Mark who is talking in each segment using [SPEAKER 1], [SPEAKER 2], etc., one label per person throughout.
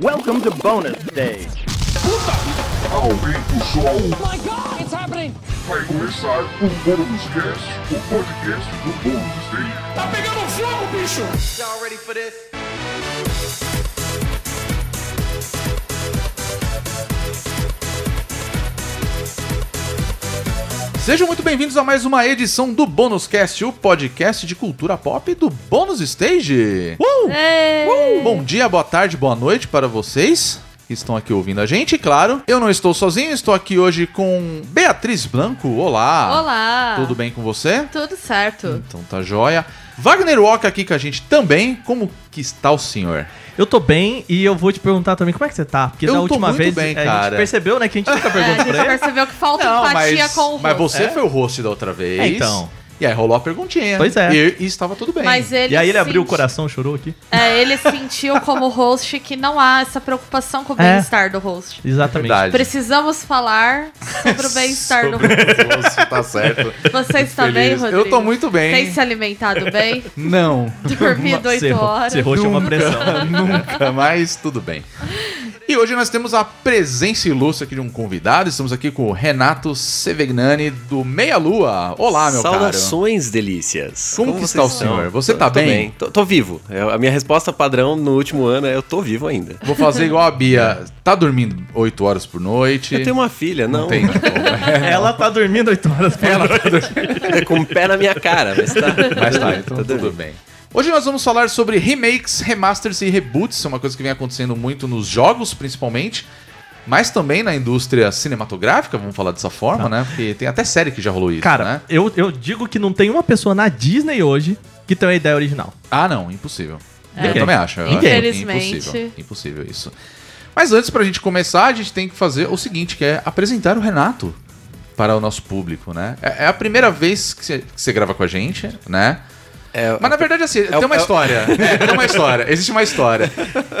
[SPEAKER 1] Welcome to bonus stage.
[SPEAKER 2] Aumenta o som,
[SPEAKER 3] my god, it's happening!
[SPEAKER 2] vai começar o Bônus Cast, o podcast do Bônus Stage.
[SPEAKER 3] Tá pegando fogo, bicho!
[SPEAKER 4] Y'all ready for this?
[SPEAKER 5] Sejam muito bem-vindos a mais uma edição do Bônus Cast, o podcast de cultura pop do Bônus Stage. Uh! Uh! Bom dia, boa tarde, boa noite para vocês que estão aqui ouvindo a gente. Claro, eu não estou sozinho, estou aqui hoje com Beatriz Blanco. Olá!
[SPEAKER 6] Olá!
[SPEAKER 5] Tudo bem com você?
[SPEAKER 6] Tudo certo.
[SPEAKER 5] Então tá joia. Wagner Walker aqui com a gente também. Como que está o senhor?
[SPEAKER 7] Eu tô bem e eu vou te perguntar também como é que você tá. Porque
[SPEAKER 5] Eu
[SPEAKER 7] da
[SPEAKER 5] tô
[SPEAKER 7] última
[SPEAKER 5] muito
[SPEAKER 7] vez
[SPEAKER 5] bem,
[SPEAKER 7] a
[SPEAKER 5] cara.
[SPEAKER 7] gente percebeu, né, que a gente nunca
[SPEAKER 6] É, a
[SPEAKER 7] perguntou
[SPEAKER 6] gente
[SPEAKER 7] pra ele.
[SPEAKER 6] percebeu que falta
[SPEAKER 5] Não,
[SPEAKER 6] empatia
[SPEAKER 5] mas,
[SPEAKER 6] com o
[SPEAKER 5] mas
[SPEAKER 6] host.
[SPEAKER 5] você foi o host da outra vez.
[SPEAKER 7] É, então.
[SPEAKER 5] E aí rolou a perguntinha.
[SPEAKER 7] Pois é.
[SPEAKER 5] E, e estava tudo bem.
[SPEAKER 6] Mas ele
[SPEAKER 7] E aí ele abriu o
[SPEAKER 6] senti-
[SPEAKER 7] coração, chorou aqui.
[SPEAKER 6] É, ele sentiu como host que não há essa preocupação com o
[SPEAKER 7] É.
[SPEAKER 6] bem-estar do host.
[SPEAKER 7] Exatamente.
[SPEAKER 5] Verdade.
[SPEAKER 6] Precisamos falar sobre o bem-estar do host.
[SPEAKER 5] tá certo.
[SPEAKER 6] Você está bem,
[SPEAKER 5] Feliz.
[SPEAKER 6] Rodrigo?
[SPEAKER 5] Eu tô muito bem.
[SPEAKER 6] Tem se alimentado bem?
[SPEAKER 5] Não.
[SPEAKER 6] Dormido 8 horas?
[SPEAKER 7] ser roxo é uma pressão.
[SPEAKER 5] Nunca, mas tudo bem. E hoje nós temos a presença ilustre aqui de um convidado. Estamos aqui com o Renato Sevegnani do Meia Lua. Olá, meu caro.
[SPEAKER 8] Saudações delícias.
[SPEAKER 5] Como que está o senhor? Você
[SPEAKER 8] Tô-
[SPEAKER 5] tá
[SPEAKER 8] tô
[SPEAKER 5] bem?
[SPEAKER 8] Tô, tô vivo. Eu- a minha resposta padrão no último ano é eu tô vivo ainda.
[SPEAKER 5] Vou fazer igual a Bia. Tá dormindo 8 horas por noite?
[SPEAKER 8] Eu tenho uma filha, não.
[SPEAKER 5] Não tem como.
[SPEAKER 7] Ela tá dormindo 8 horas por noite.
[SPEAKER 8] É com o pé na minha cara, mas tá.
[SPEAKER 5] Mas tá, então tudo bem. Hoje nós vamos falar sobre remakes, remasters e reboots. É uma coisa que vem acontecendo muito nos jogos, principalmente. Mas também na indústria cinematográfica, vamos falar dessa forma, né? Porque tem até série que já rolou isso,
[SPEAKER 7] Cara,
[SPEAKER 5] né?
[SPEAKER 7] eu, eu digo que não tem uma pessoa na Disney hoje que tem uma ideia original.
[SPEAKER 5] Ah, não, impossível. Eu
[SPEAKER 7] Ninguém.
[SPEAKER 5] também acho. eu acho
[SPEAKER 6] Infelizmente.
[SPEAKER 5] Impossível, impossível isso. Mas antes, pra gente começar, a gente tem que fazer o seguinte, que é apresentar o Renato para o nosso público, né? É é a primeira vez que você, que você grava com a gente, né?
[SPEAKER 8] É,
[SPEAKER 5] Mas na verdade, assim, tem
[SPEAKER 8] o-
[SPEAKER 5] uma
[SPEAKER 8] é
[SPEAKER 5] história. É, tem uma história. Existe uma história.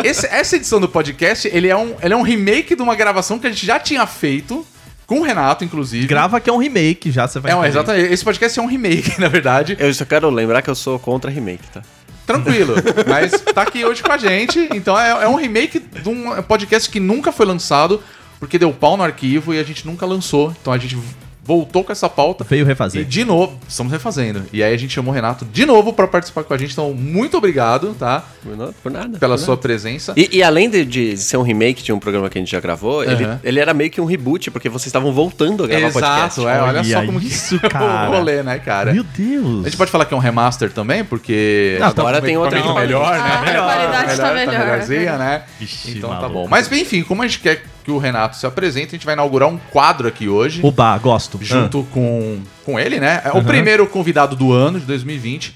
[SPEAKER 5] Esse- essa edição do podcast, ele é, um, ele é um remake de uma gravação que a gente já tinha feito, com o Renato, inclusive.
[SPEAKER 7] Grava que é um remake, já você vai
[SPEAKER 5] É um, exatamente. Esse podcast é um remake, na verdade.
[SPEAKER 8] eu só quero lembrar que eu sou contra remake, tá?
[SPEAKER 5] Tranquilo. Mas tá aqui hoje com a gente. Então é, é um remake de um podcast que nunca foi lançado, porque deu pau no arquivo e a gente nunca lançou. Então a gente voltou com essa pauta.
[SPEAKER 7] Veio
[SPEAKER 5] E
[SPEAKER 7] refazer.
[SPEAKER 5] de novo, estamos refazendo. E aí a gente chamou o Renato de novo pra participar com a gente. Então, muito obrigado, tá?
[SPEAKER 8] Por, não- por nada.
[SPEAKER 5] Pela
[SPEAKER 8] por
[SPEAKER 5] sua
[SPEAKER 8] nada.
[SPEAKER 5] presença.
[SPEAKER 8] E, e além de, de ser um remake de um programa que a gente já gravou, ele,
[SPEAKER 5] Aham.
[SPEAKER 8] ele era meio que um reboot, porque vocês estavam voltando a gravar podcast.
[SPEAKER 5] Exato, é, olha
[SPEAKER 7] Olha
[SPEAKER 5] só como que
[SPEAKER 7] isso,
[SPEAKER 5] é
[SPEAKER 7] cara.
[SPEAKER 5] o rolê, né, cara?
[SPEAKER 7] Meu Deus.
[SPEAKER 5] A gente pode falar que é um remaster também, porque
[SPEAKER 7] Não,
[SPEAKER 5] tá
[SPEAKER 8] agora
[SPEAKER 5] com
[SPEAKER 8] tem outra não.
[SPEAKER 5] melhor, né?
[SPEAKER 6] Ah, a qualidade tá melhor.
[SPEAKER 5] melhorzinha, né?
[SPEAKER 7] Vixe,
[SPEAKER 5] então tá
[SPEAKER 7] maluco.
[SPEAKER 5] bom. Mas enfim, como a gente quer que o Renato se apresente, a gente vai inaugurar um quadro aqui hoje,
[SPEAKER 7] Oba, gosto.
[SPEAKER 5] junto com, com ele, né? É o
[SPEAKER 7] Aham.
[SPEAKER 5] primeiro convidado do ano, de 2020,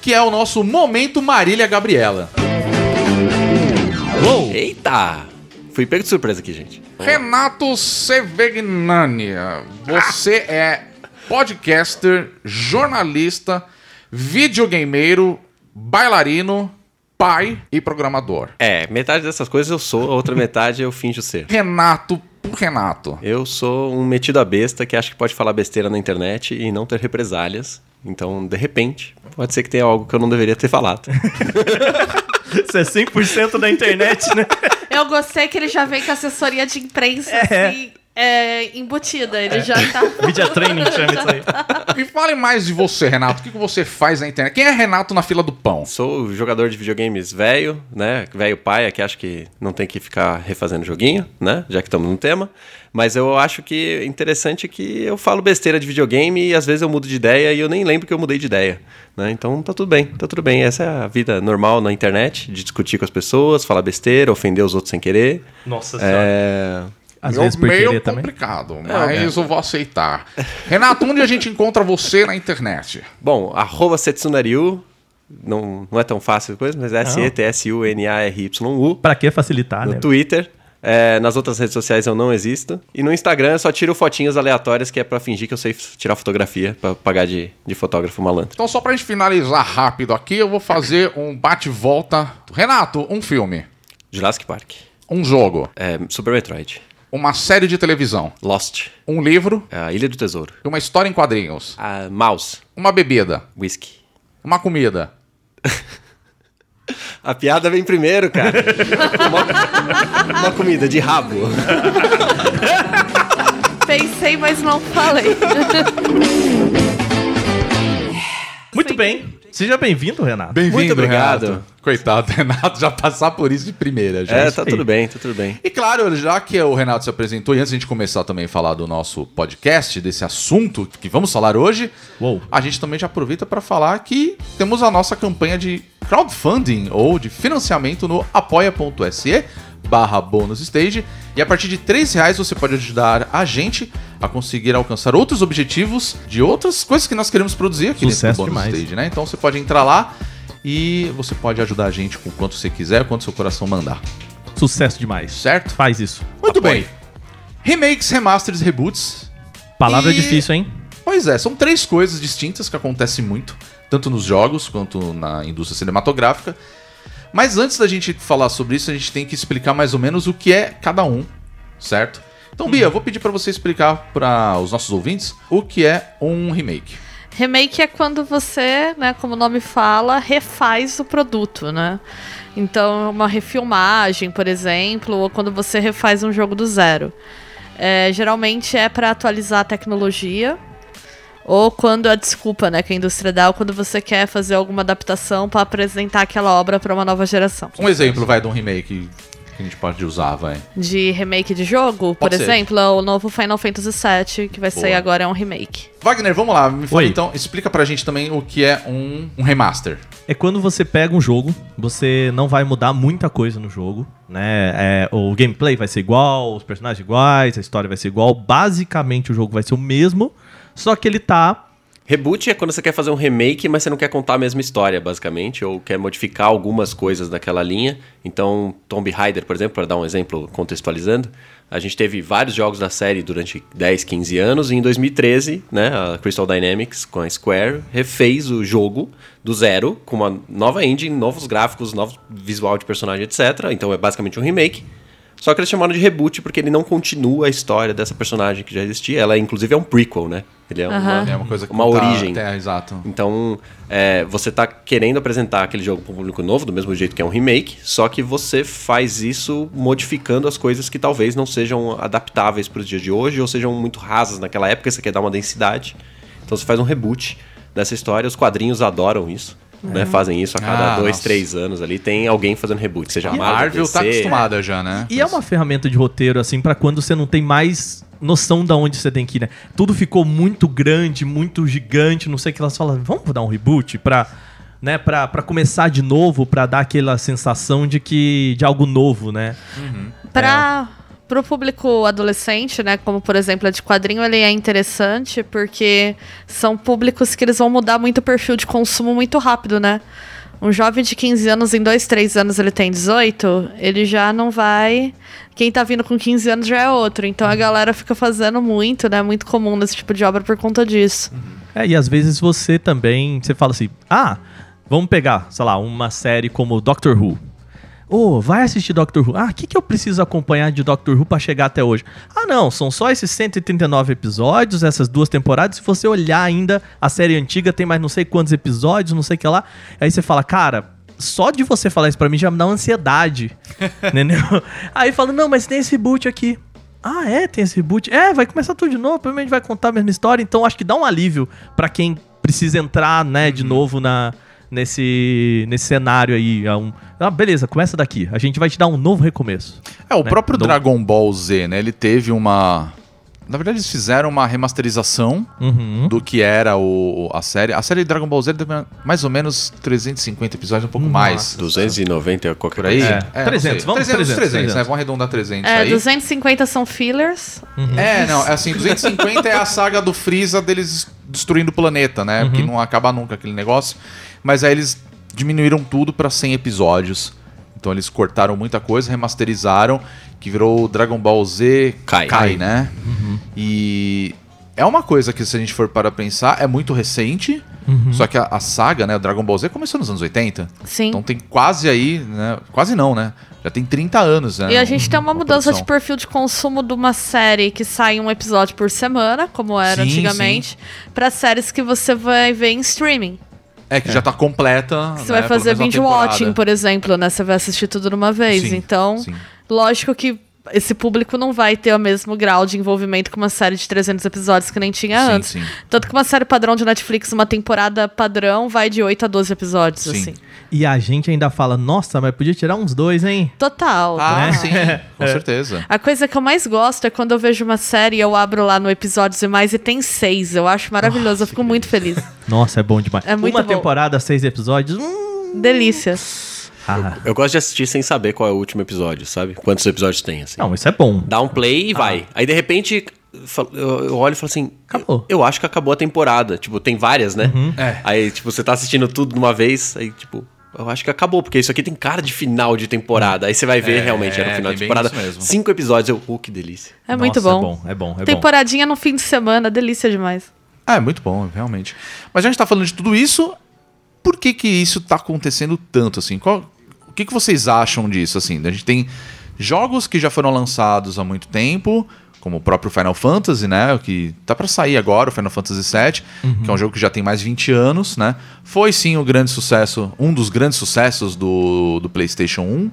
[SPEAKER 5] que é o nosso Momento Marília Gabriela.
[SPEAKER 7] Uou.
[SPEAKER 8] Eita! Fui pego de surpresa aqui, gente.
[SPEAKER 5] Renato Sevegnani, você é podcaster, jornalista, videogameiro, bailarino, pai e programador.
[SPEAKER 8] É, metade dessas coisas eu sou, a outra metade eu finjo ser.
[SPEAKER 5] Renato por Renato.
[SPEAKER 8] Eu sou um metido a besta que acha que pode falar besteira na internet e não ter represálias. Então, de repente, pode ser que tenha algo que eu não deveria ter falado.
[SPEAKER 7] Você é 100% da internet, né?
[SPEAKER 6] Eu gostei que ele já vem com assessoria de imprensa,
[SPEAKER 7] É.
[SPEAKER 6] assim, é, embutida. Ele já tá...
[SPEAKER 7] Media training chama isso aí.
[SPEAKER 5] Me fale mais de você, Renato. O que que você faz na internet? Quem é Renato na fila do pão?
[SPEAKER 8] Sou jogador de videogames velho, né? Velho paia, que acha que não tem que ficar refazendo joguinho, né? Já que estamos no tema. Mas eu acho que é interessante que eu falo besteira de videogame e às vezes eu mudo de ideia e eu nem lembro que eu mudei de ideia. Né? Então tá tudo bem, tá tudo bem. Essa é a vida normal na internet, de discutir com as pessoas, falar besteira, ofender os outros sem querer.
[SPEAKER 7] Nossa senhora.
[SPEAKER 8] É...
[SPEAKER 7] Às vezes por
[SPEAKER 5] meio
[SPEAKER 7] querer também.
[SPEAKER 5] complicado, mas eu vou aceitar. Renato, onde a gente encontra você na internet?
[SPEAKER 8] Bom, arroba Setsunariu, não, não é tão fácil a coisa, mas é S-E-T-S-U-N-A-R-Y-U.
[SPEAKER 7] Pra que facilitar,
[SPEAKER 8] no
[SPEAKER 7] né?
[SPEAKER 8] Twitter. É, nas outras redes sociais eu não existo. E no Instagram eu só tiro fotinhas aleatórias que é pra fingir que eu sei tirar fotografia, pra pagar de, de fotógrafo malandro.
[SPEAKER 5] Então, só pra gente finalizar rápido aqui, eu vou fazer um bate-volta. Renato, um filme,
[SPEAKER 8] Jurassic Park.
[SPEAKER 5] um jogo,
[SPEAKER 8] É, Super Metroid.
[SPEAKER 5] Uma série de televisão,
[SPEAKER 8] Lost.
[SPEAKER 5] um livro
[SPEAKER 8] A Ilha do Tesouro.
[SPEAKER 5] uma história em quadrinhos,
[SPEAKER 8] A Mouse.
[SPEAKER 5] uma bebida,
[SPEAKER 8] Whisky.
[SPEAKER 5] uma comida,
[SPEAKER 8] A piada vem primeiro, cara. uma, uma comida de rabo.
[SPEAKER 6] Pensei, mas não falei.
[SPEAKER 7] Muito bem. Seja bem-vindo, Renato.
[SPEAKER 5] Bem-vindo,
[SPEAKER 8] Muito obrigado.
[SPEAKER 5] Renato. Coitado, Renato, já passar por isso de primeira. Já.
[SPEAKER 8] É, tá tudo bem, tá tudo bem.
[SPEAKER 5] E claro, já que o Renato se apresentou, e antes de a gente começar também a falar do nosso podcast, desse assunto que vamos falar hoje,
[SPEAKER 7] Uou.
[SPEAKER 5] a gente também já aproveita para falar que temos a nossa campanha de crowdfunding ou de financiamento no apoia.se barra bônus stage e a partir de 3 reais você pode ajudar a gente a conseguir alcançar outros objetivos de outras coisas que nós queremos produzir aqui
[SPEAKER 7] Sucesso
[SPEAKER 5] dentro do bônus
[SPEAKER 7] demais.
[SPEAKER 5] stage, né? Então você pode entrar lá e você pode ajudar a gente com quanto você quiser, quanto seu coração mandar,
[SPEAKER 7] Sucesso demais.
[SPEAKER 5] certo?
[SPEAKER 7] Faz isso.
[SPEAKER 5] Muito
[SPEAKER 7] Apoie.
[SPEAKER 5] bem. Remakes, remasters, reboots.
[SPEAKER 7] Palavra
[SPEAKER 5] E-
[SPEAKER 7] difícil, hein?
[SPEAKER 5] Pois é, são três coisas distintas que acontecem muito, tanto nos jogos quanto na indústria cinematográfica. Mas antes da gente falar sobre isso, a gente tem que explicar mais ou menos o que é cada um, certo? Então, Bia, eu vou pedir pra você explicar para os nossos ouvintes o que é um remake.
[SPEAKER 6] Remake é quando você, né, como o nome fala, refaz o produto, né? Então, uma refilmagem, por exemplo, ou quando você refaz um jogo do zero. É, geralmente é para atualizar a tecnologia, ou quando a desculpa, né, que a indústria dá, ou quando você quer fazer alguma adaptação para apresentar aquela obra para uma nova geração.
[SPEAKER 5] Um exemplo, vai, de um remake que a gente pode usar, vai.
[SPEAKER 6] De remake de jogo, por
[SPEAKER 5] Pode ser.
[SPEAKER 6] exemplo, é o novo Final Fantasy VII, que vai sair
[SPEAKER 5] Boa.
[SPEAKER 6] agora, é um remake.
[SPEAKER 5] Wagner, vamos lá, me fala
[SPEAKER 7] Oi.
[SPEAKER 5] então, explica pra gente também o que é um, um remaster.
[SPEAKER 7] É quando você pega um jogo, você não vai mudar muita coisa no jogo, né? É, o gameplay vai ser igual, os personagens iguais, a história vai ser igual. Basicamente o jogo vai ser o mesmo, só que ele tá.
[SPEAKER 8] Reboot é quando você quer fazer um remake, mas você não quer contar a mesma história, basicamente, ou quer modificar algumas coisas daquela linha. Então, Tomb Raider, por exemplo, para dar um exemplo contextualizando, a gente teve vários jogos da série durante 10, 15 anos, e em 2013, né, a Crystal Dynamics com a Square refez o jogo do zero, com uma nova engine, novos gráficos, novo visual de personagem, etc. Então é basicamente um remake. Só que eles chamaram de reboot porque ele não continua a história dessa personagem que já existia. Ela, inclusive, é um prequel, né? Ele é uma,
[SPEAKER 5] É uma coisa que
[SPEAKER 8] uma
[SPEAKER 5] não tá-
[SPEAKER 8] origem.
[SPEAKER 5] É, exato.
[SPEAKER 8] Então, é, você tá querendo apresentar aquele jogo para um público novo, do mesmo jeito que é um remake, só que você faz isso modificando as coisas que talvez não sejam adaptáveis para os dias de hoje, ou sejam muito rasas naquela época, você quer dar uma densidade. Então você faz um reboot dessa história, os quadrinhos adoram isso. Né, fazem isso a cada
[SPEAKER 5] Ah,
[SPEAKER 8] dois,
[SPEAKER 5] nossa.
[SPEAKER 8] três anos ali. Tem alguém fazendo reboot, seja
[SPEAKER 5] A
[SPEAKER 8] Marvel,
[SPEAKER 5] tá acostumada já, né?
[SPEAKER 7] E é uma ferramenta de roteiro, assim, pra quando você não tem mais noção da onde você tem que ir, né? Tudo ficou muito grande, muito gigante, não sei o que elas falam. Vamos dar um reboot pra. Né, pra começar de novo, pra dar aquela sensação de que. de algo novo, né?
[SPEAKER 6] Para o público adolescente, né, como por exemplo a de quadrinho, ele é interessante porque são públicos que eles vão mudar muito o perfil de consumo muito rápido, né? Um jovem de 15 anos, em 2, 3 anos ele tem 18, ele já não vai. Quem tá vindo com 15 anos já é outro. Então a galera fica fazendo muito, né? Muito comum nesse tipo de obra por conta disso.
[SPEAKER 7] É, e às vezes você também. Você fala assim: ah, vamos pegar, sei lá, uma série como Doctor Who. Ô, vai assistir Doctor Who. Ah, o que, que eu preciso acompanhar de Doctor Who pra chegar até hoje? Ah, não, são só esses 139 episódios, essas duas temporadas. Se você olhar ainda, a série antiga tem mais não sei quantos episódios, não sei o que lá. Aí você fala, cara, só de você falar isso pra mim já me dá uma ansiedade. entendeu? Aí fala, não, mas tem esse boot aqui. Ah, é? Tem esse reboot? É, vai começar tudo de novo, provavelmente vai contar a mesma história, então acho que dá um alívio pra quem precisa entrar, né, de novo na, nesse, nesse cenário aí. É um, ah, beleza, começa daqui. A gente vai te dar um novo recomeço.
[SPEAKER 5] É, o
[SPEAKER 7] né?
[SPEAKER 5] próprio
[SPEAKER 7] Não-
[SPEAKER 5] Dragon Ball Z, né? Ele teve uma. Na verdade, eles fizeram uma remasterização
[SPEAKER 7] Uhum.
[SPEAKER 5] do que era o, a série. A série Dragon Ball Z teve mais ou menos 350 episódios, um pouco mais.
[SPEAKER 8] 290 qualquer
[SPEAKER 5] Por aí?
[SPEAKER 8] coisa.
[SPEAKER 7] É,
[SPEAKER 5] não
[SPEAKER 7] 300,
[SPEAKER 5] sei.
[SPEAKER 7] vamos
[SPEAKER 5] 300,
[SPEAKER 7] 300,
[SPEAKER 5] 300, né? Vamos arredondar 300
[SPEAKER 6] É,
[SPEAKER 5] aí.
[SPEAKER 6] 250 são fillers.
[SPEAKER 5] É, não, é assim, 250 é a saga do Freeza deles destruindo o planeta, né? Que não acaba nunca aquele negócio. Mas aí eles diminuíram tudo pra 100 episódios. Então eles cortaram muita coisa, remasterizaram, que virou Dragon Ball Z
[SPEAKER 8] Kai.
[SPEAKER 5] né? E é uma coisa que se a gente for para pensar, é muito recente. Só que a, a saga, né, o Dragon Ball Z começou nos anos 80.
[SPEAKER 6] Sim.
[SPEAKER 5] Então tem quase aí, né? Quase não, né? Já tem 30 anos, né?
[SPEAKER 6] E a gente tem uma mudança
[SPEAKER 5] produção.
[SPEAKER 6] de perfil de consumo de uma série que sai um episódio por semana, como era
[SPEAKER 5] Sim,
[SPEAKER 6] antigamente, pra séries que você vai ver em streaming.
[SPEAKER 5] É, que já tá completa.
[SPEAKER 6] Você vai fazer binge watching, por exemplo, né? Você vai assistir tudo numa vez.
[SPEAKER 5] Sim,
[SPEAKER 6] então,
[SPEAKER 5] sim.
[SPEAKER 6] lógico que esse público não vai ter o mesmo grau de envolvimento com uma série de 300 episódios que nem tinha
[SPEAKER 5] Sim,
[SPEAKER 6] antes.
[SPEAKER 5] sim.
[SPEAKER 6] Tanto que uma série padrão de Netflix, uma temporada padrão, vai de 8 a 12 episódios,
[SPEAKER 5] Sim.
[SPEAKER 6] assim.
[SPEAKER 7] E a gente ainda fala, nossa, mas podia tirar uns dois, hein?
[SPEAKER 6] Total.
[SPEAKER 5] Ah,
[SPEAKER 7] né?
[SPEAKER 5] sim, com certeza.
[SPEAKER 6] A coisa que eu mais gosto é quando eu vejo uma série e eu abro lá no episódios e mais e tem seis. Eu acho maravilhoso, eu fico muito feliz.
[SPEAKER 7] Nossa, é bom demais.
[SPEAKER 6] É muito
[SPEAKER 7] Uma
[SPEAKER 6] bom.
[SPEAKER 7] temporada, seis episódios. Hum.
[SPEAKER 6] Delícia.
[SPEAKER 7] Ah,
[SPEAKER 8] Eu gosto de assistir sem saber qual é o último episódio, sabe? Quantos episódios tem, assim.
[SPEAKER 7] não, isso é bom.
[SPEAKER 8] Dá um play e vai. Aí, de repente, eu eu olho e falo assim...
[SPEAKER 7] Acabou.
[SPEAKER 8] Eu acho que acabou a temporada. Tipo, tem várias, né?
[SPEAKER 5] É.
[SPEAKER 8] Aí, tipo, você tá assistindo tudo de uma vez, aí, tipo... Eu acho que acabou, porque isso aqui tem cara de final de temporada. Aí você vai ver,
[SPEAKER 5] É,
[SPEAKER 8] realmente, era o final
[SPEAKER 5] tem
[SPEAKER 8] de temporada.
[SPEAKER 5] isso mesmo.
[SPEAKER 8] Cinco episódios, eu... Oh, que delícia.
[SPEAKER 6] É muito
[SPEAKER 7] Nossa,
[SPEAKER 6] bom.
[SPEAKER 7] É bom, é bom, é bom.
[SPEAKER 6] Temporadinha no fim de semana, delícia demais.
[SPEAKER 5] Ah, é muito bom, realmente. Mas a gente tá falando de tudo isso, por que que isso tá acontecendo tanto, assim? Qual- o que que vocês acham disso, assim? A gente tem jogos que já foram lançados há muito tempo, como o próprio Final Fantasy, né? O que tá pra sair agora, o Final Fantasy VII, que é um jogo que já tem mais de 20 anos, né? Foi sim o grande sucesso, um dos grandes sucessos do, do PlayStation 1.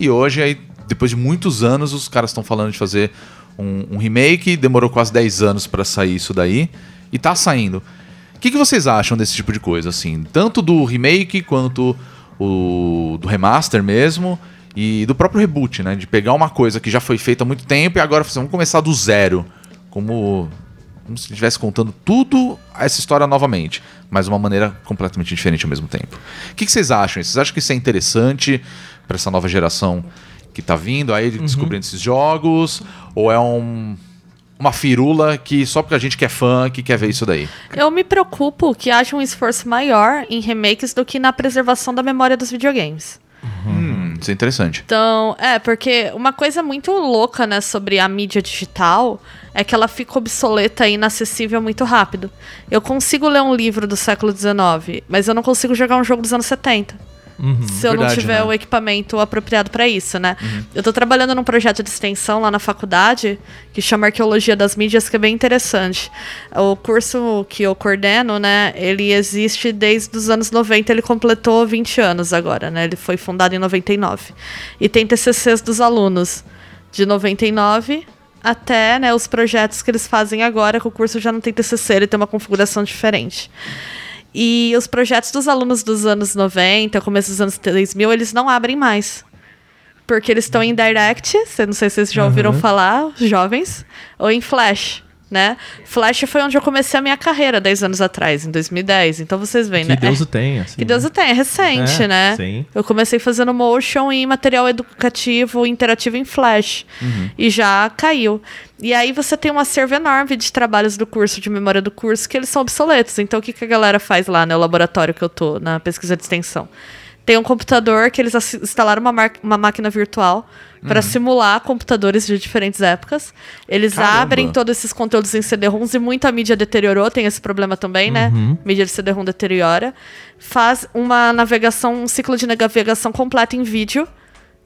[SPEAKER 5] E hoje, aí, depois de muitos anos, os caras estão falando de fazer um, um remake, demorou quase 10 anos pra sair isso daí, e tá saindo. O que, que vocês acham desse tipo de coisa, assim? Tanto do remake quanto o do remaster mesmo e do próprio reboot, né? De pegar uma coisa que já foi feita há muito tempo e agora assim, vamos começar do zero. Como, como se estivesse contando tudo essa história novamente, mas de uma maneira completamente diferente ao mesmo tempo. O que, que vocês acham? Vocês acham que isso é interessante para essa nova geração que tá vindo aí descobrindo esses jogos? Ou é um, uma firula que só porque a gente que é fã que quer ver isso daí?
[SPEAKER 6] Eu me preocupo que haja um esforço maior em remakes do que na preservação da memória dos videogames.
[SPEAKER 5] Hum, isso é interessante.
[SPEAKER 6] Então, é, porque uma coisa muito louca, né, sobre a mídia digital é que ela fica obsoleta e inacessível muito rápido. Eu consigo ler um livro do século XIX, mas eu não consigo jogar um jogo dos anos 70. Se eu não
[SPEAKER 5] verdade,
[SPEAKER 6] tiver
[SPEAKER 5] né?
[SPEAKER 6] o equipamento apropriado para isso, né? Eu tô trabalhando num projeto de extensão lá na faculdade que chama Arqueologia das Mídias, que é bem interessante. O curso que eu coordeno, né, ele existe desde os anos 90, ele completou 20 anos agora, né? Ele foi fundado em 99. E tem TCCs dos alunos de 99 até, né, os projetos que eles fazem agora, que o curso já não tem TCC, ele tem uma configuração diferente. E os projetos dos alunos dos anos 90, começo dos anos 2000, eles não abrem mais. Porque eles estão em Direct, não sei se vocês já ouviram falar, os jovens, ou em Flash, né? Flash foi onde eu comecei a minha carreira 10 anos atrás, em 2010. Então vocês veem,
[SPEAKER 7] Que
[SPEAKER 6] né?
[SPEAKER 7] Deus
[SPEAKER 6] É-
[SPEAKER 7] o tenha. Assim,
[SPEAKER 6] que Deus o tenha, é recente,
[SPEAKER 7] É,
[SPEAKER 6] né?
[SPEAKER 7] sim.
[SPEAKER 6] Eu comecei fazendo motion e material educativo interativo em Flash. E já caiu. E aí você tem um acervo enorme de trabalhos do curso, de memória do curso, que eles são obsoletos. Então o que, que a galera faz lá no laboratório que eu tô, na pesquisa de extensão? Tem um computador que eles instalaram uma, uma máquina virtual para simular computadores de diferentes épocas. Eles
[SPEAKER 5] Caramba.
[SPEAKER 6] abrem todos esses conteúdos em CD-ROMs e muita mídia deteriorou, tem esse problema também, né? Mídia de CD-ROM deteriora. Faz uma navegação, um ciclo de navegação completo em vídeo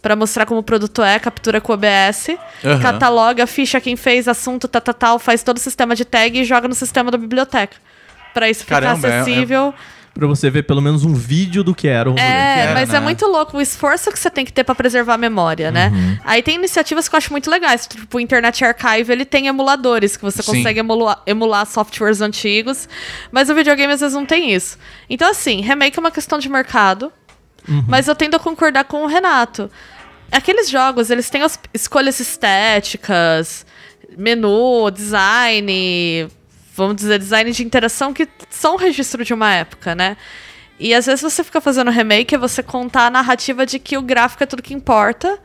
[SPEAKER 6] para mostrar como o produto é, captura com OBS,
[SPEAKER 5] Aham.
[SPEAKER 6] cataloga, ficha quem fez, assunto, tal, tal, tal, faz todo o sistema de tag e joga no sistema da biblioteca. Para isso ficar
[SPEAKER 5] Caramba, é- é-
[SPEAKER 7] Pra você ver pelo menos um vídeo do que era o rolê.
[SPEAKER 6] É,
[SPEAKER 5] era,
[SPEAKER 6] mas
[SPEAKER 5] né?
[SPEAKER 6] é muito louco o esforço que você tem que ter pra preservar a memória, né?
[SPEAKER 5] Uhum.
[SPEAKER 6] Aí tem iniciativas que eu acho muito legais, tipo o Internet Archive, ele tem emuladores que você
[SPEAKER 5] Sim.
[SPEAKER 6] consegue emular, emular softwares antigos, mas o videogame às vezes não tem isso. Então assim, remake é uma questão de mercado, mas eu tendo a concordar com o Renato. Aqueles jogos, eles têm as escolhas estéticas, menu, design, vamos dizer, design de interação que são registro de uma época, né? E às vezes você fica fazendo remake é você contar a narrativa de que o gráfico é tudo que importa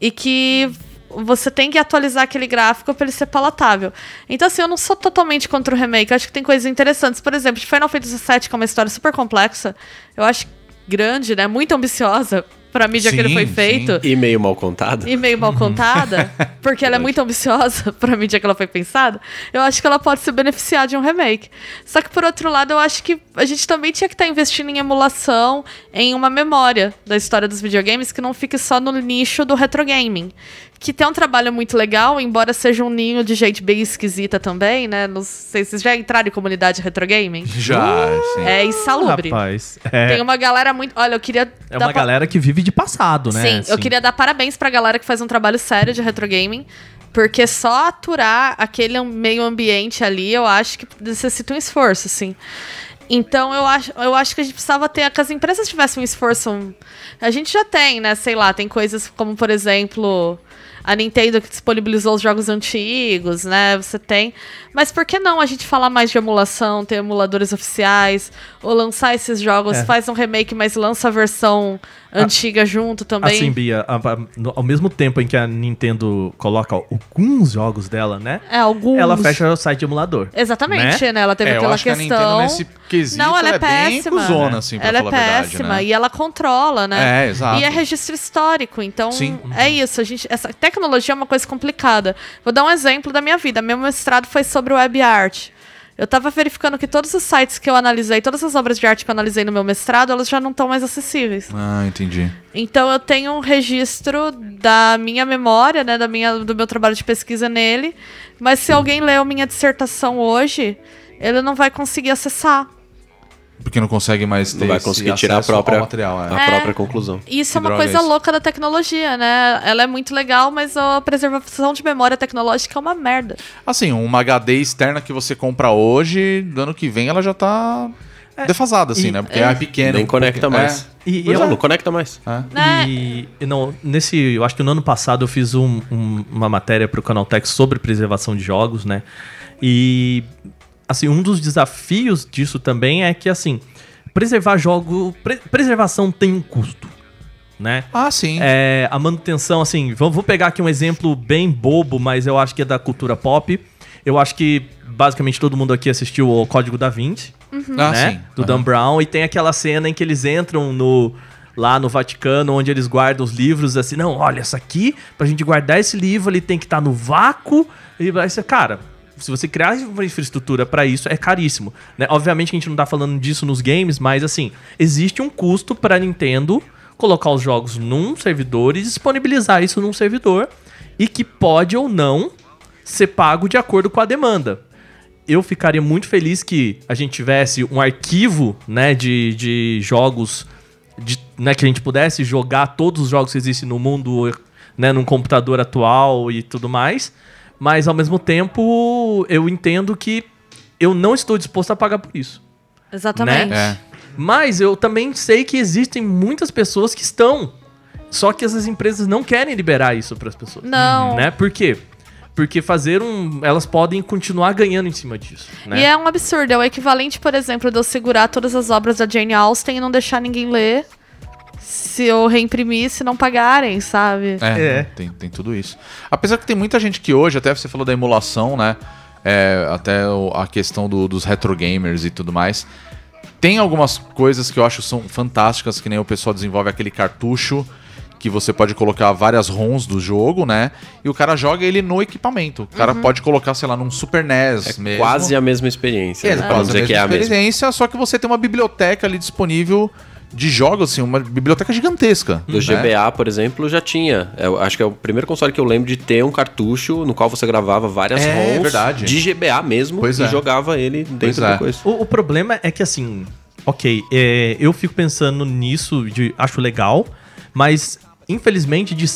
[SPEAKER 6] e que você tem que atualizar aquele gráfico para ele ser palatável. Então, assim, eu não sou totalmente contra o remake. Eu acho que tem coisas interessantes. Por exemplo, de Final Fantasy VII, que é uma história super complexa, eu acho grande, né? Muito ambiciosa pra mídia que ele
[SPEAKER 5] Sim,
[SPEAKER 6] foi
[SPEAKER 5] sim.
[SPEAKER 6] feito.
[SPEAKER 8] E meio mal contado.
[SPEAKER 6] E meio mal contada, porque ela é muito ambiciosa pra mídia que ela foi pensada, eu acho que ela pode se beneficiar de um remake. Só que, por outro lado, eu acho que a gente também tinha que estar investindo em emulação, em uma memória da história dos videogames que não fique só no nicho do retrogaming. Que tem um trabalho muito legal, embora seja um ninho de gente bem esquisita também, né? Não sei se vocês já entraram em comunidade retro gaming.
[SPEAKER 5] Já, sim.
[SPEAKER 6] É insalubre.
[SPEAKER 7] Rapaz, é,
[SPEAKER 6] Tem uma galera muito. Olha, eu queria.
[SPEAKER 7] é uma
[SPEAKER 6] pa-
[SPEAKER 7] galera que vive de passado, né?
[SPEAKER 6] Sim, eu
[SPEAKER 7] assim.
[SPEAKER 6] queria dar parabéns pra galera que faz um trabalho sério de retro gaming. Porque só aturar aquele meio ambiente ali, eu acho que necessita um esforço, assim. Então eu acho, eu acho que a gente precisava ter. Que as empresas tivessem um esforço. A gente já tem, né? Sei lá, tem coisas como, por exemplo, a Nintendo que disponibilizou os jogos antigos, né? Você tem. Mas por que não a gente falar mais de emulação, ter emuladores oficiais, ou lançar esses jogos,
[SPEAKER 7] É.
[SPEAKER 6] faz um remake, mas lança a versão antiga junto também?
[SPEAKER 7] Assim, Bia, a- a- no- ao mesmo tempo em que a Nintendo coloca alguns jogos dela, né?
[SPEAKER 6] É, alguns.
[SPEAKER 7] Ela fecha o site de emulador.
[SPEAKER 6] Exatamente, né?
[SPEAKER 7] Né?
[SPEAKER 6] Ela teve
[SPEAKER 5] É, eu
[SPEAKER 6] aquela
[SPEAKER 5] acho que a Nintendo
[SPEAKER 6] questão.
[SPEAKER 5] nesse quesito,
[SPEAKER 6] não, ela é,
[SPEAKER 5] ela é bem
[SPEAKER 6] péssima.
[SPEAKER 5] cuzona, assim, pra
[SPEAKER 6] ela
[SPEAKER 5] falar
[SPEAKER 6] é
[SPEAKER 5] a verdade,
[SPEAKER 6] péssima
[SPEAKER 5] né?
[SPEAKER 6] e ela controla, né?
[SPEAKER 5] É, exato.
[SPEAKER 6] E é registro histórico, então
[SPEAKER 5] Sim.
[SPEAKER 6] é isso. A gente, essa tecnologia é uma coisa complicada. Vou dar um exemplo da minha vida. Meu mestrado foi sobre web art. Eu tava verificando que todos os sites que eu analisei, todas as obras de arte que eu analisei no meu mestrado, elas já não estão mais acessíveis.
[SPEAKER 5] Ah, entendi.
[SPEAKER 6] Então eu tenho um registro da minha memória, né, da minha, do meu trabalho de pesquisa nele. Mas se alguém leu minha dissertação hoje, ele não vai conseguir acessar.
[SPEAKER 5] Porque não consegue mais ter
[SPEAKER 8] Não vai
[SPEAKER 5] esse
[SPEAKER 8] conseguir tirar a própria,
[SPEAKER 5] material. é.
[SPEAKER 8] a
[SPEAKER 6] É.
[SPEAKER 8] própria conclusão.
[SPEAKER 6] Isso
[SPEAKER 5] Que
[SPEAKER 6] é uma coisa
[SPEAKER 5] é
[SPEAKER 6] louca da tecnologia, né? Ela é muito legal, mas a preservação de memória tecnológica é uma merda.
[SPEAKER 5] Assim, uma HD externa que você compra hoje, do ano que vem ela já tá defasada, assim,
[SPEAKER 7] E-
[SPEAKER 5] né? Porque é, pequena.
[SPEAKER 8] Nem conecta
[SPEAKER 5] É.
[SPEAKER 8] mais.
[SPEAKER 7] E, e
[SPEAKER 8] Não,
[SPEAKER 7] eu-
[SPEAKER 8] não conecta mais.
[SPEAKER 6] Né?
[SPEAKER 7] E não, nesse, eu acho que no ano passado eu fiz um- um- uma matéria para o Canaltech sobre preservação de jogos, né? E assim, um dos desafios disso também é que assim, preservar jogo, pre- preservação tem um custo, né?
[SPEAKER 5] Ah, sim.
[SPEAKER 7] É, a manutenção, assim, vou, vou pegar aqui um exemplo bem bobo, mas eu acho que é da cultura pop. Eu acho que basicamente todo mundo aqui assistiu o Código da Vinci
[SPEAKER 5] ah,
[SPEAKER 7] né?
[SPEAKER 5] sim.
[SPEAKER 7] Do Dan Brown. E tem aquela cena em que eles entram no lá no Vaticano, onde eles guardam os livros assim, não, olha, essa aqui, pra gente guardar esse livro, ele tem que estar no vácuo. E vai ser, cara, se você criar uma infraestrutura pra isso, é caríssimo. Né? Obviamente que a gente não tá falando disso nos games, mas assim, existe um custo pra Nintendo colocar os jogos num servidor e disponibilizar isso num servidor e que pode ou não ser pago de acordo com a demanda eu ficaria muito feliz que a gente tivesse um arquivo, né, de, de jogos, de, né, que a gente pudesse jogar todos os jogos que existem no mundo, né, num computador atual e tudo mais. Mas ao mesmo tempo, eu entendo que eu não estou disposto a pagar por isso.
[SPEAKER 6] Exatamente.
[SPEAKER 5] É.
[SPEAKER 7] Mas eu também sei que existem muitas pessoas que estão. Só que essas empresas não querem liberar isso para as pessoas.
[SPEAKER 6] Não.
[SPEAKER 7] Né? Por quê? Porque fazer um. Elas podem continuar ganhando em cima disso. Né?
[SPEAKER 6] E é um absurdo. É o equivalente, por exemplo, de eu segurar todas as obras da Jane Austen e não deixar ninguém ler. Se eu reimprimir, se não pagarem, sabe?
[SPEAKER 5] É,
[SPEAKER 7] É.
[SPEAKER 5] Tem, tem tudo isso. Apesar que tem muita gente que hoje, até você falou da emulação, né? É, até a questão do- dos retro gamers e tudo mais. Tem algumas coisas que eu acho são fantásticas, que nem o pessoal desenvolve aquele cartucho que você pode colocar várias ROMs do jogo, né? E o cara joga ele no equipamento. O cara pode colocar, sei lá, num Super NES
[SPEAKER 8] É
[SPEAKER 5] mesmo.
[SPEAKER 8] quase a mesma experiência.
[SPEAKER 5] É,
[SPEAKER 8] né? Pra não
[SPEAKER 5] quase a mesma
[SPEAKER 8] que é a mesma.
[SPEAKER 5] experiência, só que você tem uma biblioteca ali disponível de jogos, assim, uma biblioteca gigantesca.
[SPEAKER 8] Do
[SPEAKER 5] né?
[SPEAKER 8] GBA, por exemplo, já tinha. Eu acho que é o primeiro console que eu lembro de ter um cartucho no qual você gravava várias
[SPEAKER 5] É,
[SPEAKER 8] ROMs
[SPEAKER 5] verdade.
[SPEAKER 8] de GBA mesmo
[SPEAKER 5] Pois
[SPEAKER 8] e
[SPEAKER 5] é.
[SPEAKER 8] jogava ele dentro
[SPEAKER 5] Pois
[SPEAKER 8] da
[SPEAKER 5] é.
[SPEAKER 8] coisa.
[SPEAKER 7] O, o problema é que assim, ok, é, eu fico pensando nisso, de, acho legal, mas infelizmente, de-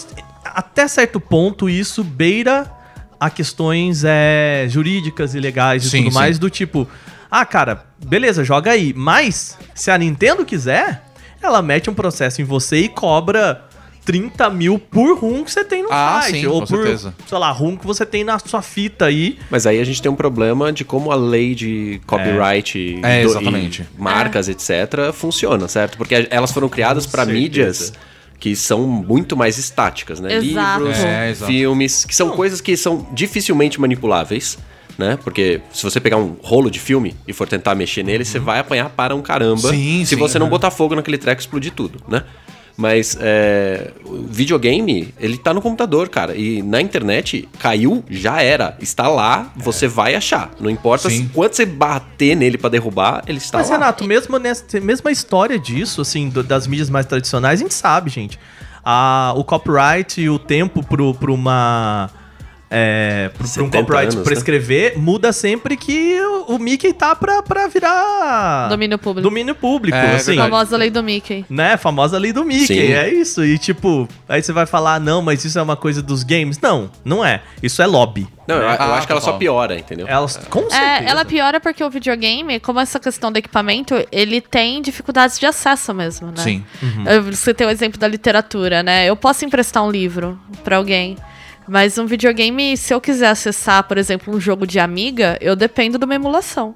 [SPEAKER 7] até certo ponto, isso beira a questões é, jurídicas e legais e
[SPEAKER 5] Sim,
[SPEAKER 7] tudo
[SPEAKER 5] sim.
[SPEAKER 7] mais, do tipo, ah, cara, beleza, joga aí, mas se a Nintendo quiser, ela mete um processo em você e cobra. 30 mil por RUM que você tem no
[SPEAKER 5] Ah,
[SPEAKER 7] site.
[SPEAKER 5] sim,
[SPEAKER 7] ou
[SPEAKER 5] com
[SPEAKER 7] por,
[SPEAKER 5] certeza.
[SPEAKER 7] sei lá, RUM que você tem na sua fita aí.
[SPEAKER 8] Mas aí a gente tem um problema de como a lei de copyright e,
[SPEAKER 5] É,
[SPEAKER 8] do- e marcas, etc., funciona, certo? Porque elas foram criadas para mídias que são muito mais estáticas, né?
[SPEAKER 6] Exato.
[SPEAKER 8] Livros,
[SPEAKER 5] É, exato.
[SPEAKER 8] filmes, que são coisas que são dificilmente manipuláveis. Né? Porque se você pegar um rolo de filme e for tentar mexer nele, você vai apanhar para um caramba.
[SPEAKER 5] Sim,
[SPEAKER 8] se
[SPEAKER 5] sim,
[SPEAKER 8] você não botar fogo naquele treco e explodir tudo, né? Mas é, o videogame, ele tá no computador, cara. E na internet, caiu, já era. Está lá, você vai achar. Não importa
[SPEAKER 5] Sim.
[SPEAKER 8] se, quanto você bater nele pra derrubar, ele está
[SPEAKER 7] Mas,
[SPEAKER 8] lá.
[SPEAKER 7] Renato, mesmo nessa mesma história disso, assim, do- das mídias mais tradicionais, a gente sabe, gente. a, o copyright e o tempo pro, pro uma. É, pra um
[SPEAKER 8] 70
[SPEAKER 7] copyright
[SPEAKER 8] anos,
[SPEAKER 7] pra
[SPEAKER 8] né?
[SPEAKER 7] escrever muda sempre que o, o Mickey tá pra, pra virar
[SPEAKER 6] Domínio público.
[SPEAKER 7] domínio público.
[SPEAKER 5] É,
[SPEAKER 7] assim,
[SPEAKER 5] verdade.
[SPEAKER 6] Famosa lei do Mickey.
[SPEAKER 7] né? Famosa lei do Mickey.
[SPEAKER 8] Sim.
[SPEAKER 7] É isso. E tipo, aí você vai falar, não, mas isso é uma coisa dos games. Não, não é. Isso é lobby.
[SPEAKER 8] Não, eu, eu
[SPEAKER 5] Ah,
[SPEAKER 8] acho que ela só piora, entendeu?
[SPEAKER 7] Elas, com certeza.
[SPEAKER 6] É, ela piora porque o videogame, como essa questão do equipamento, ele tem dificuldades de acesso mesmo, né?
[SPEAKER 5] Sim.
[SPEAKER 6] Eu- Você tem o exemplo da literatura, né? Eu posso emprestar um livro pra alguém, mas um videogame, se eu quiser acessar, por exemplo, um jogo de Amiga, eu dependo de uma emulação.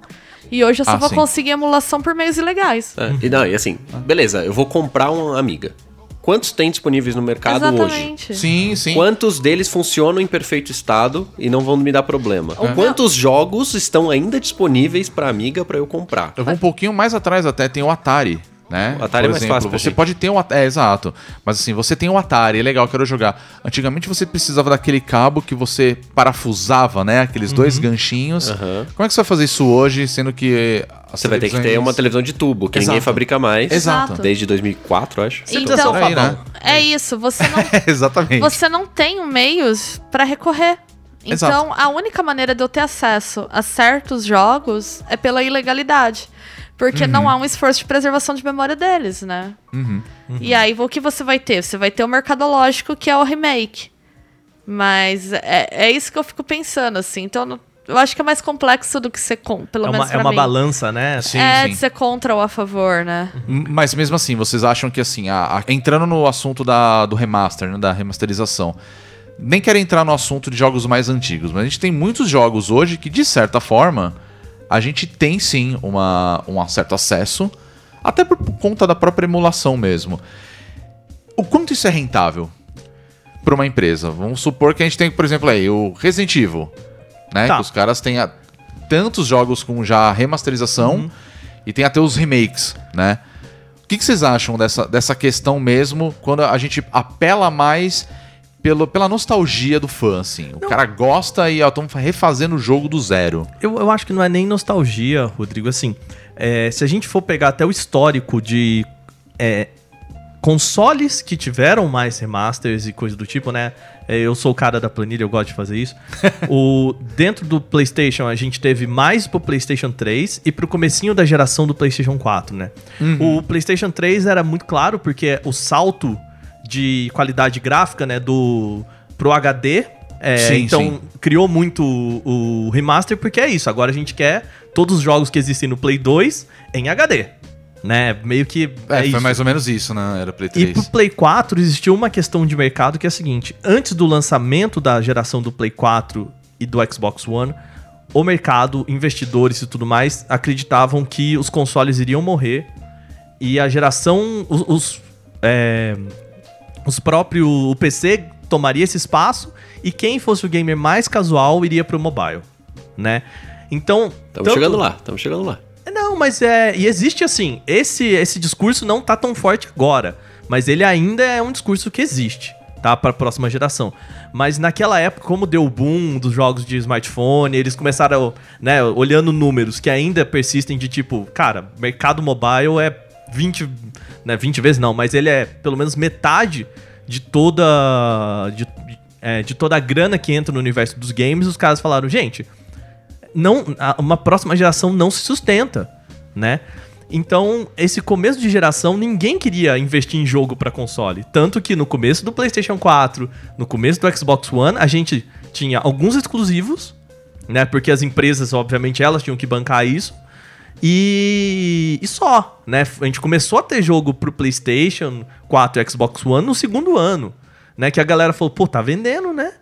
[SPEAKER 6] E hoje eu só
[SPEAKER 5] Ah,
[SPEAKER 6] vou
[SPEAKER 5] sim.
[SPEAKER 6] conseguir emulação por meios ilegais.
[SPEAKER 8] É, e não, e assim, beleza, eu vou comprar uma amiga. Quantos tem disponíveis no mercado hoje?
[SPEAKER 6] Exatamente.
[SPEAKER 5] Sim, sim.
[SPEAKER 8] Quantos deles funcionam em perfeito estado e não vão me dar problema?
[SPEAKER 6] É.
[SPEAKER 8] Quantos jogos estão ainda disponíveis pra amiga pra eu comprar?
[SPEAKER 5] Eu vou um pouquinho mais atrás até, tem o Atari. Né?
[SPEAKER 8] O Atari é
[SPEAKER 5] Por
[SPEAKER 8] mais
[SPEAKER 5] exemplo,
[SPEAKER 8] fácil
[SPEAKER 5] Você
[SPEAKER 8] gente.
[SPEAKER 5] pode ter um Atari. É, exato. Mas assim, você tem um Atari, é legal, quero jogar. Antigamente você precisava daquele cabo que você parafusava, né? Aqueles dois ganchinhos.
[SPEAKER 8] Aham.
[SPEAKER 5] Como é que você vai fazer isso hoje, sendo que.
[SPEAKER 8] Você vai ter que ter uma televisão de tubo, que
[SPEAKER 5] Exato.
[SPEAKER 8] ninguém fabrica mais.
[SPEAKER 5] Exato.
[SPEAKER 8] Desde 2004, eu acho.
[SPEAKER 6] Então,
[SPEAKER 5] por aí, né?
[SPEAKER 6] é isso, você não
[SPEAKER 5] Exatamente.
[SPEAKER 6] você não tem meios pra recorrer.
[SPEAKER 5] Exato.
[SPEAKER 6] Então, a única maneira de eu ter acesso a certos jogos é pela ilegalidade. Porque não há um esforço de preservação de memória deles, né?
[SPEAKER 5] Uhum.
[SPEAKER 6] E aí, o que você vai ter? Você vai ter o mercadológico, que é o remake. Mas é, é isso que eu fico pensando, assim. Então, eu não- eu acho que é mais complexo do que ser com, pelo
[SPEAKER 7] É
[SPEAKER 6] menos
[SPEAKER 7] uma,
[SPEAKER 6] pra
[SPEAKER 7] é uma
[SPEAKER 6] mim.
[SPEAKER 7] balança, né?
[SPEAKER 5] Sim,
[SPEAKER 6] é
[SPEAKER 5] sim.
[SPEAKER 6] de ser contra ou a favor, né?
[SPEAKER 5] M- Mas mesmo assim, vocês acham que assim, a- a- entrando no assunto da, do remaster, né, da remasterização, nem quero entrar no assunto de jogos mais antigos, mas a gente tem muitos jogos hoje que, de certa forma, a gente tem sim uma, um certo acesso, até por conta da própria emulação mesmo. O quanto isso é rentável para uma empresa? Vamos supor que a gente tem, por exemplo, aí o Resident Evil, né?
[SPEAKER 7] Tá.
[SPEAKER 5] Que os caras têm a- tantos jogos com já remasterização e tem até os remakes, né? O que, que vocês acham dessa, dessa questão mesmo quando a gente apela mais pelo, pela nostalgia do fã, assim? O cara gosta e estão refazendo o jogo do zero.
[SPEAKER 7] Eu, eu acho que não é nem nostalgia, Rodrigo. Assim, é, se a gente for pegar até o histórico de é, consoles que tiveram mais remasters e coisa do tipo, né? É, Eu sou o cara da planilha, eu gosto de fazer isso. o, dentro do PlayStation, a gente teve mais pro PlayStation 3 e pro comecinho da geração do PlayStation 4, né? O PlayStation 3 era muito claro porque o salto de qualidade gráfica, né, do pro HD, é,
[SPEAKER 5] Sim,
[SPEAKER 7] então
[SPEAKER 5] sim.
[SPEAKER 7] criou muito o, o remaster porque é isso. Agora a gente quer todos os jogos que existem no Play 2 em HD, né? Meio que
[SPEAKER 5] É,
[SPEAKER 7] é,
[SPEAKER 5] foi
[SPEAKER 7] isso.
[SPEAKER 5] mais ou menos isso, né? Era Play
[SPEAKER 7] E
[SPEAKER 5] 3.
[SPEAKER 7] pro Play 4 existiu uma questão de mercado que é a seguinte: antes do lançamento da geração do Play 4 e do Xbox One, o mercado, investidores e tudo mais acreditavam que os consoles iriam morrer e a geração, os, os, é, os próprios o PC tomaria esse espaço e quem fosse o gamer mais casual iria pro mobile, né? Então,
[SPEAKER 8] Estamos
[SPEAKER 7] tanto-
[SPEAKER 8] chegando lá, estamos chegando lá.
[SPEAKER 7] não, mas é. E existe assim. Esse, esse discurso não tá tão forte agora. Mas ele ainda é um discurso que existe, tá? Pra próxima geração. Mas naquela época, como deu o boom dos jogos de smartphone, eles começaram, né, olhando números que ainda persistem de tipo, cara, mercado mobile é 20. Né, 20 vezes não, mas ele é pelo menos metade de toda. De, é, de toda a grana que entra no universo dos games, os caras falaram, gente, não, a- uma próxima geração não se sustenta, né? Então, esse começo de geração, ninguém queria investir em jogo para console. Tanto que no começo do PlayStation 4, no começo do Xbox One, a gente tinha alguns exclusivos, né? Porque as empresas, obviamente, elas tinham que bancar isso. E, e só, né? A gente começou a ter jogo pro PlayStation 4 e Xbox One no segundo ano, né? Que a galera falou, pô, tá vendendo, né?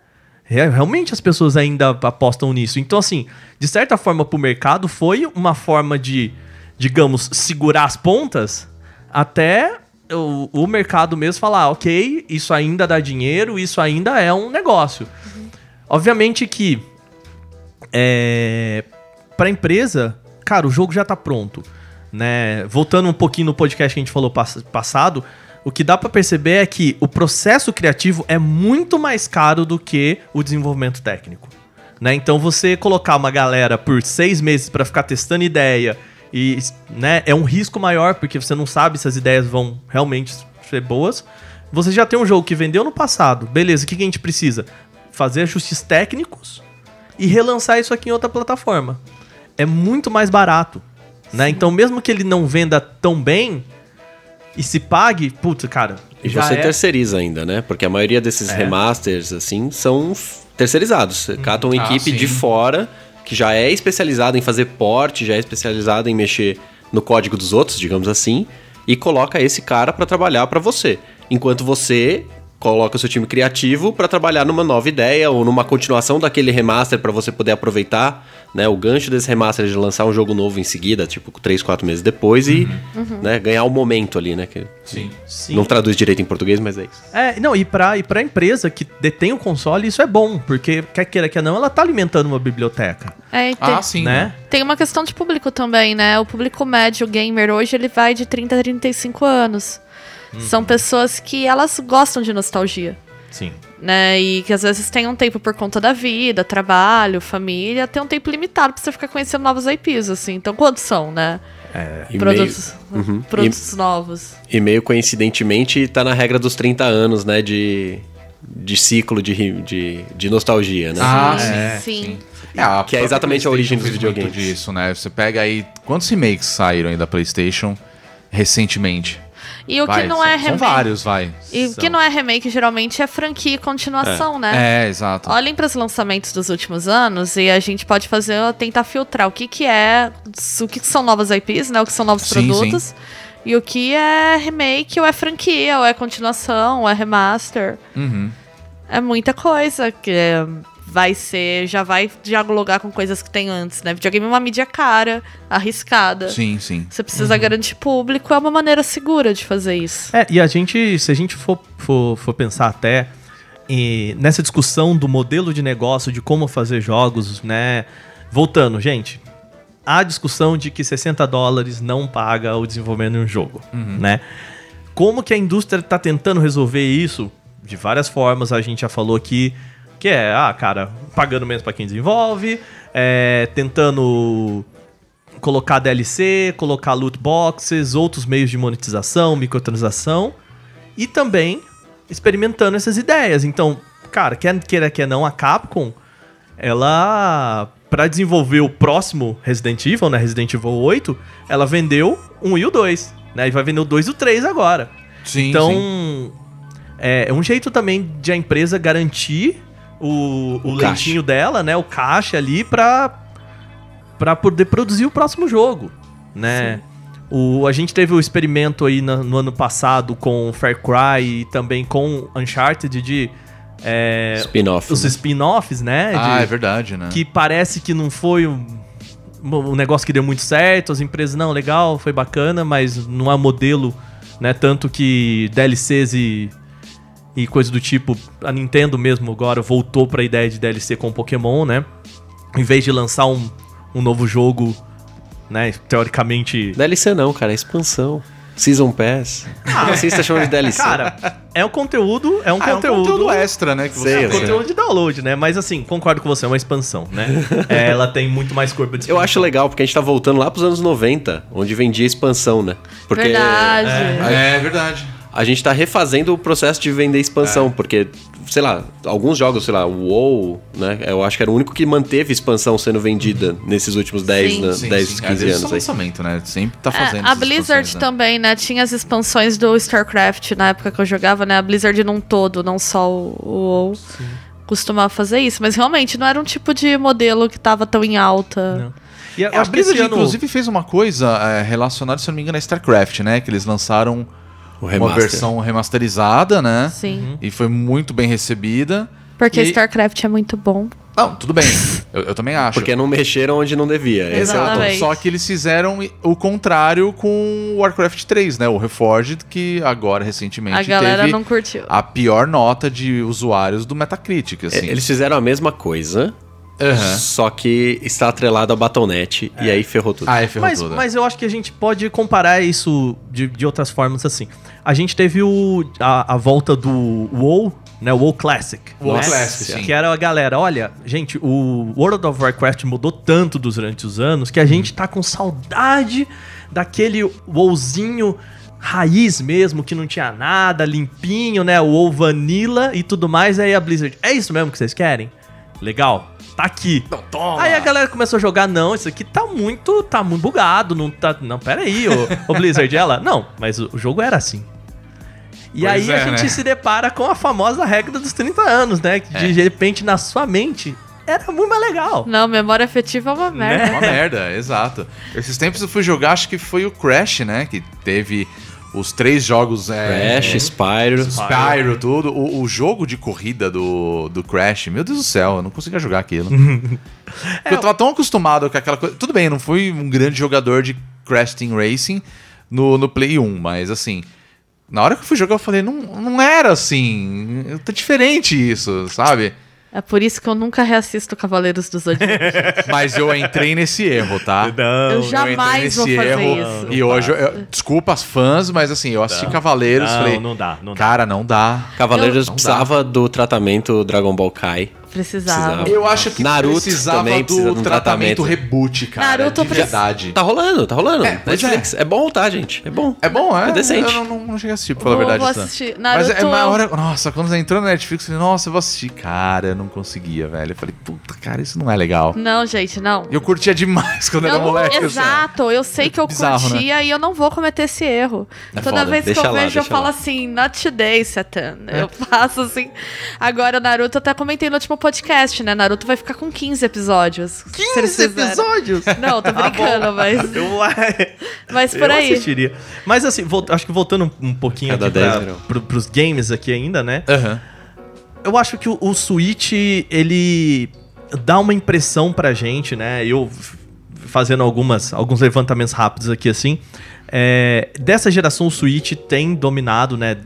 [SPEAKER 7] Re- Realmente as pessoas ainda apostam nisso. Então, assim, de certa forma, pro mercado foi uma forma de, digamos, segurar as pontas até o, o mercado mesmo falar, ok, isso ainda dá dinheiro, isso ainda é um negócio. Obviamente que é, para empresa, cara, o jogo já tá pronto, né? Voltando um pouquinho no podcast que a gente falou pass- passado, o que dá pra perceber é que o processo criativo é muito mais caro do que o desenvolvimento técnico, né? Então você colocar uma galera por seis meses pra ficar testando ideia e, né, é um risco maior porque você não sabe se as ideias vão realmente ser boas. Você já tem um jogo que vendeu no passado. Beleza, o que, que a gente precisa? Fazer ajustes técnicos e relançar isso aqui em outra plataforma. É muito mais barato. Né? Então, mesmo que ele não venda tão bem e se pague, putz, cara.
[SPEAKER 8] E
[SPEAKER 7] já
[SPEAKER 8] você
[SPEAKER 7] é-
[SPEAKER 8] terceiriza ainda, né? Porque a maioria desses
[SPEAKER 7] É.
[SPEAKER 8] remasters, assim, são terceirizados. Você cata uma
[SPEAKER 5] Ah,
[SPEAKER 8] equipe de
[SPEAKER 5] sim.
[SPEAKER 8] fora que já é especializada em fazer porte, já é especializada em mexer no código dos outros, digamos assim, e coloca esse cara pra trabalhar pra você. Enquanto você coloca o seu time criativo pra trabalhar numa nova ideia ou numa continuação daquele remaster pra você poder aproveitar, né, o gancho desse remaster de lançar um jogo novo em seguida, tipo 3, 4 meses depois e, né, ganhar o momento ali, né, que
[SPEAKER 5] Sim.
[SPEAKER 7] Sim.
[SPEAKER 8] não traduz direito em português, mas é isso.
[SPEAKER 7] É, não, e pra, e pra empresa que detém o console, isso é bom, porque quer queira, quer não, ela tá alimentando uma biblioteca,
[SPEAKER 6] É, tem,
[SPEAKER 5] Ah, sim.
[SPEAKER 7] né?
[SPEAKER 6] tem uma questão de público também, né? O público médio gamer hoje ele vai de 30 a 35 anos.
[SPEAKER 7] Uhum.
[SPEAKER 6] São pessoas que elas gostam de nostalgia.
[SPEAKER 7] Sim.
[SPEAKER 6] né? E que às vezes tem um tempo por conta da vida, trabalho, família, tem um tempo limitado pra você ficar conhecendo novos IPs, assim. Então, quantos são, né?
[SPEAKER 8] E
[SPEAKER 6] Produtos,
[SPEAKER 8] meio, Uhum.
[SPEAKER 6] produtos novos.
[SPEAKER 8] e, e meio coincidentemente tá na regra dos 30 anos, né, de, de ciclo de, de, de nostalgia, né?
[SPEAKER 5] Ah,
[SPEAKER 6] Sim,
[SPEAKER 5] sim.
[SPEAKER 6] sim.
[SPEAKER 5] É,
[SPEAKER 8] Que é exatamente a origem dos videogames.
[SPEAKER 5] disso, né? Você pega aí. Quantos remakes saíram aí da PlayStation recentemente?
[SPEAKER 6] E o
[SPEAKER 5] Vai,
[SPEAKER 6] que não
[SPEAKER 5] são,
[SPEAKER 6] é
[SPEAKER 5] são
[SPEAKER 6] remake.
[SPEAKER 5] vários, vai.
[SPEAKER 6] E o que não é remake geralmente é franquia e continuação, né?
[SPEAKER 5] É, exato.
[SPEAKER 6] Olhem para os lançamentos dos últimos anos e a gente pode fazer tentar filtrar o que que é, o que são novas IPs, né? O que são novos
[SPEAKER 5] Sim,
[SPEAKER 6] produtos. E o que é remake, ou é franquia, ou é continuação, ou é remaster.
[SPEAKER 5] Uhum.
[SPEAKER 6] É muita coisa que é, vai ser, já vai dialogar com coisas que tem antes, né? Videogame é uma mídia cara, arriscada.
[SPEAKER 5] Sim, sim.
[SPEAKER 6] Você precisa garantir público, é uma maneira segura de fazer isso.
[SPEAKER 7] É, e a gente, se a gente for, for, for pensar até e nessa discussão do modelo de negócio, de como fazer jogos, né? Voltando, gente, há a discussão de que 60 dólares não paga o desenvolvimento de um jogo, né? Como que a indústria está tentando resolver isso? De várias formas, a gente já falou aqui, que é, ah, cara, pagando menos para quem desenvolve, é, tentando colocar DLC, colocar loot boxes, outros meios de monetização, microtransação e também experimentando essas ideias. Então, cara, quer queira quer não, a Capcom, ela para desenvolver o próximo Resident Evil, né, Resident Evil 8, ela vendeu um e o 2, né, e vai vender o 2 e o 3 agora.
[SPEAKER 5] Sim,
[SPEAKER 7] Então,
[SPEAKER 5] sim.
[SPEAKER 7] é é um jeito também de a empresa garantir o, o,
[SPEAKER 8] O
[SPEAKER 7] leitinho dela, né? O caixa ali pra, pra poder produzir o próximo jogo, né? O, a gente teve o experimento aí na- no, ano passado com Far Cry e também com Uncharted de... é,
[SPEAKER 8] Spin-off.
[SPEAKER 7] os
[SPEAKER 8] né?
[SPEAKER 7] spin-offs, né?
[SPEAKER 5] Ah,
[SPEAKER 7] de-
[SPEAKER 5] é verdade, né?
[SPEAKER 7] que parece que não foi um, um negócio que deu muito certo, as empresas, não, legal, foi bacana, mas não há modelo, né? Tanto que DLCs e, e coisa do tipo, a Nintendo mesmo agora voltou pra ideia de DLC com Pokémon, né? Em vez de lançar um, um novo jogo, né? Teoricamente.
[SPEAKER 8] DLC não, cara, é expansão. Season Pass. Ah, você está chamando de DLC.
[SPEAKER 7] Cara, é um conteúdo, é um
[SPEAKER 5] Ah, é um
[SPEAKER 7] conteúdo.
[SPEAKER 5] conteúdo extra, né? Que você
[SPEAKER 8] Sei,
[SPEAKER 7] É um
[SPEAKER 8] sei.
[SPEAKER 7] conteúdo de download, né? Mas assim, concordo com você, é uma expansão, né? É, ela tem muito mais corpo de
[SPEAKER 8] Eu acho legal, porque a gente tá voltando lá pros anos 90, onde vendia expansão, né? Porque
[SPEAKER 6] Verdade.
[SPEAKER 5] É verdade.
[SPEAKER 8] A gente tá refazendo o processo de vender expansão, porque, sei lá, alguns jogos, sei lá, o WoW, né? Eu acho que era o único que manteve expansão sendo vendida nesses últimos 10,
[SPEAKER 6] Sim.
[SPEAKER 8] né,
[SPEAKER 5] Sim,
[SPEAKER 8] 10
[SPEAKER 5] sim.
[SPEAKER 8] 15
[SPEAKER 5] Às vezes
[SPEAKER 8] anos aí.
[SPEAKER 5] lançamento, né? Sempre tá
[SPEAKER 6] É,
[SPEAKER 5] fazendo
[SPEAKER 6] a
[SPEAKER 5] essas
[SPEAKER 6] Blizzard
[SPEAKER 5] né?
[SPEAKER 6] também, né? Tinha as expansões do StarCraft na época que eu jogava, né? A Blizzard num todo, não só o o WoW. Costumava fazer isso, mas realmente não era um tipo de modelo que tava tão em alta.
[SPEAKER 7] Não. E
[SPEAKER 5] É, a
[SPEAKER 7] esse
[SPEAKER 5] Blizzard,
[SPEAKER 7] ano-
[SPEAKER 5] inclusive, fez uma coisa é, relacionada, se eu não me engano, a StarCraft, né? Que eles lançaram uma versão remasterizada, né?
[SPEAKER 6] Sim.
[SPEAKER 5] E foi muito bem recebida.
[SPEAKER 6] Porque
[SPEAKER 5] E-
[SPEAKER 6] StarCraft é muito bom.
[SPEAKER 5] Não, tudo bem. Eu, eu também acho.
[SPEAKER 8] Porque não mexeram onde não devia. Esse é.
[SPEAKER 6] Exatamente.
[SPEAKER 5] Só que eles fizeram o contrário com o Warcraft 3, né? O Reforged, que agora, recentemente,
[SPEAKER 6] A galera
[SPEAKER 5] teve
[SPEAKER 6] não curtiu.
[SPEAKER 5] a pior nota de usuários do Metacritic, assim.
[SPEAKER 8] É, Eles fizeram a mesma coisa,
[SPEAKER 5] Aham.
[SPEAKER 8] só que está atrelado a Battle.net e aí ferrou tudo.
[SPEAKER 5] Ah, é ferrou
[SPEAKER 7] Mas,
[SPEAKER 5] tudo.
[SPEAKER 7] mas eu acho que a gente pode comparar isso de, de outras formas assim. A gente teve o, a, a volta do WoW, né? O WoW Classic.
[SPEAKER 5] WoW
[SPEAKER 7] né?
[SPEAKER 5] Classic, sim.
[SPEAKER 7] Que era a galera, olha, gente, o World of Warcraft mudou tanto durante os anos que a gente tá com saudade daquele WoWzinho raiz mesmo, que não tinha nada, limpinho, né? O vanilla e tudo mais. Aí a Blizzard, é isso mesmo que vocês querem? Legal. Tá aqui. Aí a galera começou a jogar, não, isso aqui tá muito, tá muito bugado, não tá, não, pera aí, o, o Blizzard, ela, não, mas o, o jogo era assim. E
[SPEAKER 5] Pois
[SPEAKER 7] aí
[SPEAKER 5] é,
[SPEAKER 7] a gente
[SPEAKER 5] né?
[SPEAKER 7] se depara com a famosa regra dos 30 anos, né? Que de repente na sua mente era muito mais legal.
[SPEAKER 6] Não, memória afetiva é uma merda.
[SPEAKER 5] É uma merda, exato. Esses tempos eu fui jogar, acho que foi o Crash, né? Que teve os três jogos. É,
[SPEAKER 8] Crash, Spyro.
[SPEAKER 5] Spyro, tudo. O, o jogo de corrida do, do Crash, meu Deus do céu, eu não conseguia jogar aquilo. Porque eu tava tão acostumado com aquela coisa. Tudo bem, eu não fui um grande jogador de Crash Team Racing no, no Play 1, mas assim. Na hora que eu fui jogar, eu falei, não, não era assim. Tá diferente isso, sabe?
[SPEAKER 6] É por isso que eu nunca reassisto Cavaleiros do Zodíaco.
[SPEAKER 5] Mas eu entrei nesse erro, tá?
[SPEAKER 7] Não.
[SPEAKER 6] Eu jamais vou fazer isso.
[SPEAKER 5] E hoje, eu- eu- desculpa as fãs, mas assim, eu assisti Cavaleiros
[SPEAKER 7] Não,
[SPEAKER 5] falei,
[SPEAKER 7] não dá, não dá.
[SPEAKER 5] cara, não dá.
[SPEAKER 8] Cavaleiros
[SPEAKER 5] Não dá.
[SPEAKER 8] precisava do tratamento Dragon Ball Kai.
[SPEAKER 6] Precisava.
[SPEAKER 8] Precisava.
[SPEAKER 5] Eu acho que
[SPEAKER 8] Naruto
[SPEAKER 5] precisava
[SPEAKER 8] também
[SPEAKER 5] do
[SPEAKER 8] precisa de um
[SPEAKER 5] tratamento,
[SPEAKER 8] tratamento.
[SPEAKER 5] reboot, cara,
[SPEAKER 6] Naruto
[SPEAKER 5] de
[SPEAKER 6] precisa-
[SPEAKER 5] verdade.
[SPEAKER 8] Tá rolando, tá rolando.
[SPEAKER 5] É, pois
[SPEAKER 8] Netflix. É. bom, tá, gente? É bom.
[SPEAKER 5] É bom, é?
[SPEAKER 8] É decente.
[SPEAKER 5] Eu não, não cheguei a assistir, pra falar a
[SPEAKER 6] Vou-
[SPEAKER 5] verdade.
[SPEAKER 6] vou assistir.
[SPEAKER 5] Mas é
[SPEAKER 6] Naruto
[SPEAKER 5] uma
[SPEAKER 6] é um-
[SPEAKER 5] hora... Nossa, quando você entrou na Netflix, eu falei, nossa, eu vou assistir. Cara, eu não conseguia, velho. Eu falei, puta, cara, isso não é legal.
[SPEAKER 6] Não, gente, não.
[SPEAKER 5] Eu curtia demais quando
[SPEAKER 6] Eu
[SPEAKER 5] era
[SPEAKER 6] não-
[SPEAKER 5] moleque. assim.
[SPEAKER 6] exato, eu sei que eu
[SPEAKER 5] bizarro, né?
[SPEAKER 6] curtia e eu não vou cometer esse erro.
[SPEAKER 8] É
[SPEAKER 6] Toda
[SPEAKER 8] foda,
[SPEAKER 6] vez que
[SPEAKER 8] deixa
[SPEAKER 6] eu
[SPEAKER 8] lá,
[SPEAKER 6] vejo, eu
[SPEAKER 8] deixa
[SPEAKER 6] falo
[SPEAKER 8] lá.
[SPEAKER 6] assim, not today, Satan.
[SPEAKER 5] É.
[SPEAKER 6] Eu faço assim. Agora, Naruto, eu até comentei no último podcast, né? Naruto vai ficar com 15 episódios. 15
[SPEAKER 7] episódios?
[SPEAKER 6] Não, tô brincando, mas,
[SPEAKER 7] Eu,
[SPEAKER 6] mas por
[SPEAKER 7] eu
[SPEAKER 6] aí.
[SPEAKER 7] assistiria. Mas assim, volt- acho que voltando um, pouquinho
[SPEAKER 8] Cada
[SPEAKER 7] aqui
[SPEAKER 8] 10
[SPEAKER 7] pra, pro, pros games aqui ainda, né?
[SPEAKER 5] Aham.
[SPEAKER 7] Eu acho que o, o Switch, ele dá uma impressão pra gente, né? Eu fazendo algumas, alguns levantamentos rápidos aqui, assim. é, dessa geração, o Switch tem dominado, né?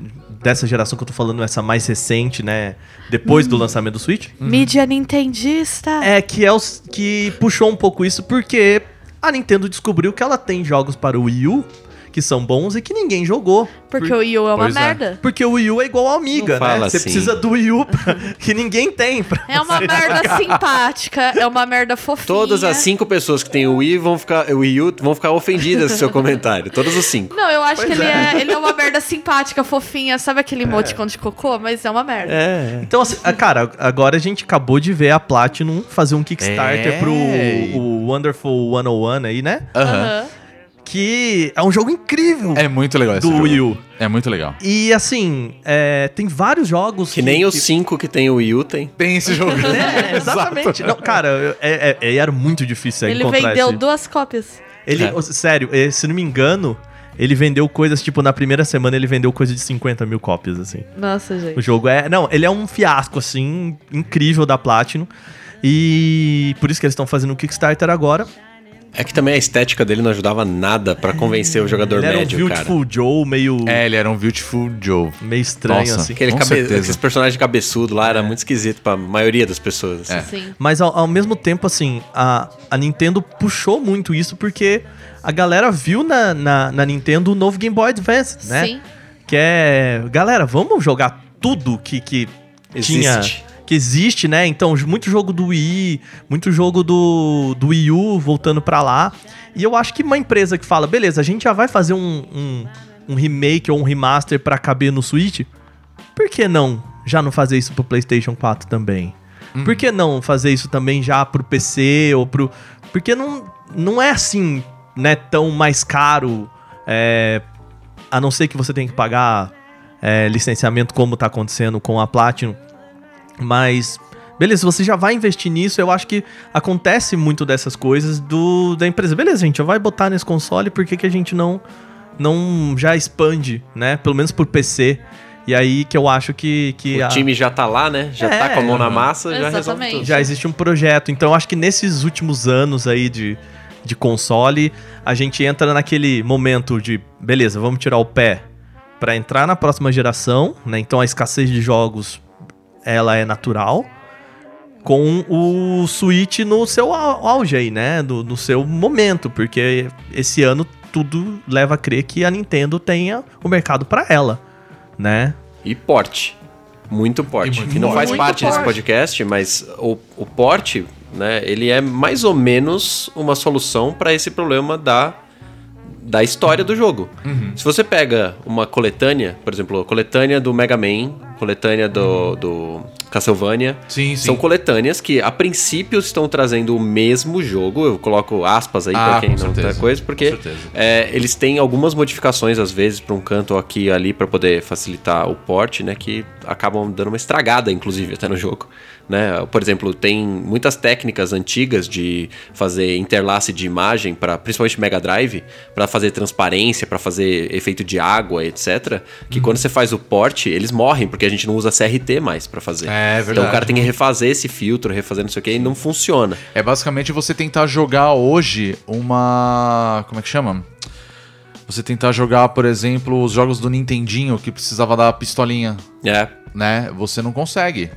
[SPEAKER 7] Dessa geração que eu tô falando, essa mais recente, né? Depois do lançamento do Switch.
[SPEAKER 6] Mídia nintendista.
[SPEAKER 7] É que é os que puxou um pouco isso porque a Nintendo descobriu que ela tem jogos para o Wii U que são bons e que ninguém jogou.
[SPEAKER 6] Porque o Wii U é uma
[SPEAKER 5] Pois é.
[SPEAKER 6] merda.
[SPEAKER 7] Porque o Wii U é igual ao Amiga,
[SPEAKER 8] Não fala
[SPEAKER 7] né? Você
[SPEAKER 8] assim.
[SPEAKER 7] precisa do Wii U pra- que ninguém tem. Pra
[SPEAKER 6] É uma merda
[SPEAKER 7] jogar.
[SPEAKER 6] simpática, é uma merda fofinha.
[SPEAKER 8] Todas as cinco pessoas que têm o Wii vão ficar, o Wii U vão ficar ofendidas com o seu comentário. Todas os cinco.
[SPEAKER 6] Não, eu acho
[SPEAKER 7] Pois
[SPEAKER 6] que ele
[SPEAKER 7] é.
[SPEAKER 6] é. ele é uma merda simpática, fofinha. Sabe aquele emoticon de cocô? Mas é uma merda.
[SPEAKER 8] É.
[SPEAKER 7] Então, assim, ah, cara, agora a gente acabou de ver a Platinum fazer um Kickstarter
[SPEAKER 5] É.
[SPEAKER 7] pro o Wonderful 101 aí, né?
[SPEAKER 5] Aham.
[SPEAKER 6] Aham.
[SPEAKER 7] Que é um jogo incrível
[SPEAKER 5] É muito legal esse
[SPEAKER 7] do
[SPEAKER 5] jogo.
[SPEAKER 7] Wii U.
[SPEAKER 5] É muito legal.
[SPEAKER 7] E assim, é, tem vários jogos
[SPEAKER 8] Que nem os cinco que tem o Wii U tem.
[SPEAKER 5] Tem esse jogo.
[SPEAKER 7] É, exatamente. Não, cara, é, é- é- era muito difícil
[SPEAKER 6] Ele
[SPEAKER 7] encontrar
[SPEAKER 6] vendeu
[SPEAKER 7] esse.
[SPEAKER 6] duas cópias.
[SPEAKER 7] Ele,
[SPEAKER 8] É.
[SPEAKER 7] sério, eh, se não me engano, ele vendeu coisas, tipo, na primeira semana ele vendeu coisa de 50 mil cópias, assim.
[SPEAKER 6] Nossa,
[SPEAKER 7] O
[SPEAKER 6] gente.
[SPEAKER 7] jogo é. Não, ele é um fiasco, assim, incrível da Platinum. E por isso que eles estão fazendo o Kickstarter agora.
[SPEAKER 8] É que também a estética dele não ajudava nada pra convencer o jogador
[SPEAKER 7] ele
[SPEAKER 8] médio,
[SPEAKER 7] era um
[SPEAKER 8] cara.
[SPEAKER 7] Beautiful Joe, meio,
[SPEAKER 5] É, ele era um Beautiful Joe.
[SPEAKER 7] meio estranho,
[SPEAKER 5] Nossa.
[SPEAKER 7] assim.
[SPEAKER 8] Aquele
[SPEAKER 5] Com
[SPEAKER 8] cabe...
[SPEAKER 5] certeza.
[SPEAKER 8] Aqueles personagens cabeçudo lá era muito esquisito pra maioria das pessoas.
[SPEAKER 5] É.
[SPEAKER 6] Sim.
[SPEAKER 7] Mas ao, ao mesmo tempo, assim, a, a Nintendo puxou muito isso porque a galera viu na, na, na Nintendo o novo Game Boy Advance, né?
[SPEAKER 6] Sim.
[SPEAKER 7] Que é. Galera, vamos jogar tudo que, que tinha. Que existe, né? Então, muito jogo do Wii, muito jogo do, do Wii U voltando pra lá. E eu acho que uma empresa que fala, beleza, a gente já vai fazer um, um, um remake ou um remaster pra caber no Switch, por que não já não fazer isso pro PlayStation 4 também? Por que não fazer isso também já pro PC ou pro. Porque não, não é assim, né, tão mais caro, é, a não ser que você tenha que pagar é, licenciamento como tá acontecendo com a Platinum. Mas, beleza, você já vai investir nisso, eu acho que acontece muito dessas coisas do da empresa. Beleza, gente já vai botar nesse console, por que, que a gente não, não já expande, né? Pelo menos por PC. E aí que eu acho que, que
[SPEAKER 8] O
[SPEAKER 7] a-
[SPEAKER 8] time já tá lá, né? Já
[SPEAKER 7] É,
[SPEAKER 8] tá com a mão na
[SPEAKER 7] aham.
[SPEAKER 8] massa, já resolve tudo.
[SPEAKER 7] já existe um projeto. Então, eu acho que nesses últimos anos aí de, de console, a gente entra naquele momento de, beleza, vamos tirar o pé pra entrar na próxima geração, né? Então, a escassez de jogos, ela é natural. Com o Switch no seu au- auge aí, né? No, no seu momento, porque esse ano tudo leva a crer que a Nintendo tenha o mercado pra ela, né?
[SPEAKER 8] E porte. Muito porte.
[SPEAKER 5] Muito
[SPEAKER 8] que não faz parte desse
[SPEAKER 6] porte.
[SPEAKER 8] podcast, mas o, o porte, né, ele é mais ou menos uma solução para esse problema da da história do jogo.
[SPEAKER 5] Uhum.
[SPEAKER 8] Se você pega uma coletânea, por exemplo, a coletânea do Mega Man, coletânea do, do Castlevania.
[SPEAKER 5] Sim, sim.
[SPEAKER 8] são coletâneas que a princípio estão trazendo o mesmo jogo. Eu coloco aspas aí
[SPEAKER 5] Ah,
[SPEAKER 8] pra quem não
[SPEAKER 5] certeza.
[SPEAKER 8] tá coisa, porque é, eles têm algumas modificações às vezes para um canto aqui e ali para poder facilitar o porte, né, que acabam dando uma estragada inclusive até no jogo, né? Por exemplo, tem muitas técnicas antigas de fazer interlace de imagem para principalmente Mega Drive, para fazer transparência, para fazer efeito de água, etc, que quando você faz o porte, eles morrem porque a gente não usa CRT mais para fazer.
[SPEAKER 5] É,
[SPEAKER 8] Então o cara tem que refazer esse filtro, refazer não sei o que, e não funciona.
[SPEAKER 5] É basicamente você tentar jogar hoje uma. Como é que chama? Você tentar jogar, por exemplo, os jogos do Nintendinho que precisava da pistolinha,
[SPEAKER 8] É,
[SPEAKER 5] né? Você não consegue.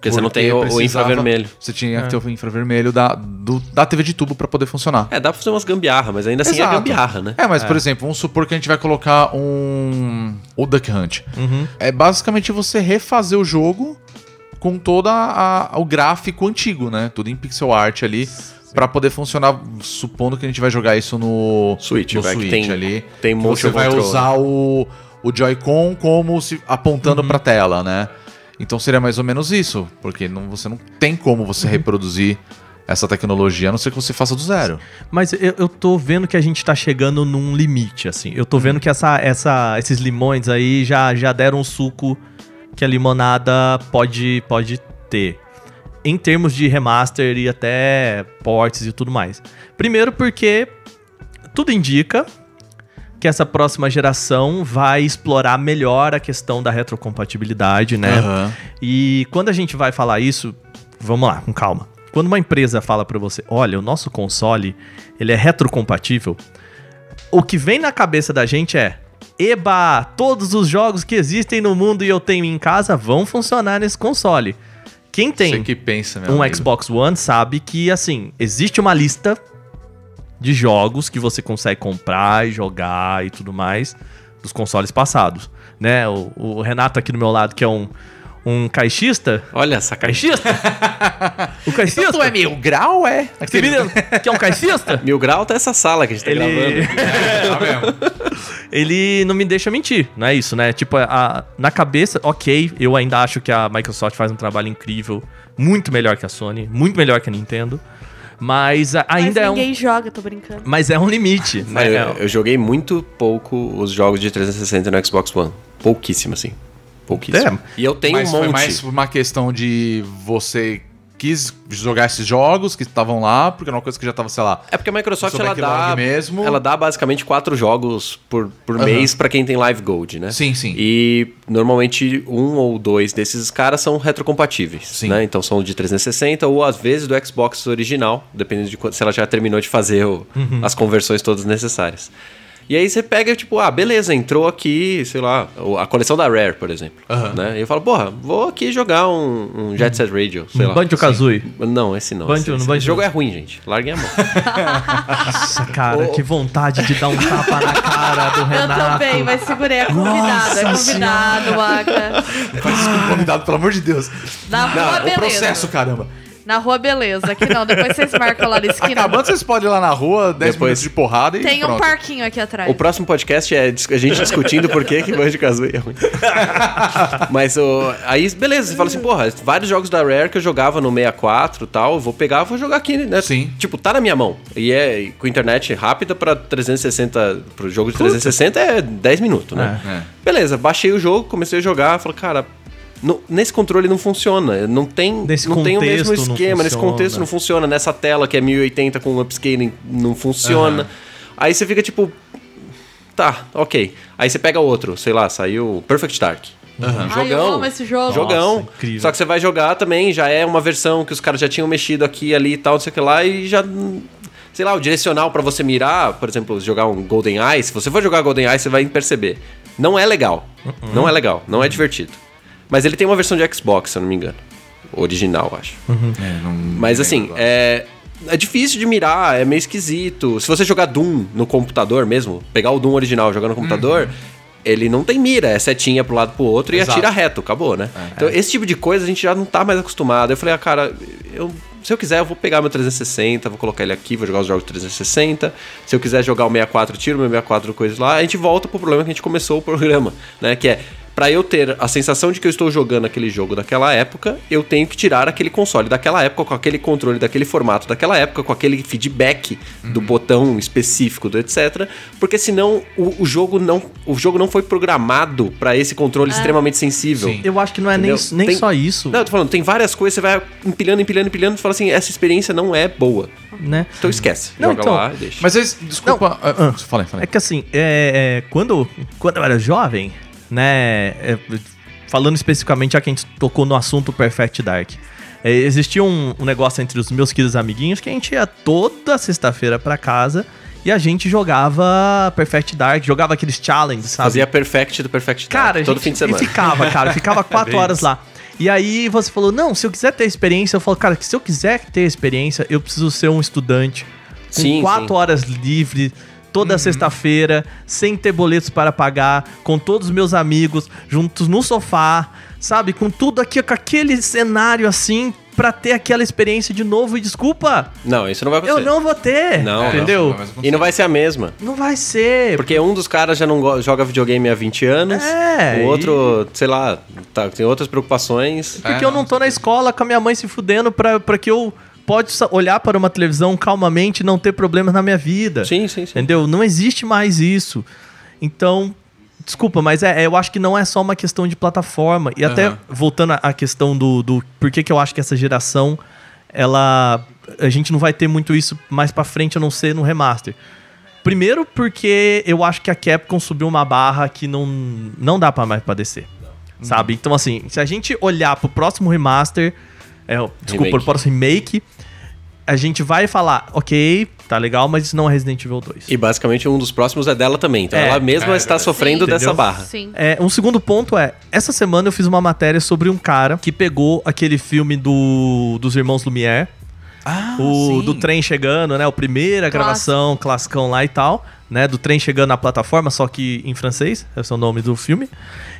[SPEAKER 8] Porque você não tem o, infravermelho.
[SPEAKER 5] Você tinha que ter o infravermelho da, do- da TV de tubo pra poder funcionar.
[SPEAKER 8] É, dá pra fazer umas gambiarra, mas ainda assim
[SPEAKER 5] Exato.
[SPEAKER 8] é gambiarra, né?
[SPEAKER 5] É, mas por exemplo, vamos supor que a gente vai colocar um. O Duck Hunt.
[SPEAKER 7] Uhum.
[SPEAKER 5] É basicamente você refazer o jogo com todo o gráfico antigo, né? Tudo em pixel art ali. Pra poder funcionar, supondo que a gente vai jogar isso no
[SPEAKER 8] Switch,
[SPEAKER 5] no
[SPEAKER 8] vai,
[SPEAKER 5] Switch
[SPEAKER 8] tem-
[SPEAKER 5] ali.
[SPEAKER 8] tem motion
[SPEAKER 5] Você vai
[SPEAKER 8] control.
[SPEAKER 5] usar o, o Joy-Con como se apontando pra tela, né? Então seria mais ou menos isso, porque não, você não tem como você reproduzir essa tecnologia, a não ser que você faça do zero.
[SPEAKER 7] Mas eu, eu tô vendo que a gente tá chegando num limite, assim. Eu tô
[SPEAKER 5] Hum.
[SPEAKER 7] vendo que essa, essa, esses limões aí já, já deram um suco que a limonada pode, pode ter. Em termos de remaster e até ports e tudo mais. Primeiro porque tudo indica que essa próxima geração vai explorar melhor a questão da retrocompatibilidade, né?
[SPEAKER 5] Aham.
[SPEAKER 7] E quando a gente vai falar isso, vamos lá, com calma. Quando uma empresa fala pra você, olha, o nosso console, ele é retrocompatível, o que vem na cabeça da gente é, eba, todos os jogos que existem no mundo e eu tenho em casa vão funcionar nesse console. Quem tem
[SPEAKER 5] que pensa,
[SPEAKER 7] um
[SPEAKER 5] amigo.
[SPEAKER 7] Xbox One sabe que, assim, existe uma lista de jogos que você consegue comprar e jogar e tudo mais dos consoles passados, né? O, o Renato aqui do meu lado, que é um, um caixista...
[SPEAKER 8] Olha essa.
[SPEAKER 7] Caixista? o caixista?
[SPEAKER 5] Tu é mil grau, é?
[SPEAKER 7] Menino que é um caixista?
[SPEAKER 8] Mil grau tá essa sala que a gente tá
[SPEAKER 7] Ele...
[SPEAKER 8] gravando.
[SPEAKER 5] É, tá mesmo.
[SPEAKER 7] ele não me deixa mentir, não é isso, né? Tipo, a- na cabeça, ok, eu ainda acho que a Microsoft faz um trabalho incrível, muito melhor que a Sony, muito melhor que a Nintendo, mas ainda
[SPEAKER 6] Mas
[SPEAKER 7] é um...
[SPEAKER 6] ninguém joga, tô brincando.
[SPEAKER 7] Mas é um limite, né?
[SPEAKER 8] eu, eu joguei muito pouco os jogos de 360 no Xbox One. Pouquíssimo, assim. Pouquíssimo.
[SPEAKER 7] É.
[SPEAKER 8] E eu tenho
[SPEAKER 5] Mas
[SPEAKER 8] um
[SPEAKER 5] foi
[SPEAKER 8] monte.
[SPEAKER 5] mais uma questão de você quis jogar esses jogos que estavam lá, porque era uma coisa que já tava, sei lá.
[SPEAKER 8] É porque a Microsoft ela dá,
[SPEAKER 5] mesmo.
[SPEAKER 8] ela dá basicamente quatro jogos por, por
[SPEAKER 5] Aham.
[SPEAKER 8] mês pra quem tem Live Gold, né?
[SPEAKER 5] Sim, sim.
[SPEAKER 8] E normalmente um ou dois desses caras são retrocompatíveis,
[SPEAKER 5] Sim.
[SPEAKER 8] né? Então são de 360 ou às vezes do Xbox original, dependendo de se ela já terminou de fazer o-
[SPEAKER 5] Uhum.
[SPEAKER 8] as conversões todas necessárias. E aí você pega, tipo, ah, beleza, entrou aqui, sei lá, a coleção da Rare, por exemplo.
[SPEAKER 5] Aham.
[SPEAKER 8] Né? E eu falo, porra, vou aqui jogar um, um Jet Set Radio, sei lá.
[SPEAKER 7] Banjo-Kazooie.
[SPEAKER 8] Não, esse não.
[SPEAKER 7] Banjo-
[SPEAKER 8] esse,
[SPEAKER 7] no
[SPEAKER 8] esse
[SPEAKER 7] Banjo-
[SPEAKER 8] jogo é ruim, gente. Larguem a mão.
[SPEAKER 7] Nossa, cara, que vontade de dar um tapa na cara do
[SPEAKER 6] Eu
[SPEAKER 7] Renato.
[SPEAKER 6] também, mas segurei. É convidado, é
[SPEAKER 7] Nossa
[SPEAKER 6] convidado, Waka.
[SPEAKER 5] Faz isso com o convidado, pelo amor de Deus.
[SPEAKER 6] Na rua,
[SPEAKER 5] Não, o
[SPEAKER 6] beleza.
[SPEAKER 5] processo, caramba.
[SPEAKER 6] Na rua, beleza. Aqui não, depois vocês marcam lá na esquina.
[SPEAKER 5] Acabando, vocês podem ir lá na rua, 10
[SPEAKER 8] Depois-
[SPEAKER 5] minutos de porrada e
[SPEAKER 6] Tem um
[SPEAKER 5] pronto.
[SPEAKER 6] parquinho aqui atrás.
[SPEAKER 8] O próximo podcast é dis- a gente discutindo por que que Banjo Kazooie é ruim. Mas o, aí, beleza, você fala assim, porra, vários jogos da Rare que eu jogava no 64 e tal, eu vou pegar, vou jogar aqui, né?
[SPEAKER 5] Sim.
[SPEAKER 8] Tipo, tá na minha mão. E é e com internet rápida pra 360, pro jogo de 360 é 10 minutos, né?
[SPEAKER 5] É.
[SPEAKER 8] Beleza, baixei o jogo, comecei a jogar, falei, cara, no- nesse controle não funciona, não tem,
[SPEAKER 7] Nesse
[SPEAKER 8] não tem o mesmo esquema, nesse contexto não funciona, nessa tela que é 1080 com upscaling não funciona. Aí você fica tipo, tá, ok. Aí você pega outro, sei lá, saiu Perfect Dark.
[SPEAKER 6] Ai, eu amo esse jogo.
[SPEAKER 8] Jogão.
[SPEAKER 7] Nossa.
[SPEAKER 8] Só que você vai jogar também, já é uma versão que os caras já tinham mexido aqui, ali e tal, não sei o que lá, e já. Sei lá, o direcional pra você mirar, por exemplo, jogar um Golden Eye, se você for jogar Golden Eye, você vai perceber. Não é legal.
[SPEAKER 7] Uh-uh.
[SPEAKER 8] Não é legal, não é divertido. Mas ele tem uma versão de Xbox, se eu não me engano. Original, acho.
[SPEAKER 5] É, não-
[SPEAKER 8] Mas
[SPEAKER 5] não
[SPEAKER 8] assim, é, é difícil de mirar, é meio esquisito. Se você jogar Doom no computador mesmo, pegar o Doom original e jogar no computador, ele não tem mira, é setinha pro lado pro outro
[SPEAKER 5] Exato.
[SPEAKER 8] e atira reto, acabou, né? Então esse tipo de coisa a gente já não tá mais acostumado. Eu falei, ah, cara, eu, se eu quiser, eu vou pegar meu 360, vou colocar ele aqui, vou jogar os jogos 360. Se eu quiser jogar o 64, tiro meu 64 coisas lá. A gente volta pro problema que a gente começou o programa, né? Que é Pra eu ter a sensação de que eu estou jogando aquele jogo daquela época, eu tenho que tirar aquele console daquela época, com aquele controle daquele formato daquela época, com aquele feedback do botão específico do etc. Porque senão o, o jogo não o jogo não foi programado pra esse controle extremamente sensível.
[SPEAKER 5] Sim.
[SPEAKER 7] Eu acho que não é nem,
[SPEAKER 8] Entendeu?
[SPEAKER 7] nem
[SPEAKER 8] Tem-
[SPEAKER 7] só isso,
[SPEAKER 8] Não, eu tô falando, tem várias coisas, você vai empilhando, empilhando, empilhando, e fala assim, essa experiência não é boa.
[SPEAKER 7] né?
[SPEAKER 8] Então esquece.
[SPEAKER 7] Não,
[SPEAKER 8] joga
[SPEAKER 7] então,
[SPEAKER 8] lá e deixa.
[SPEAKER 5] Mas eles, desculpa. ah, Fala aí, fala
[SPEAKER 7] É
[SPEAKER 5] aí.
[SPEAKER 7] que assim, é, é, quando, quando eu era jovem, né? é, falando especificamente já que a gente tocou no assunto Perfect Dark. é, existia um, um negócio entre os meus queridos amiguinhos que a gente ia toda sexta-feira pra casa e a gente jogava Perfect Dark, jogava aqueles challenges, sabe?
[SPEAKER 8] Fazia perfect do perfect Dark
[SPEAKER 7] Cara, a
[SPEAKER 8] todo
[SPEAKER 7] gente-
[SPEAKER 8] fim de semana.
[SPEAKER 7] E ficava, cara, ficava quatro horas lá. E aí você falou, não, se eu quiser ter experiência, eu falo, cara, que se eu quiser ter experiência, eu preciso ser um estudante com
[SPEAKER 8] Sim,
[SPEAKER 7] quatro
[SPEAKER 8] sim.
[SPEAKER 7] horas livre, toda
[SPEAKER 5] Uhum.
[SPEAKER 7] sexta-feira, sem ter boletos para pagar, com todos os meus amigos, juntos no sofá, sabe? Com tudo aqui, com aquele cenário assim, pra ter aquela experiência de novo. E desculpa,
[SPEAKER 8] Não, isso não vai acontecer.
[SPEAKER 7] eu não vou ter.
[SPEAKER 8] Não,
[SPEAKER 7] entendeu?
[SPEAKER 5] não, mas-
[SPEAKER 8] E não vai ser a mesma.
[SPEAKER 7] Não vai ser.
[SPEAKER 8] Porque um dos caras já não joga videogame há 20 anos.
[SPEAKER 7] É,
[SPEAKER 8] O outro, sei lá, tá, tem outras preocupações.
[SPEAKER 7] Porque
[SPEAKER 5] É,
[SPEAKER 7] eu não tô na escola com a minha mãe se fudendo pra, pra que eu pode olhar para uma televisão calmamente e não ter problemas na minha vida.
[SPEAKER 8] Sim, sim, sim.
[SPEAKER 7] Entendeu? Não existe mais isso. Então, desculpa, mas é, é- eu acho que não é só uma questão de plataforma. E até
[SPEAKER 5] Aham.
[SPEAKER 7] voltando à- questão do, do por que, que eu acho que essa geração, ela. A gente não vai ter muito isso mais pra frente, a não ser no remaster. Primeiro porque eu acho que a Capcom subiu uma barra que não, não dá pra mais pra descer. Sabe? Então, assim, se a gente olhar pro próximo remaster, é, desculpa,
[SPEAKER 8] Remake.
[SPEAKER 7] próximo remake, a gente vai falar, ok, tá legal, mas isso não é Resident Evil 2.
[SPEAKER 8] E basicamente um dos próximos é dela também. Então
[SPEAKER 7] É,
[SPEAKER 8] ela mesma
[SPEAKER 5] é
[SPEAKER 8] está sofrendo
[SPEAKER 7] Sim,
[SPEAKER 8] dessa
[SPEAKER 7] entendeu?
[SPEAKER 8] barra.
[SPEAKER 6] Sim.
[SPEAKER 7] É, um segundo ponto é, essa semana eu fiz uma matéria sobre um cara que pegou aquele filme do, dos Irmãos Lumière,
[SPEAKER 5] Ah,
[SPEAKER 7] o
[SPEAKER 5] sim.
[SPEAKER 7] do trem chegando, né? A primeira gravação, classicão lá e tal, né? Do trem chegando na plataforma, só que em francês, esse é o nome do filme.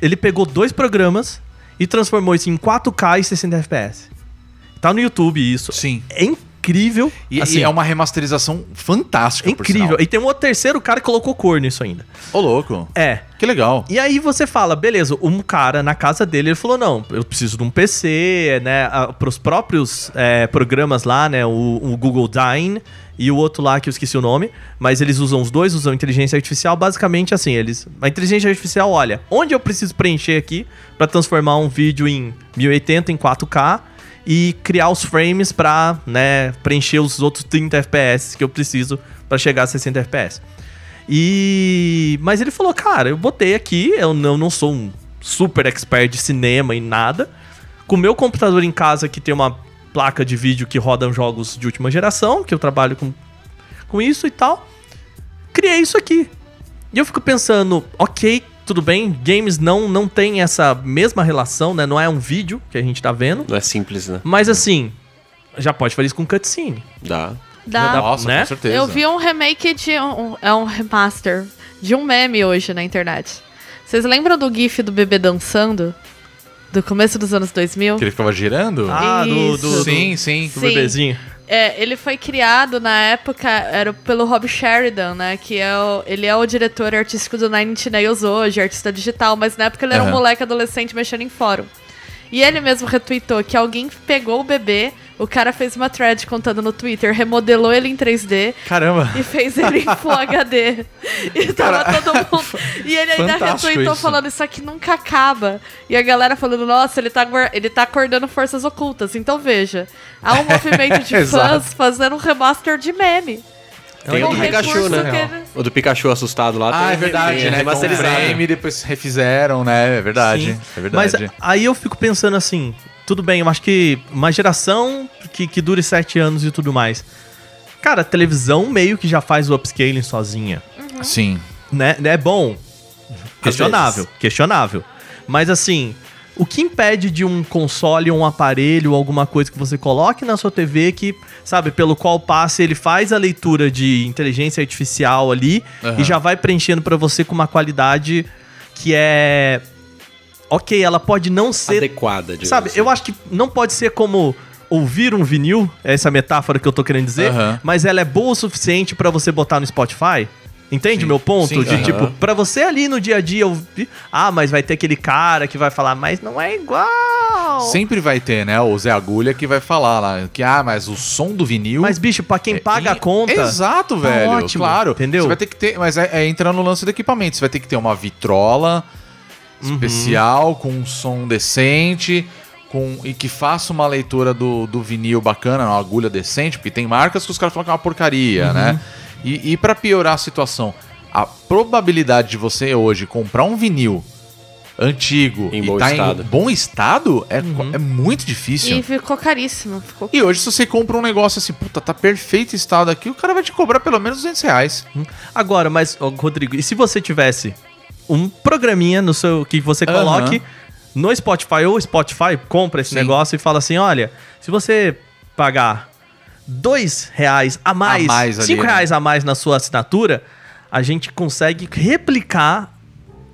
[SPEAKER 7] Ele pegou dois programas e transformou isso em 4K e 60 FPS. Tá no YouTube isso.
[SPEAKER 5] Sim.
[SPEAKER 7] É incrível.
[SPEAKER 5] E,
[SPEAKER 7] assim,
[SPEAKER 5] e é uma remasterização fantástica,
[SPEAKER 7] é incrível. E tem um outro terceiro cara que colocou cor nisso ainda.
[SPEAKER 5] Ô, louco.
[SPEAKER 7] É.
[SPEAKER 5] Que legal.
[SPEAKER 7] E aí você fala, beleza, um cara na casa dele, ele falou, não, eu preciso de um PC, né, para os próprios é, programas lá, né, o, o Google Dine e o outro lá que eu esqueci o nome, mas eles usam os dois, usam inteligência artificial, basicamente assim, eles, a inteligência artificial olha, onde eu preciso preencher aqui para transformar um vídeo em 1080 em 4K e criar os frames para, né, preencher os outros 30 FPS que eu preciso para chegar a 60 FPS. E. Mas ele falou, cara, eu botei aqui, eu não, não sou um super expert de cinema e nada. Com o meu computador em casa, que tem uma placa de vídeo que roda jogos de última geração, que eu trabalho com, com isso e tal. Criei isso aqui. E eu fico pensando, ok, tudo bem, games não, não tem essa mesma relação, né? Não é um vídeo que a gente tá vendo.
[SPEAKER 8] Não é simples, né?
[SPEAKER 7] Mas assim, já pode fazer isso com cutscene.
[SPEAKER 8] Dá.
[SPEAKER 6] Dá.
[SPEAKER 5] Nossa,
[SPEAKER 7] né?
[SPEAKER 5] com certeza.
[SPEAKER 6] Eu vi um remake de um, é um remaster de um meme hoje na internet. Vocês lembram do GIF do bebê dançando? Do começo dos anos 2000?
[SPEAKER 5] Que ele ficava girando?
[SPEAKER 7] Ah, do, do, do,
[SPEAKER 5] sim, sim.
[SPEAKER 7] do
[SPEAKER 6] Sim.
[SPEAKER 7] bebezinho.
[SPEAKER 6] É, ele foi criado na época, era pelo Rob Sheridan, né? Que é o, ele é o diretor artístico do Nine Inch Nails hoje, artista digital, mas na época ele era um
[SPEAKER 5] Aham.
[SPEAKER 6] moleque adolescente mexendo em fórum. E ele mesmo retweetou que alguém pegou o bebê, o cara fez uma thread contando no Twitter, remodelou ele em 3D
[SPEAKER 5] Caramba.
[SPEAKER 6] e fez ele em Full HD. E tava todo mundo. E ele ainda
[SPEAKER 5] Fantástico
[SPEAKER 6] retweetou
[SPEAKER 5] isso.
[SPEAKER 6] falando isso aqui nunca acaba. E a galera falando, nossa, ele tá, ele tá acordando forças ocultas. Então veja, há um movimento de fãs fazendo um remaster de meme.
[SPEAKER 8] Tem o do Pikachu, né?
[SPEAKER 6] que ele-
[SPEAKER 8] O do Pikachu assustado lá.
[SPEAKER 5] Ah, é verdade, né?
[SPEAKER 8] Remasterizado.
[SPEAKER 5] frame, depois refizeram, né? É verdade.
[SPEAKER 7] Sim.
[SPEAKER 5] É verdade.
[SPEAKER 7] Mas aí eu fico pensando assim, tudo bem, eu acho que uma geração que, que dure sete anos e tudo mais. Cara, a televisão meio que já faz o upscaling sozinha.
[SPEAKER 5] Sim.
[SPEAKER 7] Né? É bom. Questionável, questionável. Mas assim, o que impede de um console, um aparelho, alguma coisa que você coloque na sua TV que, sabe, pelo qual passe ele faz a leitura de inteligência artificial ali
[SPEAKER 5] Aham.
[SPEAKER 7] e já vai preenchendo pra você com uma qualidade que é ok, ela pode não ser
[SPEAKER 8] Adequada, digamos
[SPEAKER 7] Sabe,
[SPEAKER 8] assim.
[SPEAKER 7] eu acho que não pode ser como ouvir um vinil, essa é a metáfora que eu tô querendo dizer,
[SPEAKER 5] Aham.
[SPEAKER 7] mas ela é boa o suficiente pra você botar no Spotify. Entende
[SPEAKER 5] Sim,
[SPEAKER 7] meu ponto?
[SPEAKER 5] sim,
[SPEAKER 7] de
[SPEAKER 5] aham.
[SPEAKER 7] tipo, pra você ali no dia a dia ouvir. Ah, mas vai ter aquele cara que vai falar, mas não é igual.
[SPEAKER 5] Sempre vai ter, né? O Zé Agulha que vai falar lá que, ah, mas o som do vinil.
[SPEAKER 7] Mas, bicho, pra quem paga
[SPEAKER 5] É,
[SPEAKER 7] a conta.
[SPEAKER 5] Exato,
[SPEAKER 7] tá
[SPEAKER 5] velho.
[SPEAKER 7] ótimo,
[SPEAKER 5] claro.
[SPEAKER 7] entendeu?
[SPEAKER 5] Você vai ter que ter. Mas é, é entrar no lance do equipamento. Você vai ter que ter uma vitrola
[SPEAKER 7] Uhum.
[SPEAKER 5] especial, com um som decente. Com, e que faça uma leitura do, do vinil bacana, uma agulha decente, porque tem marcas que os caras falam que é uma porcaria,
[SPEAKER 7] Uhum.
[SPEAKER 5] né? E, e para piorar a situação, a probabilidade de você hoje comprar um vinil antigo
[SPEAKER 8] Em
[SPEAKER 5] e
[SPEAKER 8] bom
[SPEAKER 5] tá
[SPEAKER 8] estado.
[SPEAKER 5] em bom estado é,
[SPEAKER 7] Uhum.
[SPEAKER 5] é muito difícil.
[SPEAKER 6] E ficou caríssimo. Ficou...
[SPEAKER 5] E hoje, se você compra um negócio assim, puta, tá perfeito estado aqui, o cara vai te cobrar pelo menos 200 reais.
[SPEAKER 7] Agora, mas, Rodrigo, e se você tivesse um programinha no seu que você coloque no Spotify ou Spotify, compra esse
[SPEAKER 5] Sim.
[SPEAKER 7] negócio e fala assim: olha, se você pagar dois reais a mais,
[SPEAKER 5] A mais ali,
[SPEAKER 7] cinco
[SPEAKER 5] né?
[SPEAKER 7] reais a mais na sua assinatura, a gente consegue replicar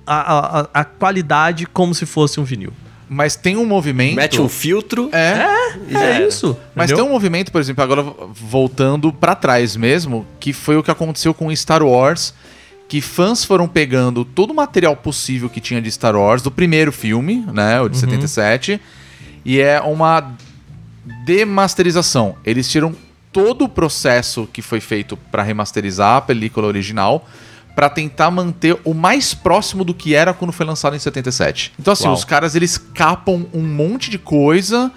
[SPEAKER 7] a, a, a qualidade como se fosse um vinil.
[SPEAKER 5] Mas tem um movimento.
[SPEAKER 8] Mete um filtro.
[SPEAKER 5] É.
[SPEAKER 7] É
[SPEAKER 8] era.
[SPEAKER 7] isso.
[SPEAKER 5] Mas
[SPEAKER 7] entendeu?
[SPEAKER 5] tem um movimento, por exemplo, agora voltando pra trás mesmo, que foi o que aconteceu com Star Wars, que fãs foram pegando todo o material possível que tinha de Star Wars, do primeiro filme, né, o de 77, e é uma demasterização. Eles tiram todo o processo que foi feito pra remasterizar a película original pra tentar manter o mais próximo do que era quando foi lançado em 77. Então assim,
[SPEAKER 7] Uau.
[SPEAKER 5] os caras eles capam um monte de coisa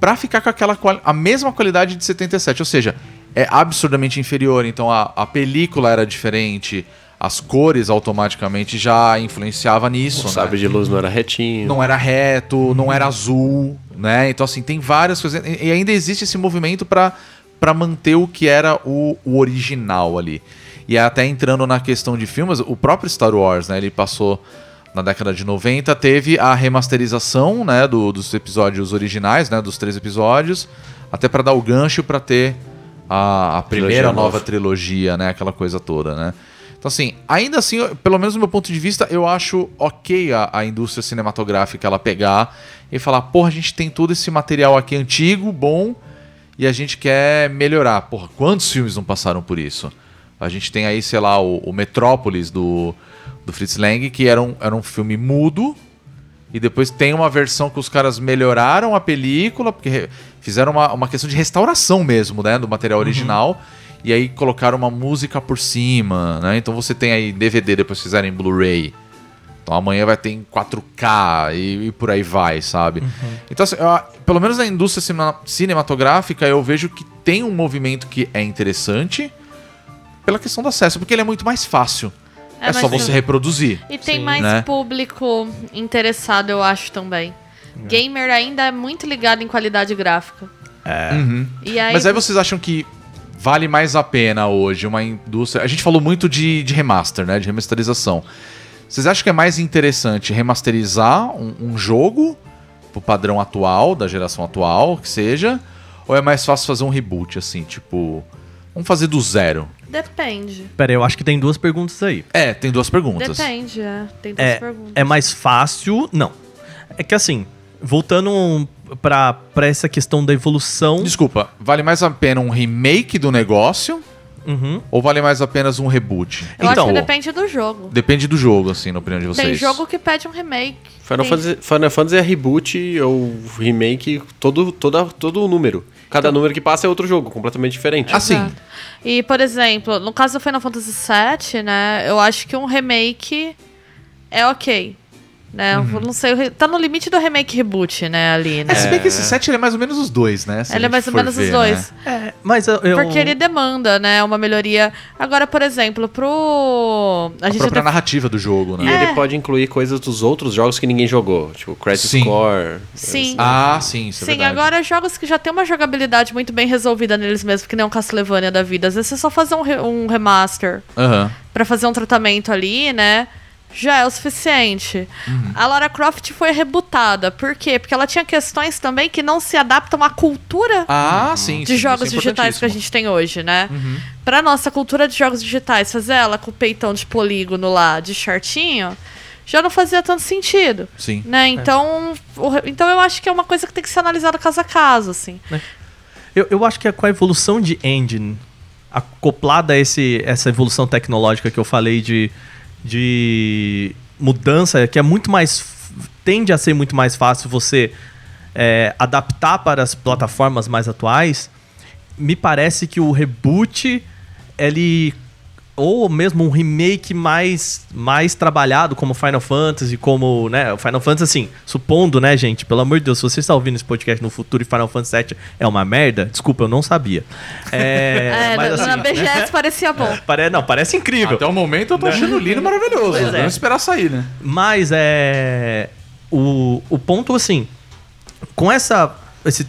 [SPEAKER 5] pra ficar com aquela a mesma qualidade de 77, ou seja, é absurdamente inferior. Então a, a película era diferente, as cores automaticamente já influenciava nisso,
[SPEAKER 8] O
[SPEAKER 5] né?
[SPEAKER 8] sabre de luz não era retinho.
[SPEAKER 5] não era reto, não era azul, né? Então, assim, tem várias coisas. E e ainda existe esse movimento pra pra manter o que era o, o original ali. E até entrando na questão de filmes, o próprio Star Wars, né? Ele passou na década de 90, teve a remasterização, né? do- dos episódios originais, né? Dos três episódios, até pra dar o gancho pra ter a, a primeira nova
[SPEAKER 8] nova.
[SPEAKER 5] trilogia, né? Aquela coisa toda, né? Então, assim, ainda assim, pelo menos do meu ponto de vista, eu acho ok a, a indústria cinematográfica ela pegar e falar, porra, a gente tem todo esse material aqui antigo, bom, e a gente quer melhorar. Porra, quantos filmes não passaram por isso? A gente tem aí, sei lá, o, o Metrópolis do, do Fritz Lang, que era um, era um filme mudo, e depois tem uma versão que os caras melhoraram a película, porque fizeram uma, uma questão de restauração mesmo, né, do material original. E aí colocaram uma música por cima, né? Então você tem aí DVD, depois fizeram em Blu-ray. Então amanhã vai ter em 4K e, e por aí vai, sabe? Então, assim, eu- pelo menos na indústria cinema- cinematográfica, eu vejo que tem um movimento que é interessante pela questão do acesso, porque ele é muito mais fácil. É,
[SPEAKER 6] É
[SPEAKER 5] só você
[SPEAKER 6] sim.
[SPEAKER 5] reproduzir.
[SPEAKER 6] E tem
[SPEAKER 7] Sim.
[SPEAKER 6] mais
[SPEAKER 5] Né?
[SPEAKER 6] público interessado, eu acho também. Gamer ainda é muito ligado em qualidade gráfica.
[SPEAKER 5] Uhum.
[SPEAKER 6] E aí,
[SPEAKER 5] Mas aí vocês acham que vale mais a pena hoje uma indústria. A gente falou muito de, de remaster, né? De remasterização. Vocês acham que é mais interessante remasterizar um, um jogo pro padrão atual, da geração atual, que seja? Ou é mais fácil fazer um reboot, assim, tipo. Vamos fazer do zero?
[SPEAKER 6] depende.
[SPEAKER 7] Pera eu acho que tem duas perguntas aí.
[SPEAKER 5] É, tem duas perguntas.
[SPEAKER 6] Depende, é. Tem duas
[SPEAKER 7] É,
[SPEAKER 6] perguntas.
[SPEAKER 7] é mais fácil. Não. É que assim, voltando pra, pra essa questão da evolução.
[SPEAKER 5] Desculpa, vale mais a pena um remake do negócio
[SPEAKER 7] Uhum.
[SPEAKER 5] ou vale mais apenas um reboot?
[SPEAKER 6] Eu acho
[SPEAKER 7] então,
[SPEAKER 6] que depende do jogo.
[SPEAKER 5] Depende do jogo, assim, na opinião de vocês.
[SPEAKER 6] Tem jogo que pede um remake.
[SPEAKER 8] Final
[SPEAKER 6] Tem-
[SPEAKER 8] Fantasy, Final Fantasy é reboot ou remake, todo, toda, todo o número. Cada número que passa é outro jogo, completamente diferente.
[SPEAKER 5] Assim,
[SPEAKER 6] Exato. E, por exemplo, no caso do Final Fantasy VII, né, eu acho que um remake é ok. Né?
[SPEAKER 5] Uhum.
[SPEAKER 6] Eu não sei, o tá no limite do remake reboot, né, ali, né?
[SPEAKER 5] É, se bem que esse set ele é mais ou menos os dois, né? Se
[SPEAKER 6] Ele é mais ou
[SPEAKER 5] for
[SPEAKER 6] menos os
[SPEAKER 5] ver,
[SPEAKER 6] dois.
[SPEAKER 5] né?
[SPEAKER 7] É, mas eu. eu-
[SPEAKER 6] Porque ele demanda, né, uma melhoria. Agora, por exemplo, pro... A,
[SPEAKER 5] A
[SPEAKER 6] gente
[SPEAKER 5] própria
[SPEAKER 6] até...
[SPEAKER 5] narrativa do jogo,
[SPEAKER 8] E
[SPEAKER 5] né?
[SPEAKER 8] ele pode incluir coisas dos outros jogos que ninguém jogou, tipo Crisis
[SPEAKER 5] Sim.
[SPEAKER 8] Core.
[SPEAKER 6] Sim.
[SPEAKER 5] Ah, sim, isso é
[SPEAKER 6] Sim,
[SPEAKER 5] verdade.
[SPEAKER 6] agora jogos que já tem uma jogabilidade muito bem resolvida neles mesmos, que nem um Castlevania da vida. Às vezes você só fazer um, re- um remaster
[SPEAKER 5] Aham.
[SPEAKER 6] Pra fazer um tratamento ali, né? Já é o suficiente.
[SPEAKER 5] Uhum.
[SPEAKER 6] A Lara Croft foi rebutada. Por quê? Porque ela tinha questões também que não se adaptam à cultura
[SPEAKER 5] Ah, sim.
[SPEAKER 6] de
[SPEAKER 5] sim,
[SPEAKER 6] jogos
[SPEAKER 5] é
[SPEAKER 6] digitais que a.
[SPEAKER 5] Uhum.
[SPEAKER 6] gente tem hoje, né? Pra nossa cultura de jogos digitais, fazer ela com o peitão de polígono lá, de shortinho, já não fazia tanto sentido.
[SPEAKER 5] Sim.
[SPEAKER 6] Né? Então, o re- então eu acho que é uma coisa que tem que ser analisada caso a caso, assim.
[SPEAKER 7] Eu, eu acho que é com a evolução de engine, acoplada a esse, essa evolução tecnológica que eu falei de, de mudança, que é muito mais. tende a ser muito mais fácil você é, adaptar para as plataformas mais atuais. Me parece que o reboot, ele. Ou mesmo um remake mais, mais trabalhado, como Final Fantasy, como, né, o Final Fantasy, assim, supondo, né, gente, pelo amor de Deus, se você está ouvindo esse podcast no futuro e Final Fantasy VII é uma merda, desculpa, eu não sabia. É,
[SPEAKER 6] É,
[SPEAKER 7] mas,
[SPEAKER 6] na, na
[SPEAKER 7] assim,
[SPEAKER 6] BGS parecia bom.
[SPEAKER 7] pare- não, parece incrível.
[SPEAKER 5] Até o momento eu tô achando lindo e maravilhoso.
[SPEAKER 7] Pois é.
[SPEAKER 5] Vamos esperar sair, né?
[SPEAKER 7] Mas é. O, o ponto, assim. Com essa. Esse,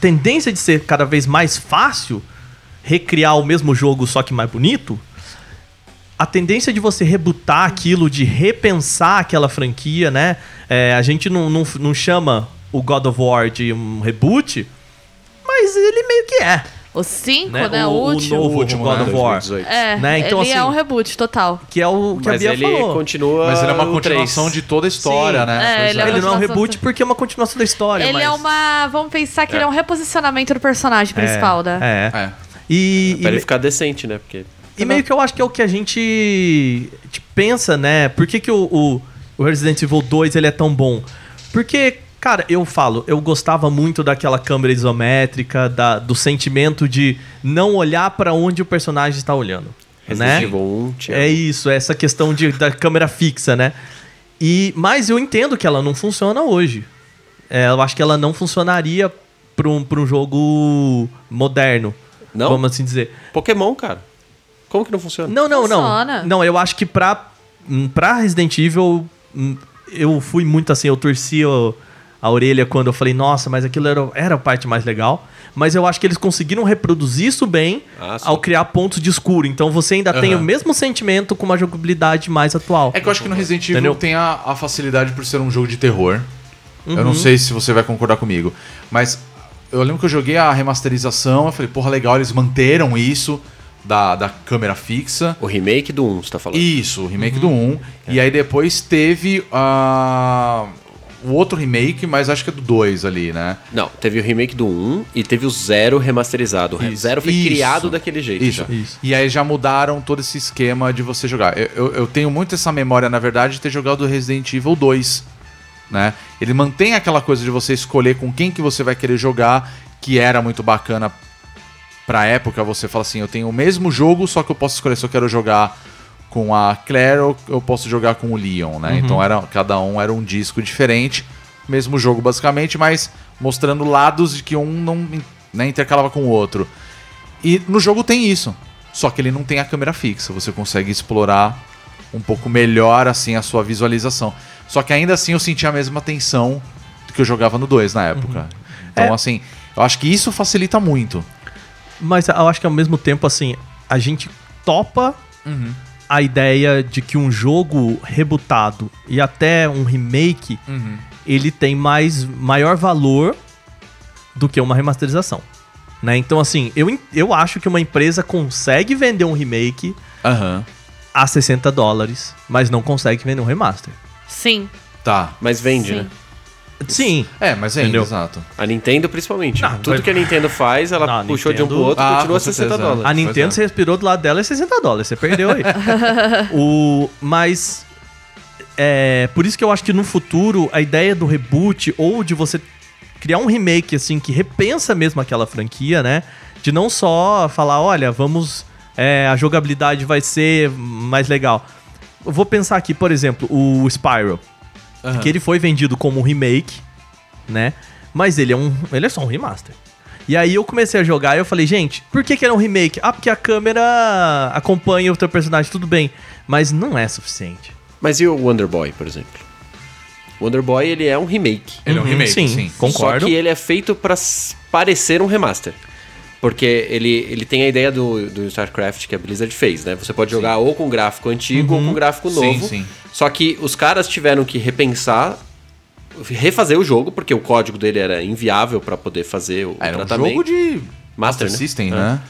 [SPEAKER 7] tendência de ser cada vez mais fácil recriar o mesmo jogo, só que mais bonito. A tendência de você rebutar aquilo, de repensar aquela franquia, né? É, a gente não, não, não chama o God of War de um reboot, mas ele meio que é.
[SPEAKER 6] O 5,
[SPEAKER 7] Né?
[SPEAKER 6] né?
[SPEAKER 7] O-
[SPEAKER 6] O,
[SPEAKER 7] o
[SPEAKER 6] último.
[SPEAKER 7] novo
[SPEAKER 5] último,
[SPEAKER 7] God
[SPEAKER 5] né?
[SPEAKER 7] of War.
[SPEAKER 8] 2018.
[SPEAKER 6] É,
[SPEAKER 7] né? Então,
[SPEAKER 6] ele é
[SPEAKER 7] assim,
[SPEAKER 6] um reboot total.
[SPEAKER 7] Que é o que
[SPEAKER 8] Mas
[SPEAKER 7] a Bia
[SPEAKER 8] ele
[SPEAKER 7] falou.
[SPEAKER 8] continua.
[SPEAKER 5] Mas ele é uma continuação
[SPEAKER 8] 3.
[SPEAKER 5] de toda a história,
[SPEAKER 7] Sim.
[SPEAKER 5] né?
[SPEAKER 6] É, ele é
[SPEAKER 7] Ele não é um reboot porque é uma continuação da história.
[SPEAKER 6] Ele
[SPEAKER 7] mas...
[SPEAKER 6] é uma. Vamos pensar que ele é um reposicionamento do personagem principal, né?
[SPEAKER 7] É.
[SPEAKER 5] É.
[SPEAKER 7] E,
[SPEAKER 8] Pra
[SPEAKER 7] e,
[SPEAKER 8] ele ficar decente, né? Porque.
[SPEAKER 7] e meio que eu acho que é o que a gente te pensa, né? Por que, que o, o, o Resident Evil 2 ele é tão bom? Porque, cara, eu falo, eu gostava muito daquela câmera isométrica, da, do sentimento de não olhar pra onde o personagem está olhando.
[SPEAKER 8] Resident
[SPEAKER 7] né?
[SPEAKER 8] Evil 1 tinha.
[SPEAKER 7] É isso, essa questão de, da câmera fixa, né? E, mas eu entendo que ela não funciona hoje. É, eu acho que ela não funcionaria para um, pra um jogo moderno.
[SPEAKER 8] Não?
[SPEAKER 7] Vamos assim dizer.
[SPEAKER 8] Pokémon, cara. Como que não funciona?
[SPEAKER 7] Não, não,
[SPEAKER 6] Funciona.
[SPEAKER 7] não. Não, eu acho que pra, hum, pra Resident Evil, hum, eu fui muito assim, eu torci a orelha quando eu falei, nossa, mas aquilo era, era a parte mais legal. Mas eu acho que eles conseguiram reproduzir isso bem
[SPEAKER 8] Ah,
[SPEAKER 7] ao criar pontos de escuro. Então você ainda tem o mesmo sentimento com uma jogabilidade mais atual.
[SPEAKER 5] É que eu acho que no Resident Evil
[SPEAKER 7] Entendeu?
[SPEAKER 5] tem a, a facilidade por ser um jogo de terror. Eu
[SPEAKER 7] Uhum.
[SPEAKER 5] não sei se você vai concordar comigo. Mas eu lembro que eu joguei a remasterização, eu falei, porra, legal, eles manteram isso da, da câmera fixa.
[SPEAKER 8] O remake do 1, você tá falando.
[SPEAKER 5] Isso, o remake
[SPEAKER 7] Uhum.
[SPEAKER 5] do 1. E aí depois teve a. O outro remake, mas acho que é do 2 ali, né?
[SPEAKER 8] Não, teve o remake do 1 e teve o Zero remasterizado. O
[SPEAKER 7] Isso.
[SPEAKER 8] Zero foi
[SPEAKER 5] Isso.
[SPEAKER 8] criado daquele jeito.
[SPEAKER 5] Isso.
[SPEAKER 8] já.
[SPEAKER 7] Isso.
[SPEAKER 5] E aí já mudaram todo esse esquema de você jogar. Eu, eu- eu tenho muito essa memória, na verdade, de ter jogado o Resident Evil 2. Né? Ele mantém aquela coisa de você escolher com quem que você vai querer jogar, que era muito bacana pra época. Você fala assim, eu tenho o mesmo jogo, só que eu posso escolher se eu quero jogar com a Claire ou eu posso jogar com o Leon, né? Então era, cada um era um disco diferente, mesmo jogo basicamente, mas mostrando lados de que um não né, intercalava com o outro. E no jogo tem isso. Só que ele não tem a câmera fixa. Você consegue explorar um pouco melhor assim a sua visualização. Só que ainda assim eu senti a mesma tensão do que eu jogava no 2 na época. Então,
[SPEAKER 7] É.
[SPEAKER 5] assim, eu acho que isso facilita muito.
[SPEAKER 7] Mas eu acho que ao mesmo tempo, assim, a gente topa
[SPEAKER 5] Uhum.
[SPEAKER 7] a ideia de que um jogo rebutado e até um remake,
[SPEAKER 5] Uhum.
[SPEAKER 7] ele tem mais maior valor do que uma remasterização. Né? Então, assim, eu, eu acho que uma empresa consegue vender um remake
[SPEAKER 5] Aham.
[SPEAKER 7] a 60 dólares, mas não consegue vender um remaster.
[SPEAKER 6] Sim.
[SPEAKER 5] Tá.
[SPEAKER 8] Mas vende,
[SPEAKER 6] Sim.
[SPEAKER 8] né?
[SPEAKER 7] Sim,
[SPEAKER 5] É, mas ainda,
[SPEAKER 7] Entendeu?
[SPEAKER 5] exato.
[SPEAKER 8] A Nintendo, principalmente.
[SPEAKER 7] Não,
[SPEAKER 8] Tudo
[SPEAKER 7] vai-
[SPEAKER 8] que a Nintendo faz, ela
[SPEAKER 7] Não, a
[SPEAKER 8] puxou de um pro
[SPEAKER 7] Nintendo-
[SPEAKER 8] outro,
[SPEAKER 5] Ah,
[SPEAKER 8] continua
[SPEAKER 5] com
[SPEAKER 8] 60
[SPEAKER 5] certeza.
[SPEAKER 8] dólares.
[SPEAKER 7] A Nintendo,
[SPEAKER 5] é.
[SPEAKER 7] você respirou do lado dela é 60 dólares, você perdeu aí. o, mas é por isso que eu acho que no futuro a ideia do reboot ou de você criar um remake assim que repensa mesmo aquela franquia, né? De não só falar, olha, vamos, é, a jogabilidade vai ser mais legal. Eu vou pensar aqui, por exemplo, o Spyro,
[SPEAKER 5] Aham.
[SPEAKER 7] que ele foi vendido como um remake, né? Mas ele é um, ele é só um remaster. E aí eu comecei a jogar e eu falei, gente, por que, que era um remake? Ah, porque a câmera acompanha o teu personagem, tudo bem. Mas não é suficiente.
[SPEAKER 8] Mas e o Wonder Boy, por exemplo? O Wonder Boy, ele é um remake.
[SPEAKER 5] Ele é um
[SPEAKER 7] Uhum,
[SPEAKER 5] remake,
[SPEAKER 7] sim.
[SPEAKER 5] sim.
[SPEAKER 7] Concordo.
[SPEAKER 8] Só que ele é feito pra s- parecer um remaster. Porque ele, ele tem a ideia do, do StarCraft que a Blizzard fez, né? Você pode jogar ou com gráfico antigo ou com gráfico
[SPEAKER 5] Sim,
[SPEAKER 8] novo.
[SPEAKER 5] sim.
[SPEAKER 8] Só que os caras tiveram que repensar, refazer o jogo, porque o código dele era inviável pra poder fazer o
[SPEAKER 5] Era um
[SPEAKER 8] tratamento.
[SPEAKER 5] jogo de
[SPEAKER 8] Master, né?
[SPEAKER 5] System,
[SPEAKER 8] É.
[SPEAKER 5] né?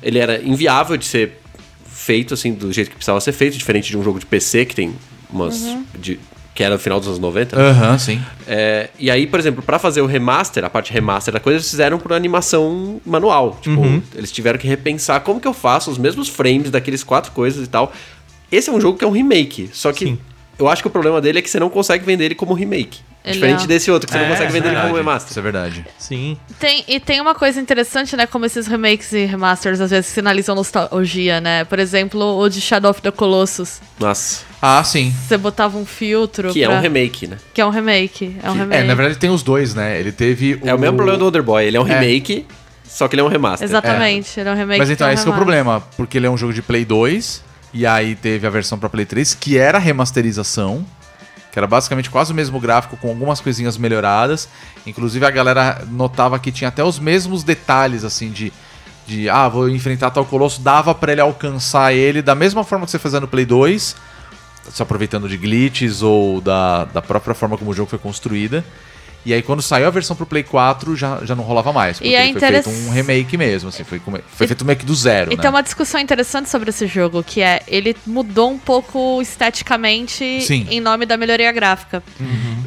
[SPEAKER 8] Ele era inviável de ser feito assim do jeito que precisava ser feito, diferente de um jogo de PC que tem umas de- que era no final dos anos 90.
[SPEAKER 5] Aham, sim.
[SPEAKER 8] É, e aí, por exemplo, pra fazer o remaster, a parte remaster da coisa, eles fizeram por animação manual. Tipo,
[SPEAKER 7] Uhum.
[SPEAKER 8] eles tiveram que repensar como que eu faço os mesmos frames daqueles quatro coisas e tal. Esse é um jogo que é um remake, só que
[SPEAKER 7] Sim.
[SPEAKER 8] eu acho que o problema dele é que você não consegue vender ele como remake.
[SPEAKER 6] Ele
[SPEAKER 8] Diferente
[SPEAKER 6] é-
[SPEAKER 8] desse outro, que você não
[SPEAKER 7] É,
[SPEAKER 8] consegue vender ele como remaster.
[SPEAKER 5] Isso é verdade.
[SPEAKER 7] Sim.
[SPEAKER 6] Tem, e tem uma coisa interessante, né? Como esses remakes e remasters às vezes sinalizam nostalgia, né? Por exemplo, o de Shadow of the Colossus.
[SPEAKER 8] Nossa,
[SPEAKER 5] Ah, sim.
[SPEAKER 6] Você botava um filtro.
[SPEAKER 8] que é
[SPEAKER 6] pra-
[SPEAKER 8] um remake, né?
[SPEAKER 6] Que é um remake. É um remake.
[SPEAKER 5] É, na verdade tem os dois, né? Ele teve
[SPEAKER 8] É o mesmo problema do Boy, ele é um
[SPEAKER 5] É.
[SPEAKER 8] remake, só que ele é um remaster.
[SPEAKER 6] Exatamente, ele é um remake.
[SPEAKER 5] Mas então,
[SPEAKER 6] que é um
[SPEAKER 5] esse que é o problema, porque ele é um jogo de Play 2, e aí teve a versão pra Play 3, que era remasterização, que era basicamente quase o mesmo gráfico, com algumas coisinhas melhoradas. Inclusive a galera notava que tinha até os mesmos detalhes, assim, de. De, ah, vou enfrentar tal colosso, dava pra ele alcançar ele da mesma forma que você fazia no Play 2, se aproveitando de glitches ou da, da própria forma como o jogo foi construída. E aí quando saiu a versão pro Play 4 já, já não rolava mais, porque
[SPEAKER 6] E é
[SPEAKER 5] ele foi feito
[SPEAKER 6] interess-
[SPEAKER 5] um remake mesmo, assim, foi, foi feito meio que do zero,
[SPEAKER 6] E
[SPEAKER 5] né?
[SPEAKER 6] tem uma discussão interessante sobre esse jogo, que é ele mudou um pouco esteticamente
[SPEAKER 5] Sim.
[SPEAKER 6] em nome da melhoria gráfica.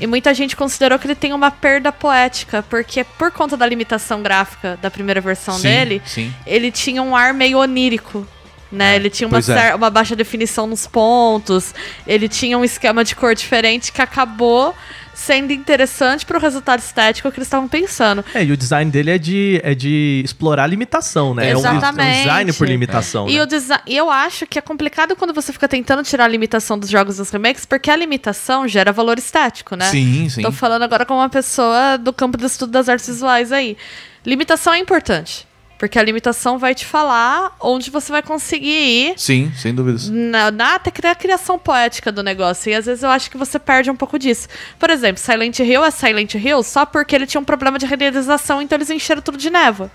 [SPEAKER 6] E muita gente considerou que ele tem uma perda poética, porque por conta da limitação gráfica da primeira versão
[SPEAKER 5] Sim,
[SPEAKER 6] dele,
[SPEAKER 5] sim.
[SPEAKER 6] ele tinha um ar meio onírico. Né? ele tinha uma,
[SPEAKER 5] é.
[SPEAKER 6] uma baixa definição nos pontos, ele tinha um esquema de cor diferente que acabou sendo interessante pro resultado estético que eles estavam pensando.
[SPEAKER 7] É, e o design dele é de, é de explorar a limitação, né? É um- É um,
[SPEAKER 6] Exatamente.
[SPEAKER 7] design por limitação.
[SPEAKER 6] E,
[SPEAKER 7] né?
[SPEAKER 6] o e eu acho que é complicado quando você fica tentando tirar a limitação dos jogos dos remakes, porque a limitação gera valor estético, né?
[SPEAKER 5] Sim, sim.
[SPEAKER 6] Tô falando agora como uma pessoa do campo do estudo das artes visuais aí. Limitação é importante. Porque a limitação vai te falar onde você vai conseguir ir
[SPEAKER 5] Sim, sem dúvidas.
[SPEAKER 6] na, na até cri- a criação poética do negócio. E às vezes eu acho que você perde um pouco disso. Por exemplo, Silent Hill é Silent Hill só porque ele tinha um problema de renderização, então eles encheram tudo de névoa.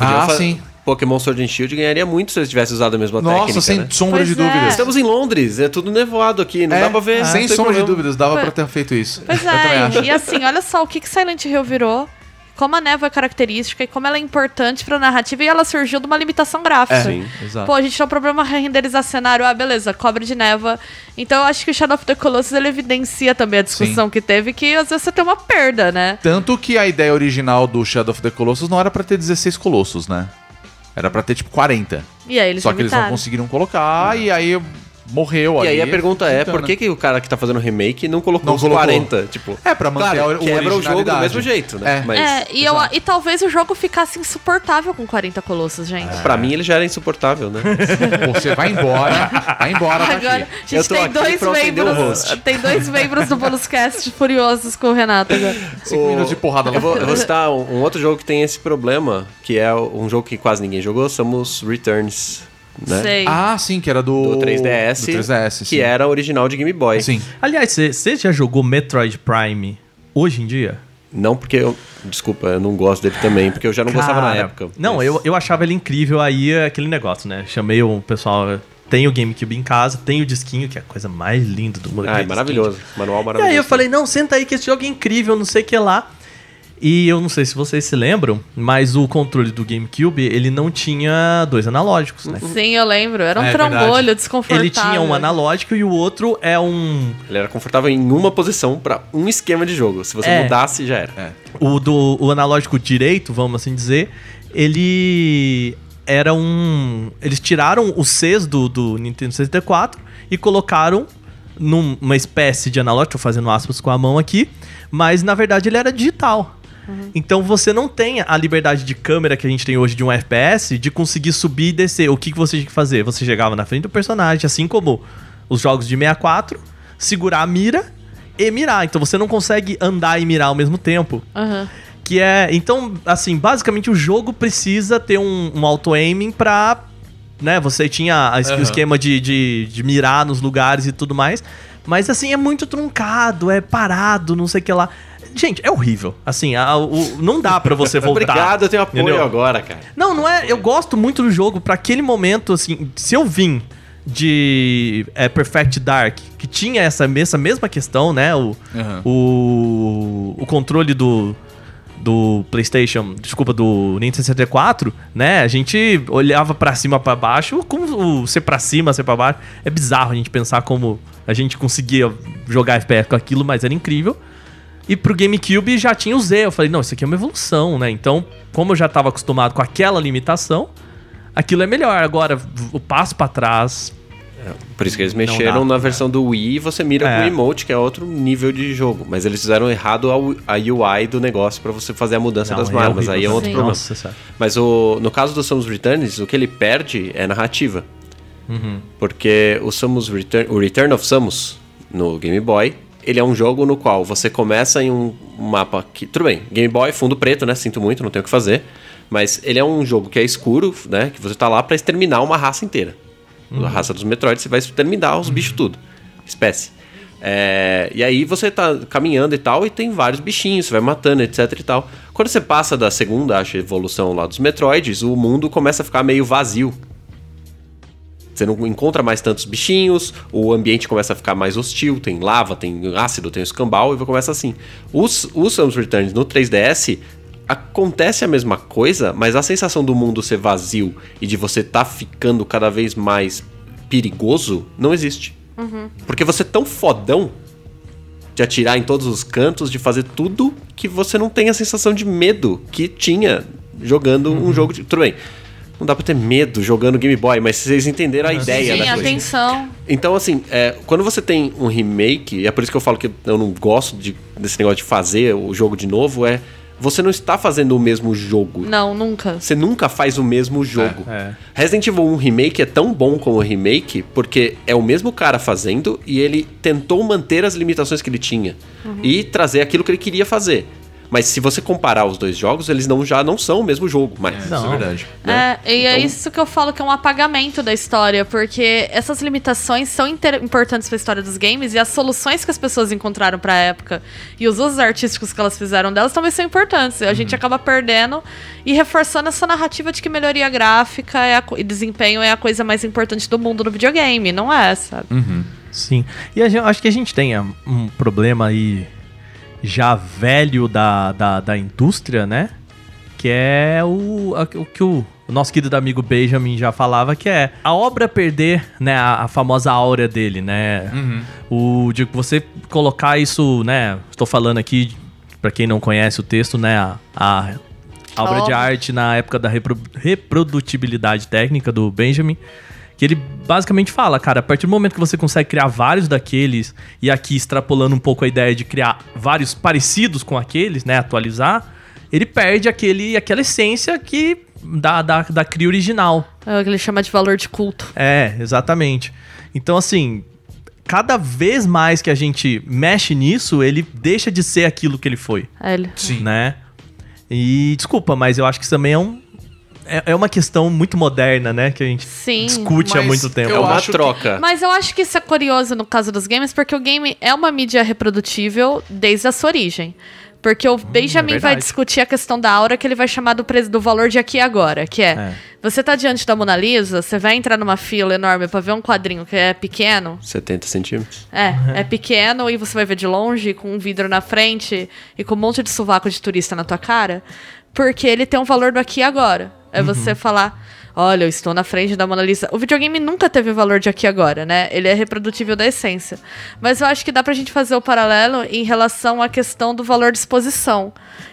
[SPEAKER 5] Ah,
[SPEAKER 8] fa-
[SPEAKER 5] sim.
[SPEAKER 8] Pokémon Sword and Shield ganharia muito se eles tivessem usado a mesma
[SPEAKER 5] Nossa,
[SPEAKER 8] técnica,
[SPEAKER 5] sem
[SPEAKER 8] né?
[SPEAKER 5] sombra
[SPEAKER 6] Pois
[SPEAKER 5] de
[SPEAKER 6] é.
[SPEAKER 5] dúvidas.
[SPEAKER 8] Estamos em Londres, é tudo nevoado aqui, não
[SPEAKER 5] É,
[SPEAKER 8] dá pra ver.
[SPEAKER 5] Sem
[SPEAKER 8] não tem
[SPEAKER 5] sombra de
[SPEAKER 8] problema.
[SPEAKER 5] dúvidas, dava
[SPEAKER 6] Pois-
[SPEAKER 5] pra ter feito isso.
[SPEAKER 6] Pois é, e assim, olha só o que, que Silent Hill virou, como a névoa é característica e como ela é importante pra narrativa e ela surgiu de uma limitação gráfica.
[SPEAKER 5] É,
[SPEAKER 8] Sim.
[SPEAKER 5] exato.
[SPEAKER 6] Pô, a gente tem um problema renderizar cenário, ah, beleza, cobre de névoa. Então eu acho que o Shadow of the Colossus ele evidencia também a discussão que teve, que às vezes você tem uma perda, né?
[SPEAKER 5] Tanto que a ideia original do Shadow of the Colossus não era pra ter 16 colossos, né? Era pra ter tipo 40.
[SPEAKER 6] E aí eles
[SPEAKER 5] Só que eles não
[SPEAKER 6] limitaram.
[SPEAKER 5] conseguiram colocar e aí morreu
[SPEAKER 8] E
[SPEAKER 5] ali.
[SPEAKER 8] aí a pergunta é,
[SPEAKER 5] Então,
[SPEAKER 8] por
[SPEAKER 5] né?
[SPEAKER 8] que, que o cara que tá fazendo o remake não colocou
[SPEAKER 5] Não
[SPEAKER 8] os
[SPEAKER 5] colocou.
[SPEAKER 8] 40? Tipo,
[SPEAKER 5] É, pra manter
[SPEAKER 8] claro,
[SPEAKER 5] a
[SPEAKER 8] quebra o jogo do mesmo jeito, né?
[SPEAKER 5] É.
[SPEAKER 8] Mas
[SPEAKER 6] É, e, eu, e talvez o jogo ficasse insuportável com 40 colossos, gente.
[SPEAKER 8] pra mim ele já era insuportável, né?
[SPEAKER 5] Você vai embora, vai embora daqui.
[SPEAKER 6] Agora, a
[SPEAKER 8] Eu
[SPEAKER 6] gente
[SPEAKER 8] tô
[SPEAKER 6] tem
[SPEAKER 8] aqui
[SPEAKER 6] dois
[SPEAKER 8] o
[SPEAKER 6] membros. Tem dois membros do Bonus Cast furiosos com o Renato agora.
[SPEAKER 5] Cinco minutos de porrada lá
[SPEAKER 8] Eu vou, eu vou citar um, um outro jogo que tem esse problema, que é um jogo que quase ninguém jogou, são os Returns, né?
[SPEAKER 6] Sei.
[SPEAKER 5] Ah, sim, que era do...
[SPEAKER 8] Do 3DS,
[SPEAKER 5] Do 3DS,
[SPEAKER 8] que
[SPEAKER 5] sim.
[SPEAKER 8] era original de Game Boy.
[SPEAKER 5] Sim.
[SPEAKER 7] Aliás, você já jogou Metroid Prime hoje em dia?
[SPEAKER 8] Não porque eu... Desculpa, eu não gosto dele também, porque eu já não gostava na
[SPEAKER 7] Cara,
[SPEAKER 8] época.
[SPEAKER 7] Não,
[SPEAKER 8] mas-
[SPEAKER 7] eu, eu achava ele incrível aí, é aquele negócio, né? Chamei o pessoal. Tem o GameCube em casa, tem o disquinho, que é a coisa mais linda do mundo.
[SPEAKER 8] Ah, é maravilhoso. Manual
[SPEAKER 7] disquinho. E
[SPEAKER 8] maravilhoso.
[SPEAKER 7] aí eu falei, não, senta aí que esse jogo é incrível, não sei o que lá. E eu não sei se vocês se lembram, mas o controle do GameCube, ele não tinha dois analógicos, né?
[SPEAKER 6] Sim, eu lembro. Era um
[SPEAKER 5] É
[SPEAKER 6] trambolho
[SPEAKER 5] verdade.
[SPEAKER 6] desconfortável.
[SPEAKER 7] Ele tinha um analógico e o outro é um.
[SPEAKER 8] Ele era confortável em uma posição pra um esquema de jogo. Se você
[SPEAKER 7] É.
[SPEAKER 8] mudasse, já era.
[SPEAKER 5] É.
[SPEAKER 7] O do o analógico direito, vamos assim dizer, ele era um. Eles tiraram os Cs do, do Nintendo 64 e colocaram numa espécie de analógico, tô fazendo aspas com a mão aqui, mas na verdade ele era digital. Então você não tem a liberdade de câmera que a gente tem hoje de um FPS de conseguir subir e descer. O que, que você tinha que fazer? Você chegava na frente do personagem, assim como os jogos de 64, segurar a mira e mirar. Então você não consegue andar e mirar ao mesmo tempo.
[SPEAKER 6] Aham.
[SPEAKER 7] Que é. Então, assim, basicamente o jogo precisa ter um, um auto-aiming pra. Né, você tinha a- o esquema de, de, de mirar nos lugares e tudo mais. Mas assim, é muito truncado, é parado, não sei o que lá. Gente, é horrível. Assim, a- o- não dá pra você voltar.
[SPEAKER 8] Obrigado, eu tenho apoio
[SPEAKER 7] Entendeu?
[SPEAKER 8] agora, cara.
[SPEAKER 7] Não, não é. Eu gosto muito do jogo pra aquele momento, assim. Se eu vim de é, Perfect Dark, que tinha essa, essa mesma questão, né? O,
[SPEAKER 5] Aham.
[SPEAKER 7] o, o controle do, do PlayStation, desculpa, do Nintendo 64, né? A gente olhava pra cima, pra baixo, como o ser pra cima, ser pra baixo. É bizarro a gente pensar como a gente conseguia jogar FPS com aquilo, mas era incrível. E pro GameCube já tinha o Z. Eu falei, não, isso aqui é uma evolução, né? Então, como eu já tava acostumado com aquela limitação, aquilo é melhor. Agora, o passo pra trás.
[SPEAKER 8] Por isso que eles mexeram
[SPEAKER 7] dá,
[SPEAKER 8] na versão do Wii e você mira
[SPEAKER 7] É.
[SPEAKER 8] com o emote, que é outro nível de jogo. Mas eles fizeram errado a, UI do negócio pra você fazer a mudança das
[SPEAKER 7] Não, é
[SPEAKER 8] armas. Aí é outro
[SPEAKER 6] Sim.
[SPEAKER 8] problema.
[SPEAKER 7] Nossa.
[SPEAKER 8] Mas o, no caso do Samus Returns, o que ele perde é narrativa.
[SPEAKER 7] Uhum.
[SPEAKER 8] Porque o Samus Return, o Return of Samus no Game Boy, ele é um jogo no qual você começa em um mapa que, tudo bem, Game Boy fundo preto, né? Sinto muito, não tem o que fazer, mas ele é um jogo que é escuro, né? Que você tá lá pra exterminar uma raça inteira. A raça dos Metroid, você vai exterminar os bichos tudo, espécie. É, e aí você tá caminhando e tal, e tem vários bichinhos, você vai matando, etc e tal. Quando você passa da segunda, acho, evolução lá dos Metroids, o mundo começa a ficar meio vazio. Você não encontra mais tantos bichinhos, o ambiente começa a ficar mais hostil, tem lava, tem ácido, tem escambau, e começa assim. Os, os Samus Returns no 3DS acontece a mesma coisa, mas a sensação do mundo ser vazio e de você tá ficando cada vez mais perigoso não existe. Porque você é tão fodão de atirar em todos os cantos, de fazer tudo que você não tem a sensação de medo que tinha jogando um jogo de. Tudo bem. Não dá pra ter medo jogando Game Boy, mas vocês entenderam a ideia
[SPEAKER 6] Sim,
[SPEAKER 8] da coisa.
[SPEAKER 6] atenção.
[SPEAKER 8] Então, assim, é, quando você tem um remake, e é por isso que eu falo que eu não gosto de- desse negócio de fazer o jogo de novo, é. Você não está fazendo o mesmo jogo.
[SPEAKER 6] Não, nunca.
[SPEAKER 8] Você nunca faz o mesmo jogo.
[SPEAKER 7] é.
[SPEAKER 8] Resident Evil 1 Remake é tão bom como o remake porque é o mesmo cara fazendo e ele tentou manter as limitações que ele tinha e trazer aquilo que ele queria fazer. Mas se você comparar os dois jogos, eles não, já não são o mesmo jogo mais.
[SPEAKER 5] Isso é verdade.
[SPEAKER 8] né?
[SPEAKER 6] É, e é
[SPEAKER 8] Então-
[SPEAKER 6] isso que eu falo que é um apagamento da história, porque essas limitações são importantes pra história dos games e as soluções que as pessoas encontraram pra época e os usos artísticos que elas fizeram delas também são importantes. A
[SPEAKER 8] Uhum.
[SPEAKER 6] gente acaba perdendo e reforçando essa narrativa de que melhoria gráfica é a e desempenho é a coisa mais importante do mundo no videogame, não é, sabe?
[SPEAKER 7] Sim. E a gente- acho que a gente tem ah, um problema aí já velho da, da, da indústria, né? Que é o, o que o, nosso querido amigo Benjamin já falava, que é a obra perder, né, a, a famosa áurea dele, né? O de você colocar isso, né? Estou falando aqui, pra quem não conhece o texto, né? A, a, a obra de arte na época da repro- reprodutibilidade técnica do Benjamin. Que ele basicamente fala, cara, a partir do momento que você consegue criar vários daqueles, e aqui extrapolando um pouco a ideia de criar vários parecidos com aqueles, né? Atualizar, ele perde aquele, aquela essência que da, da, da cria original.
[SPEAKER 6] É o que ele chama de valor de culto.
[SPEAKER 7] É, exatamente. Então, assim, cada vez mais que a gente mexe nisso, ele deixa de ser aquilo que ele foi,
[SPEAKER 6] É, ele-
[SPEAKER 5] Sim.
[SPEAKER 7] né? E desculpa, mas eu acho que isso também é um. É, é uma questão muito moderna, né? Que a gente
[SPEAKER 6] Sim.
[SPEAKER 7] discute há muito tempo.
[SPEAKER 8] É
[SPEAKER 5] eu
[SPEAKER 8] uma
[SPEAKER 5] que-
[SPEAKER 8] troca.
[SPEAKER 6] Mas eu acho que isso é curioso no caso dos games, porque o game é uma mídia reprodutível desde a sua origem. Porque o Benjamin vai
[SPEAKER 7] verdade.
[SPEAKER 6] discutir a questão da aura que ele vai chamar do, do valor de aqui e agora, que é,
[SPEAKER 7] É.
[SPEAKER 6] você tá diante da Mona Lisa, você vai entrar numa fila enorme pra ver um quadrinho que é pequeno,
[SPEAKER 8] 70 centímetros.
[SPEAKER 6] é, é pequeno e você vai ver de longe, com um vidro na frente e com um monte de sovaco de turista na tua cara, porque ele tem um valor do aqui e agora. É você falar, olha, eu estou na frente da Mona Lisa. O videogame nunca teve o valor de aqui agora, né? Ele é reprodutível da essência. Mas eu acho que dá pra gente fazer o paralelo em relação à questão do valor de exposição.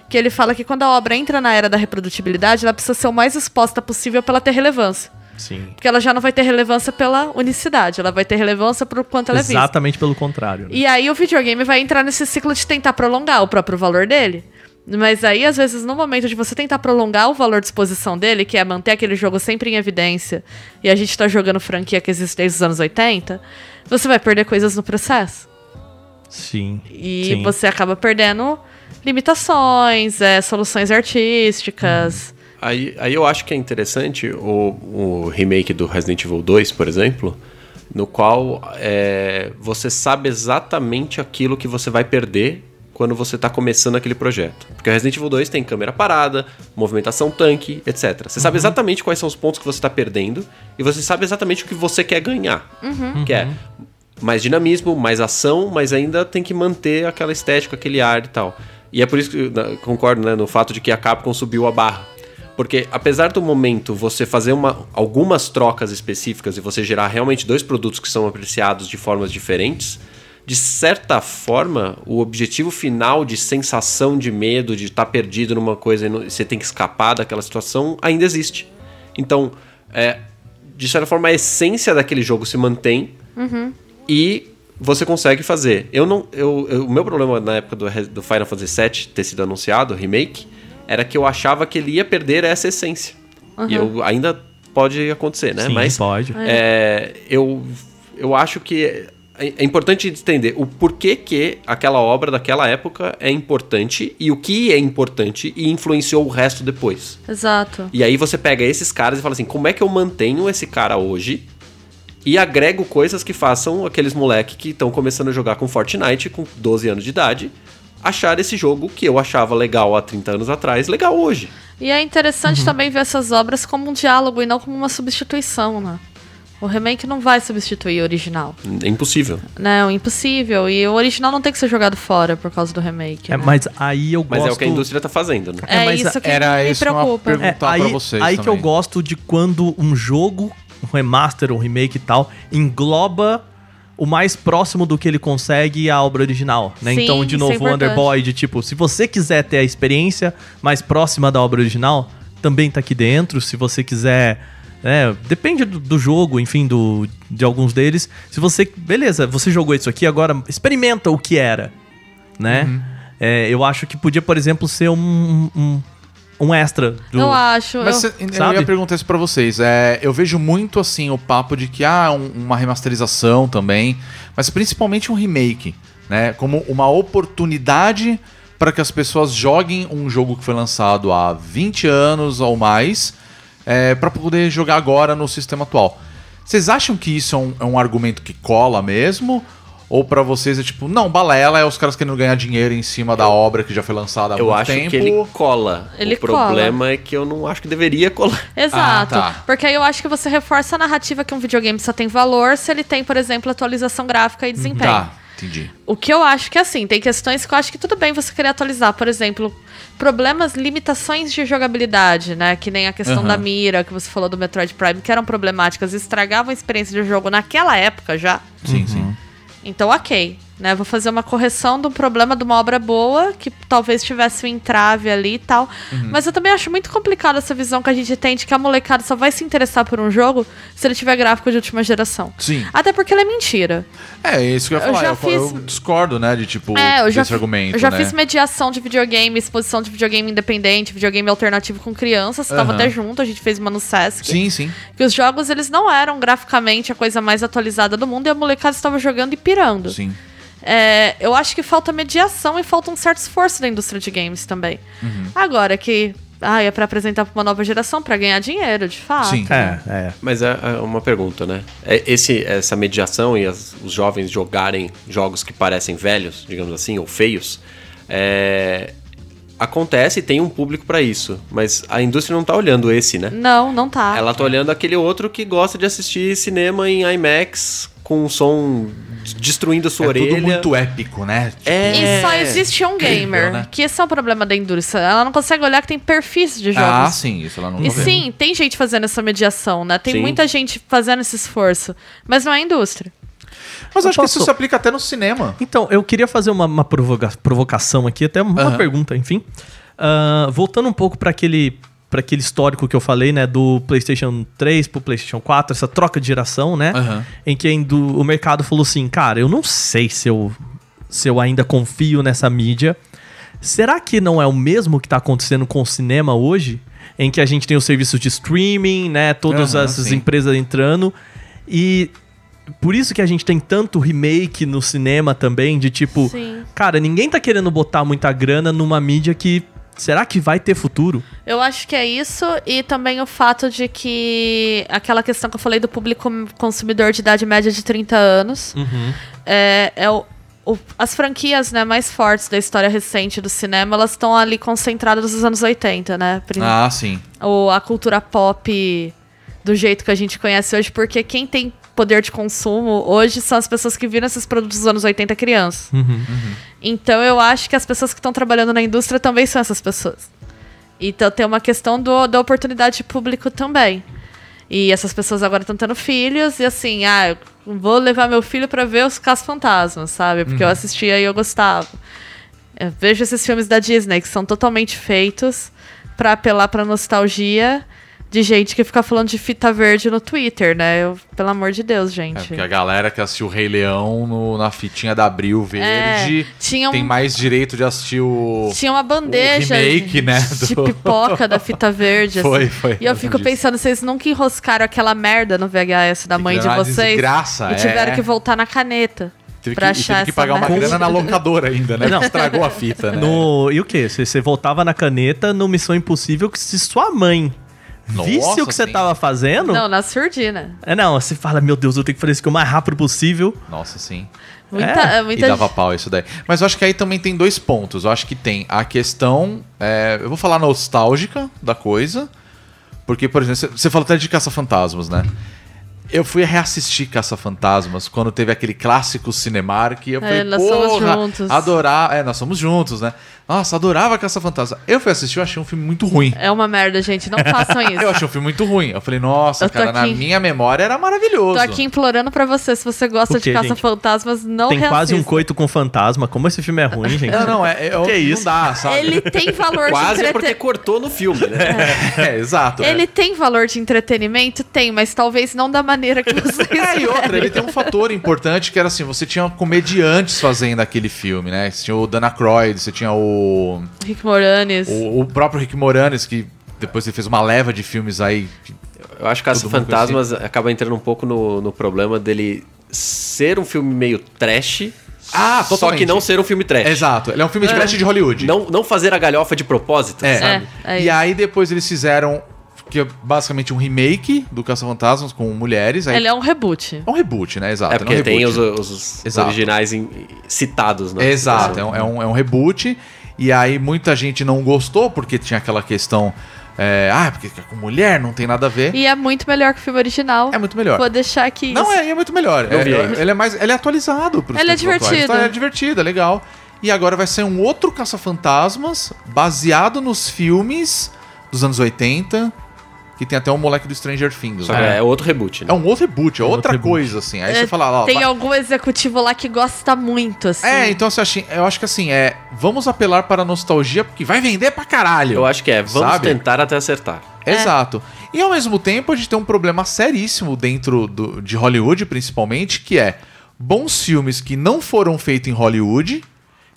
[SPEAKER 6] Que ele fala que quando a obra entra na era da reprodutibilidade, ela precisa ser o mais exposta possível pra ela ter relevância.
[SPEAKER 7] Sim.
[SPEAKER 6] Porque ela já não vai ter relevância pela unicidade, ela vai ter relevância por quanto ela é vista.
[SPEAKER 7] Exatamente pelo contrário. né?
[SPEAKER 6] E aí o videogame vai entrar nesse ciclo de tentar prolongar o próprio valor dele. Mas aí, às vezes, no momento de você tentar prolongar o valor de exposição dele, que é manter aquele jogo sempre em evidência, e a gente tá jogando franquia que existe desde os anos 80, você vai perder coisas no processo.
[SPEAKER 7] Sim.
[SPEAKER 6] E
[SPEAKER 7] Sim.
[SPEAKER 6] você acaba perdendo limitações, é, soluções artísticas.
[SPEAKER 8] Aí, aí eu acho que é interessante o, o remake do Resident Evil 2, por exemplo, no qual é, você sabe exatamente aquilo que você vai perder quando você está começando aquele projeto. Porque o Resident Evil 2 tem câmera parada, movimentação tanque, etc. Você sabe exatamente quais são os pontos que você está perdendo e você sabe exatamente o que você quer ganhar. Que é mais dinamismo, mais ação, mas ainda tem que manter aquela estética, aquele ar e tal. E é por isso que eu concordo né, no fato de que a Capcom subiu a barra. Porque apesar do momento você fazer uma, algumas trocas específicas e você gerar realmente dois produtos que são apreciados de formas diferentes, de certa forma, o objetivo final de sensação de medo, de estar perdido numa coisa e você tem que escapar daquela situação, ainda existe. Então, é, de certa forma, a essência daquele jogo se mantém e você consegue fazer. Eu não, eu, eu- o meu problema na época do, do Final Fantasy VII ter sido anunciado, o remake, era que eu achava que ele ia perder essa essência. E eu ainda pode acontecer, né?
[SPEAKER 7] Sim,
[SPEAKER 8] Mas
[SPEAKER 7] pode.
[SPEAKER 8] é, eu, eu acho que é, é importante entender o porquê que aquela obra daquela época é importante e o que é importante e influenciou o resto depois.
[SPEAKER 6] Exato.
[SPEAKER 8] E aí você pega esses caras e fala assim, como é que eu mantenho esse cara hoje e agrego coisas que façam aqueles moleque que estão começando a jogar com Fortnite com 12 anos de idade achar esse jogo que eu achava legal há 30 anos atrás, legal hoje.
[SPEAKER 6] E é interessante também ver essas obras como um diálogo e não como uma substituição, né? O remake não vai substituir o original,
[SPEAKER 8] É impossível.
[SPEAKER 6] É um impossível. E o original não tem que ser jogado fora por causa do remake.
[SPEAKER 7] É,
[SPEAKER 6] né?
[SPEAKER 7] mas aí eu
[SPEAKER 8] Mas
[SPEAKER 7] gosto...
[SPEAKER 8] é o que a indústria tá fazendo, né?
[SPEAKER 6] É,
[SPEAKER 7] É, mas
[SPEAKER 6] isso que
[SPEAKER 5] era
[SPEAKER 6] me
[SPEAKER 5] isso uma
[SPEAKER 6] preocupa.
[SPEAKER 5] pergunta.
[SPEAKER 7] É,
[SPEAKER 5] perguntar
[SPEAKER 7] aí,
[SPEAKER 5] pra vocês
[SPEAKER 7] aí que eu
[SPEAKER 5] também.
[SPEAKER 7] gosto de quando um jogo, um remaster, um remake e tal, engloba o mais próximo do que ele consegue a obra original, né?
[SPEAKER 6] Sim,
[SPEAKER 7] então, de
[SPEAKER 6] é
[SPEAKER 7] novo, o. Underboy, de tipo, se você quiser ter a experiência mais próxima da obra original, também tá aqui dentro. Se você quiser. Né, depende do, do jogo, enfim, do, de alguns deles. Se você. Beleza, você jogou isso aqui, agora experimenta o que era. Né?
[SPEAKER 6] Uhum.
[SPEAKER 7] É, eu acho que podia, por exemplo, ser um, um, um extra do.
[SPEAKER 6] Eu acho.
[SPEAKER 5] Mas
[SPEAKER 6] eu-
[SPEAKER 5] cê- eu ia perguntar isso pra vocês. É, eu vejo muito assim o papo de que há um- uma remasterização também, mas principalmente um remake, né? Como uma oportunidade para que as pessoas joguem um jogo que foi lançado há 20 anos ou mais, é, para poder jogar agora no sistema atual. Vocês acham que isso é um, é um argumento que cola mesmo? Ou pra vocês é tipo, não, balela é os caras querendo ganhar dinheiro em cima da obra que já foi lançada há
[SPEAKER 8] Eu
[SPEAKER 5] muito
[SPEAKER 8] acho
[SPEAKER 5] tempo?
[SPEAKER 8] que ele cola.
[SPEAKER 6] Ele
[SPEAKER 8] o problema é que eu não acho que deveria colar.
[SPEAKER 6] Exato.
[SPEAKER 5] Ah, tá.
[SPEAKER 6] Porque aí eu acho que você reforça a narrativa que um videogame só tem valor se ele tem, por exemplo, atualização gráfica e desempenho.
[SPEAKER 5] Tá, entendi.
[SPEAKER 6] O que eu acho que é assim, tem questões que eu acho que tudo bem você querer atualizar. Por exemplo, problemas, limitações de jogabilidade, né? Que nem a questão
[SPEAKER 5] Aham.
[SPEAKER 6] da mira, que você falou do Metroid Prime, que eram problemáticas, estragavam a experiência de jogo naquela época já.
[SPEAKER 5] Sim, sim.
[SPEAKER 6] Então, ok. Né, vou fazer uma correção de um problema de uma obra boa, que talvez tivesse um entrave ali e tal.
[SPEAKER 5] Uhum.
[SPEAKER 6] Mas eu também acho muito complicado essa visão que a gente tem de que a molecada só vai se interessar por um jogo se ele tiver gráfico de última geração.
[SPEAKER 5] Sim.
[SPEAKER 6] Até porque ele é mentira.
[SPEAKER 5] É, isso que eu ia
[SPEAKER 6] Eu
[SPEAKER 5] falar.
[SPEAKER 6] já
[SPEAKER 5] Eu,
[SPEAKER 6] fiz-
[SPEAKER 5] eu discordo, né, de tipo,
[SPEAKER 6] É, eu já,
[SPEAKER 5] desse argumento,
[SPEAKER 6] eu já
[SPEAKER 5] né?
[SPEAKER 6] fiz mediação de videogame, exposição de videogame independente, videogame alternativo com crianças. Você tava
[SPEAKER 5] Aham.
[SPEAKER 6] até junto, a gente fez uma no Sesc.
[SPEAKER 5] Sim, sim.
[SPEAKER 6] Que os jogos, eles não eram graficamente a coisa mais atualizada do mundo e a molecada estava jogando e pirando.
[SPEAKER 5] Sim.
[SPEAKER 6] É, eu acho que falta mediação e falta um certo esforço da indústria de games também.
[SPEAKER 5] Uhum.
[SPEAKER 6] Agora que ah, é pra apresentar pra uma nova geração, pra ganhar dinheiro, de fato.
[SPEAKER 5] Sim.
[SPEAKER 7] É, é.
[SPEAKER 8] Mas é, é uma pergunta, né? É esse, essa mediação e as- os jovens jogarem jogos que parecem velhos, digamos assim, ou feios, é, acontece e tem um público pra isso. Mas a indústria não tá olhando esse, né?
[SPEAKER 6] Não, não tá.
[SPEAKER 8] Ela tá olhando aquele outro que gosta de assistir cinema em IMAX com um som destruindo a sua
[SPEAKER 5] é
[SPEAKER 8] orelha.
[SPEAKER 5] tudo muito épico, né? Tipo,
[SPEAKER 8] É.
[SPEAKER 6] E só existe um gamer,
[SPEAKER 5] né?
[SPEAKER 6] que esse é o problema da indústria. Ela não consegue olhar que tem perfis de jogos.
[SPEAKER 5] Ah, sim, isso ela não
[SPEAKER 6] E
[SPEAKER 5] vendo.
[SPEAKER 6] sim, tem gente fazendo essa mediação, né? Tem
[SPEAKER 8] Sim.
[SPEAKER 6] muita gente fazendo esse esforço. Mas não é a indústria.
[SPEAKER 5] Mas
[SPEAKER 7] Eu
[SPEAKER 5] acho que
[SPEAKER 7] posso-
[SPEAKER 5] isso se aplica até no cinema.
[SPEAKER 7] Então, eu queria fazer uma, uma provoca- provocação aqui, até uma pergunta, enfim. Ah, voltando um pouco para aquele, pra aquele histórico que eu falei, né, do PlayStation 3 pro PlayStation 4, essa troca de geração, né,
[SPEAKER 5] Aham.
[SPEAKER 7] em que o mercado falou assim, cara, eu não sei se eu, se eu ainda confio nessa mídia. Será que não é o mesmo que tá acontecendo com o cinema hoje? Em que a gente tem os serviços de streaming, né, todas
[SPEAKER 5] Aham,
[SPEAKER 7] essas
[SPEAKER 5] sim.
[SPEAKER 7] empresas entrando e por isso que a gente tem tanto remake no cinema também, de tipo,
[SPEAKER 6] Sim.
[SPEAKER 7] cara, ninguém tá querendo botar muita grana numa mídia que será que vai ter futuro?
[SPEAKER 6] Eu acho que é isso, e também o fato de que aquela questão que eu falei do público consumidor de idade média de 30 anos é, é o, o- as franquias né, mais fortes da história recente do cinema, elas estão ali concentradas nos anos 80, né?
[SPEAKER 5] Ah, sim.
[SPEAKER 6] Ou a cultura pop do jeito que a gente conhece hoje, porque quem tem poder de consumo hoje são as pessoas que viram esses produtos dos anos 80 crianças. Então eu acho que as pessoas que estão trabalhando na indústria também são essas pessoas. Então tem uma questão do, da oportunidade de público também. E essas pessoas agora estão tendo filhos e assim, ah, eu vou levar meu filho pra ver os Caça-Fantasmas, sabe? Porque eu assistia e eu gostava. Eu vejo esses filmes da Disney que são totalmente feitos pra apelar pra nostalgia de gente que fica falando de fita verde no Twitter, né? Eu, pelo amor de Deus,
[SPEAKER 5] É,
[SPEAKER 6] gente.
[SPEAKER 5] porque a galera que assistiu o Rei Leão no- na fitinha da Abril Verde
[SPEAKER 6] É, tinha um-
[SPEAKER 5] tem mais direito de assistir o.
[SPEAKER 6] Tinha uma bandeja
[SPEAKER 5] remake, né,
[SPEAKER 6] de
[SPEAKER 5] do-
[SPEAKER 6] pipoca da fita verde.
[SPEAKER 5] Foi,
[SPEAKER 6] assim.
[SPEAKER 5] foi,
[SPEAKER 6] E eu fico
[SPEAKER 5] lembro
[SPEAKER 6] pensando, vocês nunca enroscaram aquela merda no VHS da
[SPEAKER 5] Que
[SPEAKER 6] mãe de vocês?
[SPEAKER 5] desgraça,
[SPEAKER 6] e tiveram
[SPEAKER 5] é.
[SPEAKER 6] que voltar na caneta.
[SPEAKER 5] Teve
[SPEAKER 6] pra
[SPEAKER 5] que, e
[SPEAKER 6] achar
[SPEAKER 5] teve que pagar uma grana na locadora ainda, né?
[SPEAKER 7] Não.
[SPEAKER 5] Estragou a fita, né?
[SPEAKER 7] No, e o quê? Você, você voltava na caneta no Missão Impossível que se sua mãe visse
[SPEAKER 5] Nossa,
[SPEAKER 7] o que você tava fazendo.
[SPEAKER 6] Não, na surdina.
[SPEAKER 7] É não, você fala, meu Deus, eu tenho que fazer isso aqui o mais rápido possível.
[SPEAKER 5] Nossa, sim.
[SPEAKER 6] Muita,
[SPEAKER 7] É,
[SPEAKER 5] E
[SPEAKER 6] muita
[SPEAKER 5] dava pau isso daí. Mas eu acho que aí também tem dois pontos. Eu acho que tem a questão. é, eu vou falar nostálgica da coisa. Porque, por exemplo, você- falou até de Caça-Fantasmas, né? Eu fui reassistir Caça-Fantasmas quando teve aquele clássico Cinemark. E eu falei,
[SPEAKER 6] É, nós somos
[SPEAKER 5] porra,
[SPEAKER 6] juntos."
[SPEAKER 5] adorar. É, nós somos juntos, né? Nossa, adorava Caça-Fantasmas. Eu fui assistir, eu achei um filme muito ruim.
[SPEAKER 6] É uma merda, gente. Não façam isso.
[SPEAKER 5] Eu achei um filme muito ruim. Eu falei, nossa,
[SPEAKER 6] Eu
[SPEAKER 5] cara, na
[SPEAKER 6] aqui-
[SPEAKER 5] minha memória era maravilhoso.
[SPEAKER 6] Tô aqui implorando pra você, se você gosta
[SPEAKER 7] quê,
[SPEAKER 6] de Caça-Fantasmas, não
[SPEAKER 7] Tem quase um coito com fantasma. Como esse filme é ruim, gente.
[SPEAKER 5] Não, não, é, é
[SPEAKER 7] Que isso?
[SPEAKER 5] não dá, sabe?
[SPEAKER 6] Ele tem valor de
[SPEAKER 8] Quase
[SPEAKER 6] entrete-
[SPEAKER 8] porque cortou no filme, né?
[SPEAKER 5] É, exato. é.
[SPEAKER 6] Ele tem valor de entretenimento? Tem, mas talvez não da maneira que vocês
[SPEAKER 5] É, e outra, ele tem um fator importante que era assim, você tinha comediantes fazendo aquele filme, né? Você tinha o Dana Croyd, você tinha o,
[SPEAKER 6] Rick Moranis.
[SPEAKER 5] o, o próprio Rick Moranis, que depois ele fez uma leva de filmes aí.
[SPEAKER 8] Eu acho que Caça
[SPEAKER 5] Todo mundo
[SPEAKER 8] Fantasmas acaba entrando um pouco no, no problema dele ser um filme meio trash.
[SPEAKER 5] Ah,
[SPEAKER 8] Só
[SPEAKER 5] totalmente.
[SPEAKER 8] que não ser um filme trash.
[SPEAKER 5] Exato, ele é um filme de trash de Hollywood.
[SPEAKER 8] Não, não fazer a galhofa de propósito,
[SPEAKER 5] É.
[SPEAKER 8] sabe?
[SPEAKER 6] É, é
[SPEAKER 5] e aí depois eles fizeram, que é basicamente um remake do Caça-Fantasmas com mulheres. Aí
[SPEAKER 6] Ele é um reboot.
[SPEAKER 5] é um reboot, né? Exato.
[SPEAKER 8] É porque
[SPEAKER 5] um
[SPEAKER 8] tem os, os- originais em- citados, né?
[SPEAKER 5] Exato, é um, é, um, é um reboot. E aí muita gente não gostou, porque tinha aquela questão. É, ah, porque é com mulher, não tem nada a ver.
[SPEAKER 6] E é muito melhor que o filme original.
[SPEAKER 5] É muito melhor.
[SPEAKER 6] Vou deixar aqui.
[SPEAKER 5] Não, é, é muito melhor. É,
[SPEAKER 8] vi.
[SPEAKER 5] é- ele é mais. Ele é atualizado pros
[SPEAKER 6] Ele é divertido.
[SPEAKER 5] Então, é divertido, é legal. E agora vai ser um outro Caça-Fantasmas baseado nos filmes dos anos 80. Que tem até um moleque do Stranger Things.
[SPEAKER 8] Só
[SPEAKER 5] né?
[SPEAKER 8] é outro reboot, né?
[SPEAKER 5] É um outro reboot, é
[SPEAKER 7] outro
[SPEAKER 5] outra
[SPEAKER 7] reboot.
[SPEAKER 5] coisa, assim. Aí
[SPEAKER 6] É,
[SPEAKER 5] você fala, ó,
[SPEAKER 6] Tem
[SPEAKER 5] vai-
[SPEAKER 6] algum executivo lá que gosta muito, assim.
[SPEAKER 5] É, então acha, eu acho que assim, é. Vamos apelar para a nostalgia, porque vai vender pra caralho.
[SPEAKER 8] Eu acho que é, vamos
[SPEAKER 5] Sabe?
[SPEAKER 8] tentar até acertar.
[SPEAKER 5] Exato. E ao mesmo tempo, a gente tem um problema seríssimo dentro do- de Hollywood, principalmente, que é bons filmes que não foram feitos em Hollywood,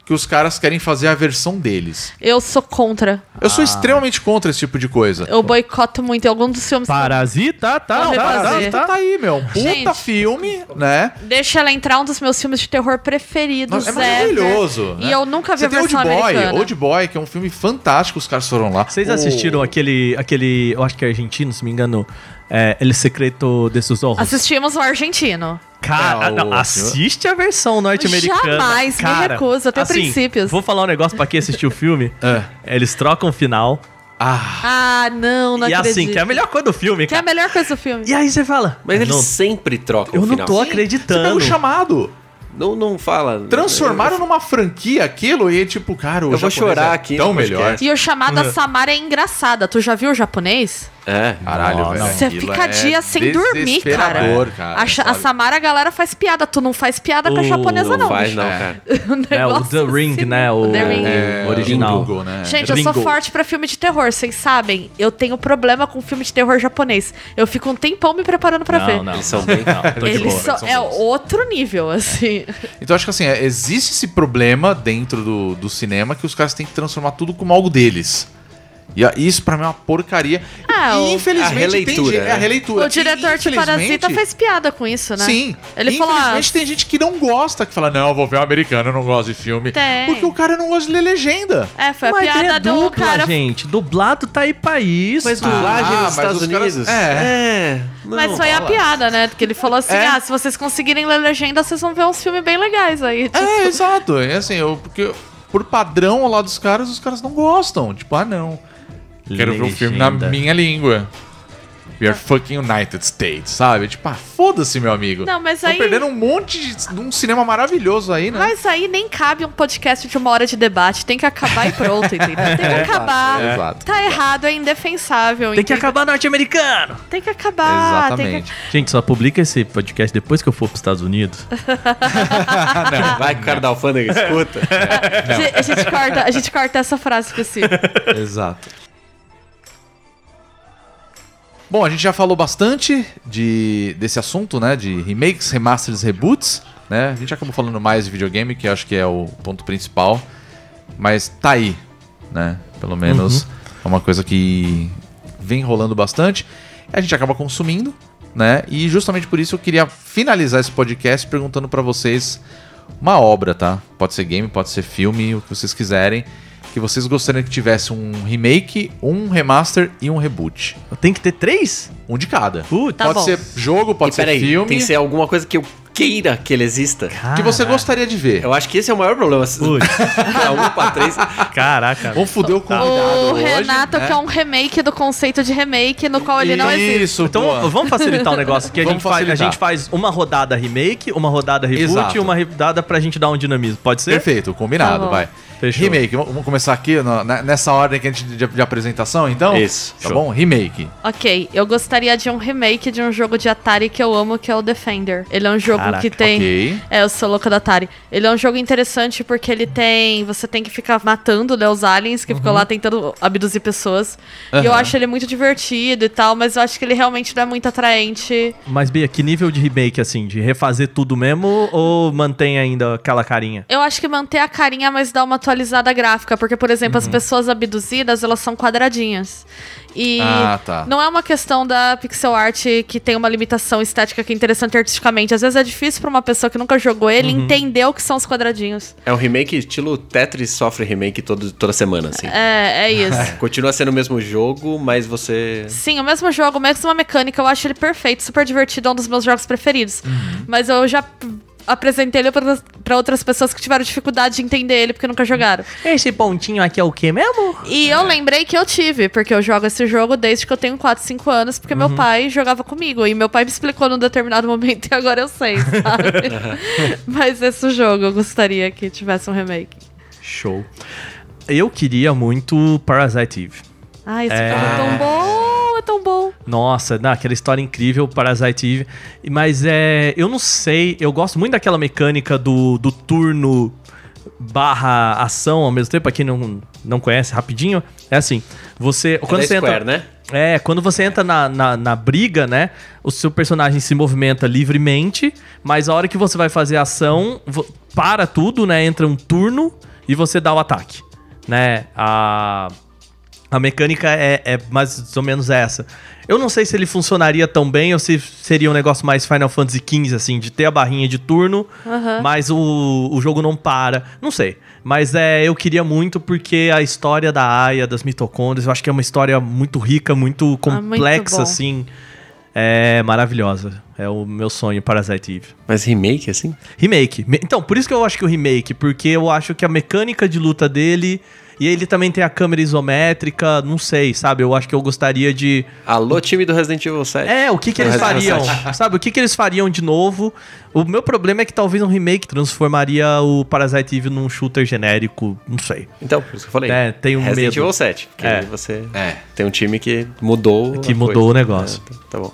[SPEAKER 5] que os caras querem fazer a versão deles.
[SPEAKER 6] Eu sou contra.
[SPEAKER 5] Eu
[SPEAKER 8] Ah.
[SPEAKER 5] sou extremamente contra esse tipo de coisa.
[SPEAKER 6] Eu boicoto muito. Em algum dos filmes.
[SPEAKER 7] Parasita, tá,
[SPEAKER 6] Vou
[SPEAKER 7] tá, tá,
[SPEAKER 6] refazer.
[SPEAKER 7] tá.
[SPEAKER 5] Tá aí, meu. Puta
[SPEAKER 6] Gente.
[SPEAKER 5] filme, né?
[SPEAKER 6] Deixa ela entrar um dos meus filmes de terror preferidos.
[SPEAKER 5] É
[SPEAKER 6] ever.
[SPEAKER 5] maravilhoso.
[SPEAKER 6] E
[SPEAKER 5] né?
[SPEAKER 6] eu nunca vi
[SPEAKER 5] Você
[SPEAKER 6] a
[SPEAKER 5] tem Old
[SPEAKER 6] versão
[SPEAKER 5] Boy,
[SPEAKER 6] americana.
[SPEAKER 5] Old Boy, que é um filme fantástico, os caras foram lá.
[SPEAKER 7] Vocês
[SPEAKER 5] O-
[SPEAKER 7] assistiram aquele, aquele, eu acho que é argentino, se me engano, é, El Secreto de sus Ojos?
[SPEAKER 6] Assistimos o argentino.
[SPEAKER 7] Cara,
[SPEAKER 5] É,
[SPEAKER 7] não, assiste a versão norte-americana.
[SPEAKER 6] Jamais, me
[SPEAKER 7] Cara,
[SPEAKER 6] recuso, eu tenho
[SPEAKER 7] assim,
[SPEAKER 6] princípios.
[SPEAKER 7] Vou falar um negócio pra quem assistiu o filme.
[SPEAKER 5] É.
[SPEAKER 7] Eles trocam o final.
[SPEAKER 5] Ah,
[SPEAKER 6] Ah, não, não
[SPEAKER 7] e
[SPEAKER 6] acredito.
[SPEAKER 7] assim, que é a melhor coisa do filme,
[SPEAKER 6] Que é a
[SPEAKER 7] cara.
[SPEAKER 6] melhor coisa do filme.
[SPEAKER 7] E aí você fala.
[SPEAKER 8] Mas eles
[SPEAKER 7] não,
[SPEAKER 8] sempre trocam
[SPEAKER 7] eu
[SPEAKER 8] o
[SPEAKER 7] não
[SPEAKER 8] final.
[SPEAKER 7] tô
[SPEAKER 5] você pega
[SPEAKER 7] acreditando.
[SPEAKER 5] o chamado.
[SPEAKER 8] Não, não fala.
[SPEAKER 5] Transformaram numa franquia aquilo e tipo, cara, o
[SPEAKER 8] Eu vou
[SPEAKER 5] japonês
[SPEAKER 8] chorar
[SPEAKER 5] é
[SPEAKER 8] aqui
[SPEAKER 5] tão melhor.
[SPEAKER 8] podcast.
[SPEAKER 6] E o chamada Samara é engraçada. Tu já viu o japonês?
[SPEAKER 8] É.
[SPEAKER 5] Caralho,
[SPEAKER 7] Não,
[SPEAKER 5] velho.
[SPEAKER 7] não.
[SPEAKER 6] Você fica
[SPEAKER 5] é
[SPEAKER 6] dias sem dormir, cara.
[SPEAKER 5] cara.
[SPEAKER 6] a, a? Samara, a galera faz piada. Tu não faz piada com a japonesa,
[SPEAKER 8] Não
[SPEAKER 6] não.
[SPEAKER 8] faz, não,
[SPEAKER 5] É.
[SPEAKER 8] cara.
[SPEAKER 6] O
[SPEAKER 7] É, o The Ring,
[SPEAKER 6] assim,
[SPEAKER 7] né? O,
[SPEAKER 6] The Ring.
[SPEAKER 5] É,
[SPEAKER 7] original.
[SPEAKER 5] Ringo, né?
[SPEAKER 6] Gente, eu sou forte pra filme de terror, vocês sabem. Eu tenho problema com filme de terror japonês. Eu fico um tempão me preparando pra ver.
[SPEAKER 7] Não, não.
[SPEAKER 8] Eles são bem-
[SPEAKER 7] Não,
[SPEAKER 6] Eles são, é outro nível, assim.
[SPEAKER 5] Então acho que assim, é, existe esse problema dentro do, do cinema que os caras têm que transformar tudo como algo deles. E a- isso pra mim é uma porcaria.
[SPEAKER 6] Ah,
[SPEAKER 5] e infelizmente
[SPEAKER 8] A releitura,
[SPEAKER 5] tem gente- é a
[SPEAKER 8] né?
[SPEAKER 5] releitura.
[SPEAKER 6] O diretor de Parasita
[SPEAKER 5] infelizmente-
[SPEAKER 6] faz piada com isso, né?
[SPEAKER 5] Sim.
[SPEAKER 6] Ele falou, ah,
[SPEAKER 5] Infelizmente tem gente que não gosta, que fala, não, eu vou ver o americano, eu não gosto de filme.
[SPEAKER 6] Tem.
[SPEAKER 5] Porque o cara não gosta de ler legenda.
[SPEAKER 6] É, foi a
[SPEAKER 7] Mas
[SPEAKER 6] piada
[SPEAKER 7] é
[SPEAKER 6] do
[SPEAKER 7] dupla,
[SPEAKER 6] cara.
[SPEAKER 7] gente. Dublado tá aí pra isso.
[SPEAKER 8] Mas dublagem
[SPEAKER 5] Ah,
[SPEAKER 8] nos
[SPEAKER 5] mas
[SPEAKER 8] Estados
[SPEAKER 5] os caras-
[SPEAKER 8] Unidos.
[SPEAKER 5] é.
[SPEAKER 8] é. Não,
[SPEAKER 6] Mas foi a piada, né? Que ele falou assim:
[SPEAKER 5] É.
[SPEAKER 6] ah, se vocês conseguirem ler legenda, vocês vão ver uns filmes bem legais aí. Tipo,
[SPEAKER 5] É, exato. É assim, eu, porque por padrão lá dos caras, os caras não gostam. Tipo, ah, não. Quero ver o filme na minha língua. We are fucking United States, sabe? Tipo, ah, foda-se, meu amigo.
[SPEAKER 6] Não, mas aí-
[SPEAKER 5] perdendo um monte de, de um cinema maravilhoso aí, né?
[SPEAKER 6] Mas aí nem cabe um podcast de uma hora de debate. Tem que acabar e pronto, entendeu? Tem que acabar.
[SPEAKER 5] É, exato.
[SPEAKER 6] Tá errado, é indefensável.
[SPEAKER 7] Tem que acabar norte-americano!
[SPEAKER 6] Tem que acabar. Tem
[SPEAKER 5] Exatamente.
[SPEAKER 7] Gente, só publica esse podcast depois que eu for pros Estados Unidos.
[SPEAKER 8] Vai que o cara da alfândega escuta.
[SPEAKER 6] que... A, gente, a gente corta, a gente corta essa frase específica.
[SPEAKER 5] Exato. Bom, a gente já falou bastante de, desse assunto, né? De remakes, remasters, reboots, né? A gente acabou falando mais de videogame, que acho que é o ponto principal. Mas tá aí, né? Pelo menos é uma coisa que vem rolando bastante. A gente acaba consumindo, né? E justamente por isso eu queria finalizar esse podcast perguntando pra vocês uma obra, tá? Pode ser game, pode ser filme, o que vocês quiserem. Que vocês gostariam que tivesse um remake, um remaster e um reboot.
[SPEAKER 7] Tem que ter três?
[SPEAKER 5] Um de cada.
[SPEAKER 7] Putz.
[SPEAKER 6] Tá
[SPEAKER 5] pode
[SPEAKER 6] bom.
[SPEAKER 5] ser jogo, pode
[SPEAKER 8] e
[SPEAKER 5] ser
[SPEAKER 8] peraí,
[SPEAKER 5] filme.
[SPEAKER 8] tem que ser alguma coisa que eu queira que ele exista.
[SPEAKER 5] Que você gostaria de ver.
[SPEAKER 8] Eu acho que esse é o maior problema.
[SPEAKER 7] Putz.
[SPEAKER 8] pra um, pra três.
[SPEAKER 7] Caraca.
[SPEAKER 5] Vamos foder o convidado
[SPEAKER 6] O
[SPEAKER 5] hoje,
[SPEAKER 6] Renato
[SPEAKER 5] né?
[SPEAKER 6] quer um remake do conceito de remake no qual ele não existe.
[SPEAKER 5] Isso,
[SPEAKER 7] Então
[SPEAKER 5] boa.
[SPEAKER 7] vamos facilitar o negócio que a gente, faz, a gente faz uma rodada remake, uma rodada reboot
[SPEAKER 5] Exato.
[SPEAKER 7] e uma rodada pra gente dar um dinamismo. Pode ser?
[SPEAKER 5] Perfeito, combinado,
[SPEAKER 6] Tá
[SPEAKER 5] vai.
[SPEAKER 7] Fechou.
[SPEAKER 5] Remake, vamos começar aqui na- nessa ordem que a gente de, de apresentação, então?
[SPEAKER 8] Isso,
[SPEAKER 5] Tá
[SPEAKER 8] show.
[SPEAKER 5] bom? Remake.
[SPEAKER 6] Ok, eu gostaria de um remake de um jogo de Atari que eu amo, que é o Defender. Ele é um jogo
[SPEAKER 7] Caraca,
[SPEAKER 6] que tem.
[SPEAKER 5] ok.
[SPEAKER 6] É, eu sou louca da Atari. Ele é um jogo interessante porque ele tem. Você tem que ficar matando né, os aliens que ficam lá tentando abduzir pessoas. E eu
[SPEAKER 5] Uhum.
[SPEAKER 6] Acho ele muito divertido e tal, mas eu acho que ele realmente não é muito atraente.
[SPEAKER 7] Mas, Bia, que nível de remake, assim? De refazer tudo mesmo ou mantém ainda aquela carinha?
[SPEAKER 6] Eu acho que manter a carinha, mas dar uma atualizada gráfica. Porque, por exemplo,
[SPEAKER 5] Uhum.
[SPEAKER 6] as pessoas abduzidas, elas são quadradinhas. E
[SPEAKER 5] Ah, tá.
[SPEAKER 6] não é uma questão da pixel art que tem uma limitação estética que é interessante artisticamente. Às vezes é difícil pra uma pessoa que nunca jogou ele
[SPEAKER 5] Uhum.
[SPEAKER 6] entender o que são os quadradinhos.
[SPEAKER 8] É um remake estilo Tetris sofre remake todo, toda semana, assim.
[SPEAKER 6] É, é isso.
[SPEAKER 8] Continua sendo o mesmo jogo, mas você.
[SPEAKER 6] Sim, o mesmo jogo, mesma mecânica, eu acho ele perfeito, super divertido, é um dos meus jogos preferidos.
[SPEAKER 5] Uhum.
[SPEAKER 6] Mas eu já apresentei ele pra, pra outras pessoas que tiveram dificuldade de entender ele porque nunca jogaram.
[SPEAKER 7] Esse pontinho aqui é o quê mesmo?
[SPEAKER 6] E eu lembrei que eu tive, porque eu jogo esse jogo desde que eu tenho 4, 5 anos, porque meu pai jogava comigo. E meu pai me explicou num determinado momento e agora eu sei, sabe? Mas esse jogo eu gostaria que tivesse um remake.
[SPEAKER 7] Show. Eu queria muito Parasite Eve.
[SPEAKER 6] Ai, esse
[SPEAKER 7] É.
[SPEAKER 6] jogo é tão bom, é tão bom.
[SPEAKER 7] Nossa, não, aquela história incrível, Parasite Eve. Mas é. Eu não sei, eu gosto muito daquela mecânica do, do turno barra ação ao mesmo tempo. Pra quem não, não conhece, rapidinho. É assim: você. Quando
[SPEAKER 8] da
[SPEAKER 7] você
[SPEAKER 8] Square,
[SPEAKER 7] entra.
[SPEAKER 8] né?
[SPEAKER 7] É, quando você entra na, na, na briga, né? O seu personagem se movimenta livremente, mas a hora que você vai fazer a ação, para tudo, né? Entra um turno e você dá o ataque, né? A, a mecânica é, é mais ou menos essa. Eu não sei se ele funcionaria tão bem ou se seria um negócio mais Final Fantasy XV, assim, de ter a barrinha de turno, mas o, o jogo não para. Não sei. Mas é, eu queria muito porque a história da Aya, das mitocôndrias, eu acho que é uma história muito rica, muito complexa,
[SPEAKER 6] bom.
[SPEAKER 7] assim. É maravilhosa. É o meu sonho, Parasite Eve.
[SPEAKER 8] Mas remake, assim?
[SPEAKER 7] Remake. Então, por isso que eu acho que o remake, porque eu acho que a mecânica de luta dele. E ele também tem a câmera isométrica, não sei, sabe? Eu acho que eu gostaria de.
[SPEAKER 8] Alô, time do Resident Evil 7.
[SPEAKER 7] É, o que que eles fariam?
[SPEAKER 8] 7.
[SPEAKER 7] Sabe, o que que eles fariam de novo? O meu problema é que talvez um remake transformaria o Parasite Eve num shooter genérico, não sei.
[SPEAKER 8] Então, por isso que eu falei.
[SPEAKER 7] É, tenho
[SPEAKER 8] Resident
[SPEAKER 7] medo.
[SPEAKER 8] Evil 7. Porque
[SPEAKER 7] É.
[SPEAKER 8] aí você
[SPEAKER 5] É.
[SPEAKER 8] tem um time que mudou.
[SPEAKER 7] Que mudou
[SPEAKER 8] coisa.
[SPEAKER 7] o negócio.
[SPEAKER 8] É, tá, tá bom.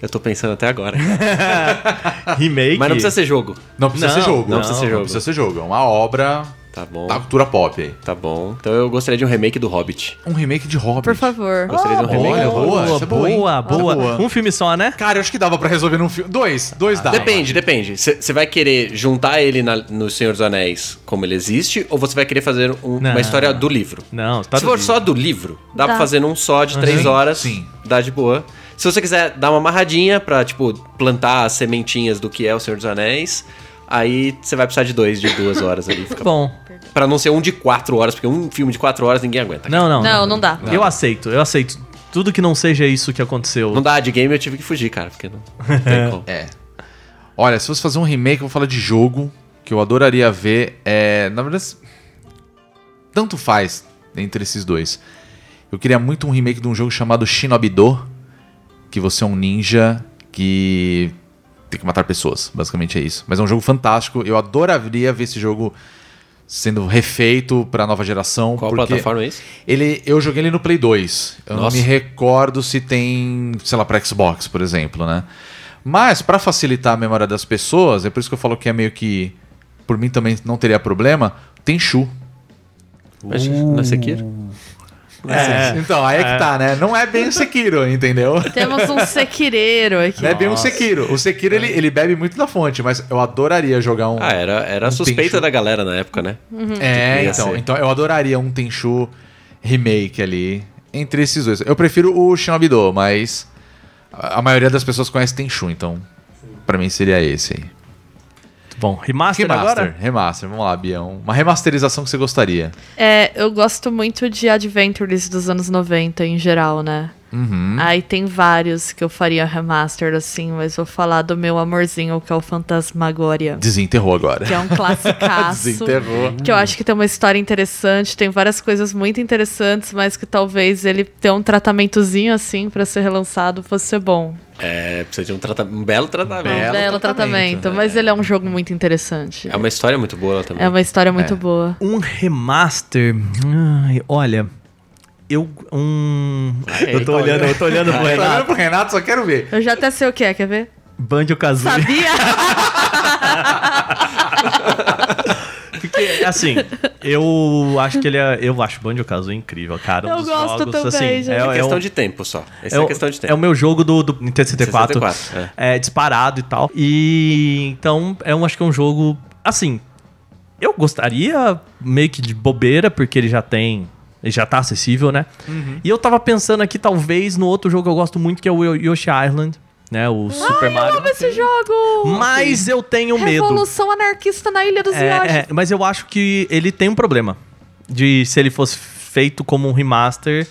[SPEAKER 8] Eu tô pensando até agora.
[SPEAKER 7] Remake.
[SPEAKER 8] Mas não precisa ser jogo.
[SPEAKER 5] Não precisa
[SPEAKER 7] Não,
[SPEAKER 5] ser jogo.
[SPEAKER 8] não precisa ser jogo.
[SPEAKER 5] precisa ser jogo. É uma obra
[SPEAKER 8] Tá bom.
[SPEAKER 5] da cultura pop aí.
[SPEAKER 8] Tá bom. Então eu gostaria de um remake do Hobbit.
[SPEAKER 5] Um remake de Hobbit.
[SPEAKER 6] Por favor.
[SPEAKER 8] Gostaria de um remake
[SPEAKER 5] olha,
[SPEAKER 8] do Hobbit.
[SPEAKER 5] boa,
[SPEAKER 7] boa,
[SPEAKER 5] essa é boa, hein?
[SPEAKER 7] boa, boa.
[SPEAKER 5] É boa.
[SPEAKER 7] Um filme só, né?
[SPEAKER 5] Cara, eu acho que dava pra resolver num filme. Dois, dois dá.
[SPEAKER 8] Depende, depende. Você vai querer juntar ele na- no Senhor dos Anéis como ele existe, ou você vai querer fazer um- uma história do livro?
[SPEAKER 7] Não, tá
[SPEAKER 8] Se for só do livro, dá,
[SPEAKER 6] Dá.
[SPEAKER 8] pra fazer num só de três
[SPEAKER 5] Sim,
[SPEAKER 8] horas.
[SPEAKER 5] sim.
[SPEAKER 8] Dá de boa. Se você quiser dar uma amarradinha pra, tipo, plantar as sementinhas do que é o Senhor dos Anéis, aí você vai precisar de dois, de duas horas ali. Fica
[SPEAKER 7] bom.
[SPEAKER 8] Pra não ser um de quatro horas, porque um filme de quatro horas ninguém aguenta.
[SPEAKER 7] Não, não.
[SPEAKER 6] Não, não dá.
[SPEAKER 7] Eu aceito, eu aceito. Tudo que não seja isso que aconteceu.
[SPEAKER 8] Não dá de game, eu tive que fugir, cara, porque não, não tem como.
[SPEAKER 5] É. Olha, se fosse fazer um remake, eu vou falar de jogo que eu adoraria ver. É, na verdade, tanto faz entre esses dois. Eu queria muito um remake de um jogo chamado Shinobi Do, que você é um ninja que tem que matar pessoas. Basicamente é isso. Mas é um jogo fantástico. Eu adoraria ver esse jogo sendo refeito pra nova geração.
[SPEAKER 8] Qual plataforma é isso?
[SPEAKER 5] Ele, eu joguei ele no Play 2. Eu
[SPEAKER 8] Nossa.
[SPEAKER 5] não me recordo se tem, sei lá, pra Xbox, por exemplo, né? Mas pra facilitar a memória das pessoas, é por isso que eu falo que é meio que por mim também não teria problema, tem Shu.
[SPEAKER 8] Mas Não é Sekiro?
[SPEAKER 5] Então, aí é que tá, né? Não é bem o Sekiro, entendeu?
[SPEAKER 6] Temos um sequireiro aqui.
[SPEAKER 5] Não é bem um Sekiro. O Sekiro, ele, ele bebe muito da fonte, mas eu adoraria jogar um...
[SPEAKER 8] Ah, era, era a
[SPEAKER 5] Um
[SPEAKER 8] suspeita
[SPEAKER 5] Tenchu.
[SPEAKER 8] da galera na época, né?
[SPEAKER 5] É,
[SPEAKER 8] ia
[SPEAKER 5] então,
[SPEAKER 8] ser.
[SPEAKER 5] então eu adoraria um Tenchu remake ali entre esses dois. Eu prefiro o Shinobi Do, mas a a maioria das pessoas conhece Tenchu, então pra mim seria esse aí.
[SPEAKER 7] Bom, remaster,
[SPEAKER 5] Remaster,
[SPEAKER 7] agora?
[SPEAKER 5] remaster, vamos lá, Bião. Uma remasterização que você gostaria.
[SPEAKER 6] É, eu gosto muito de Adventures dos anos 90 em geral, né?
[SPEAKER 5] Uhum.
[SPEAKER 6] Aí tem vários que eu faria remaster assim, mas vou falar do meu amorzinho, que é o Fantasmagoria.
[SPEAKER 5] Desenterrou agora.
[SPEAKER 6] Que é um classicaço.
[SPEAKER 5] Desenterrou.
[SPEAKER 6] que eu acho que tem uma história interessante, tem várias coisas muito interessantes, mas que talvez ele tenha um tratamentozinho assim pra ser relançado fosse ser bom.
[SPEAKER 8] É, precisa de um, trata- um belo tratamento.
[SPEAKER 5] Belo
[SPEAKER 6] Um belo
[SPEAKER 5] tratamento,
[SPEAKER 6] tratamento, mas ele é um jogo muito interessante.
[SPEAKER 8] É uma história muito boa também.
[SPEAKER 6] É uma história muito
[SPEAKER 5] É.
[SPEAKER 6] boa.
[SPEAKER 7] Um remaster. Ai, olha. Eu. Um. eu tô olhando, eu tô olhando pro
[SPEAKER 5] Tô olhando
[SPEAKER 7] Renato.
[SPEAKER 5] pro Renato, só quero ver.
[SPEAKER 6] Eu já até sei o que é, quer ver?
[SPEAKER 7] Banjo Kazooie.
[SPEAKER 6] Sabia?
[SPEAKER 7] Porque, assim, eu acho que ele é. Eu acho Banjo Kazooie incrível, cara. Um
[SPEAKER 6] Eu
[SPEAKER 7] dos
[SPEAKER 6] gosto
[SPEAKER 7] jogos,
[SPEAKER 6] também,
[SPEAKER 7] assim,
[SPEAKER 6] gente.
[SPEAKER 7] é,
[SPEAKER 8] É
[SPEAKER 7] é
[SPEAKER 8] questão
[SPEAKER 7] um-
[SPEAKER 8] de tempo só. Essa
[SPEAKER 7] é,
[SPEAKER 8] é,
[SPEAKER 7] o-
[SPEAKER 8] questão de tempo.
[SPEAKER 7] é o meu jogo do, do Nintendo 64.
[SPEAKER 8] 64,
[SPEAKER 7] é. disparado e tal. E então, eu acho que é um jogo. Assim, eu gostaria meio que de bobeira, porque ele já tem. Já tá acessível, né? E eu tava pensando aqui, talvez, no outro jogo que eu gosto muito, que é o Yoshi Island, né? O Super Mario.
[SPEAKER 6] Esse jogo!
[SPEAKER 7] Mas eu tenho medo.
[SPEAKER 6] Revolução anarquista na Ilha dos
[SPEAKER 7] É,
[SPEAKER 6] Yoshi.
[SPEAKER 7] é, mas eu acho que ele tem um problema. De se ele fosse feito como um remaster.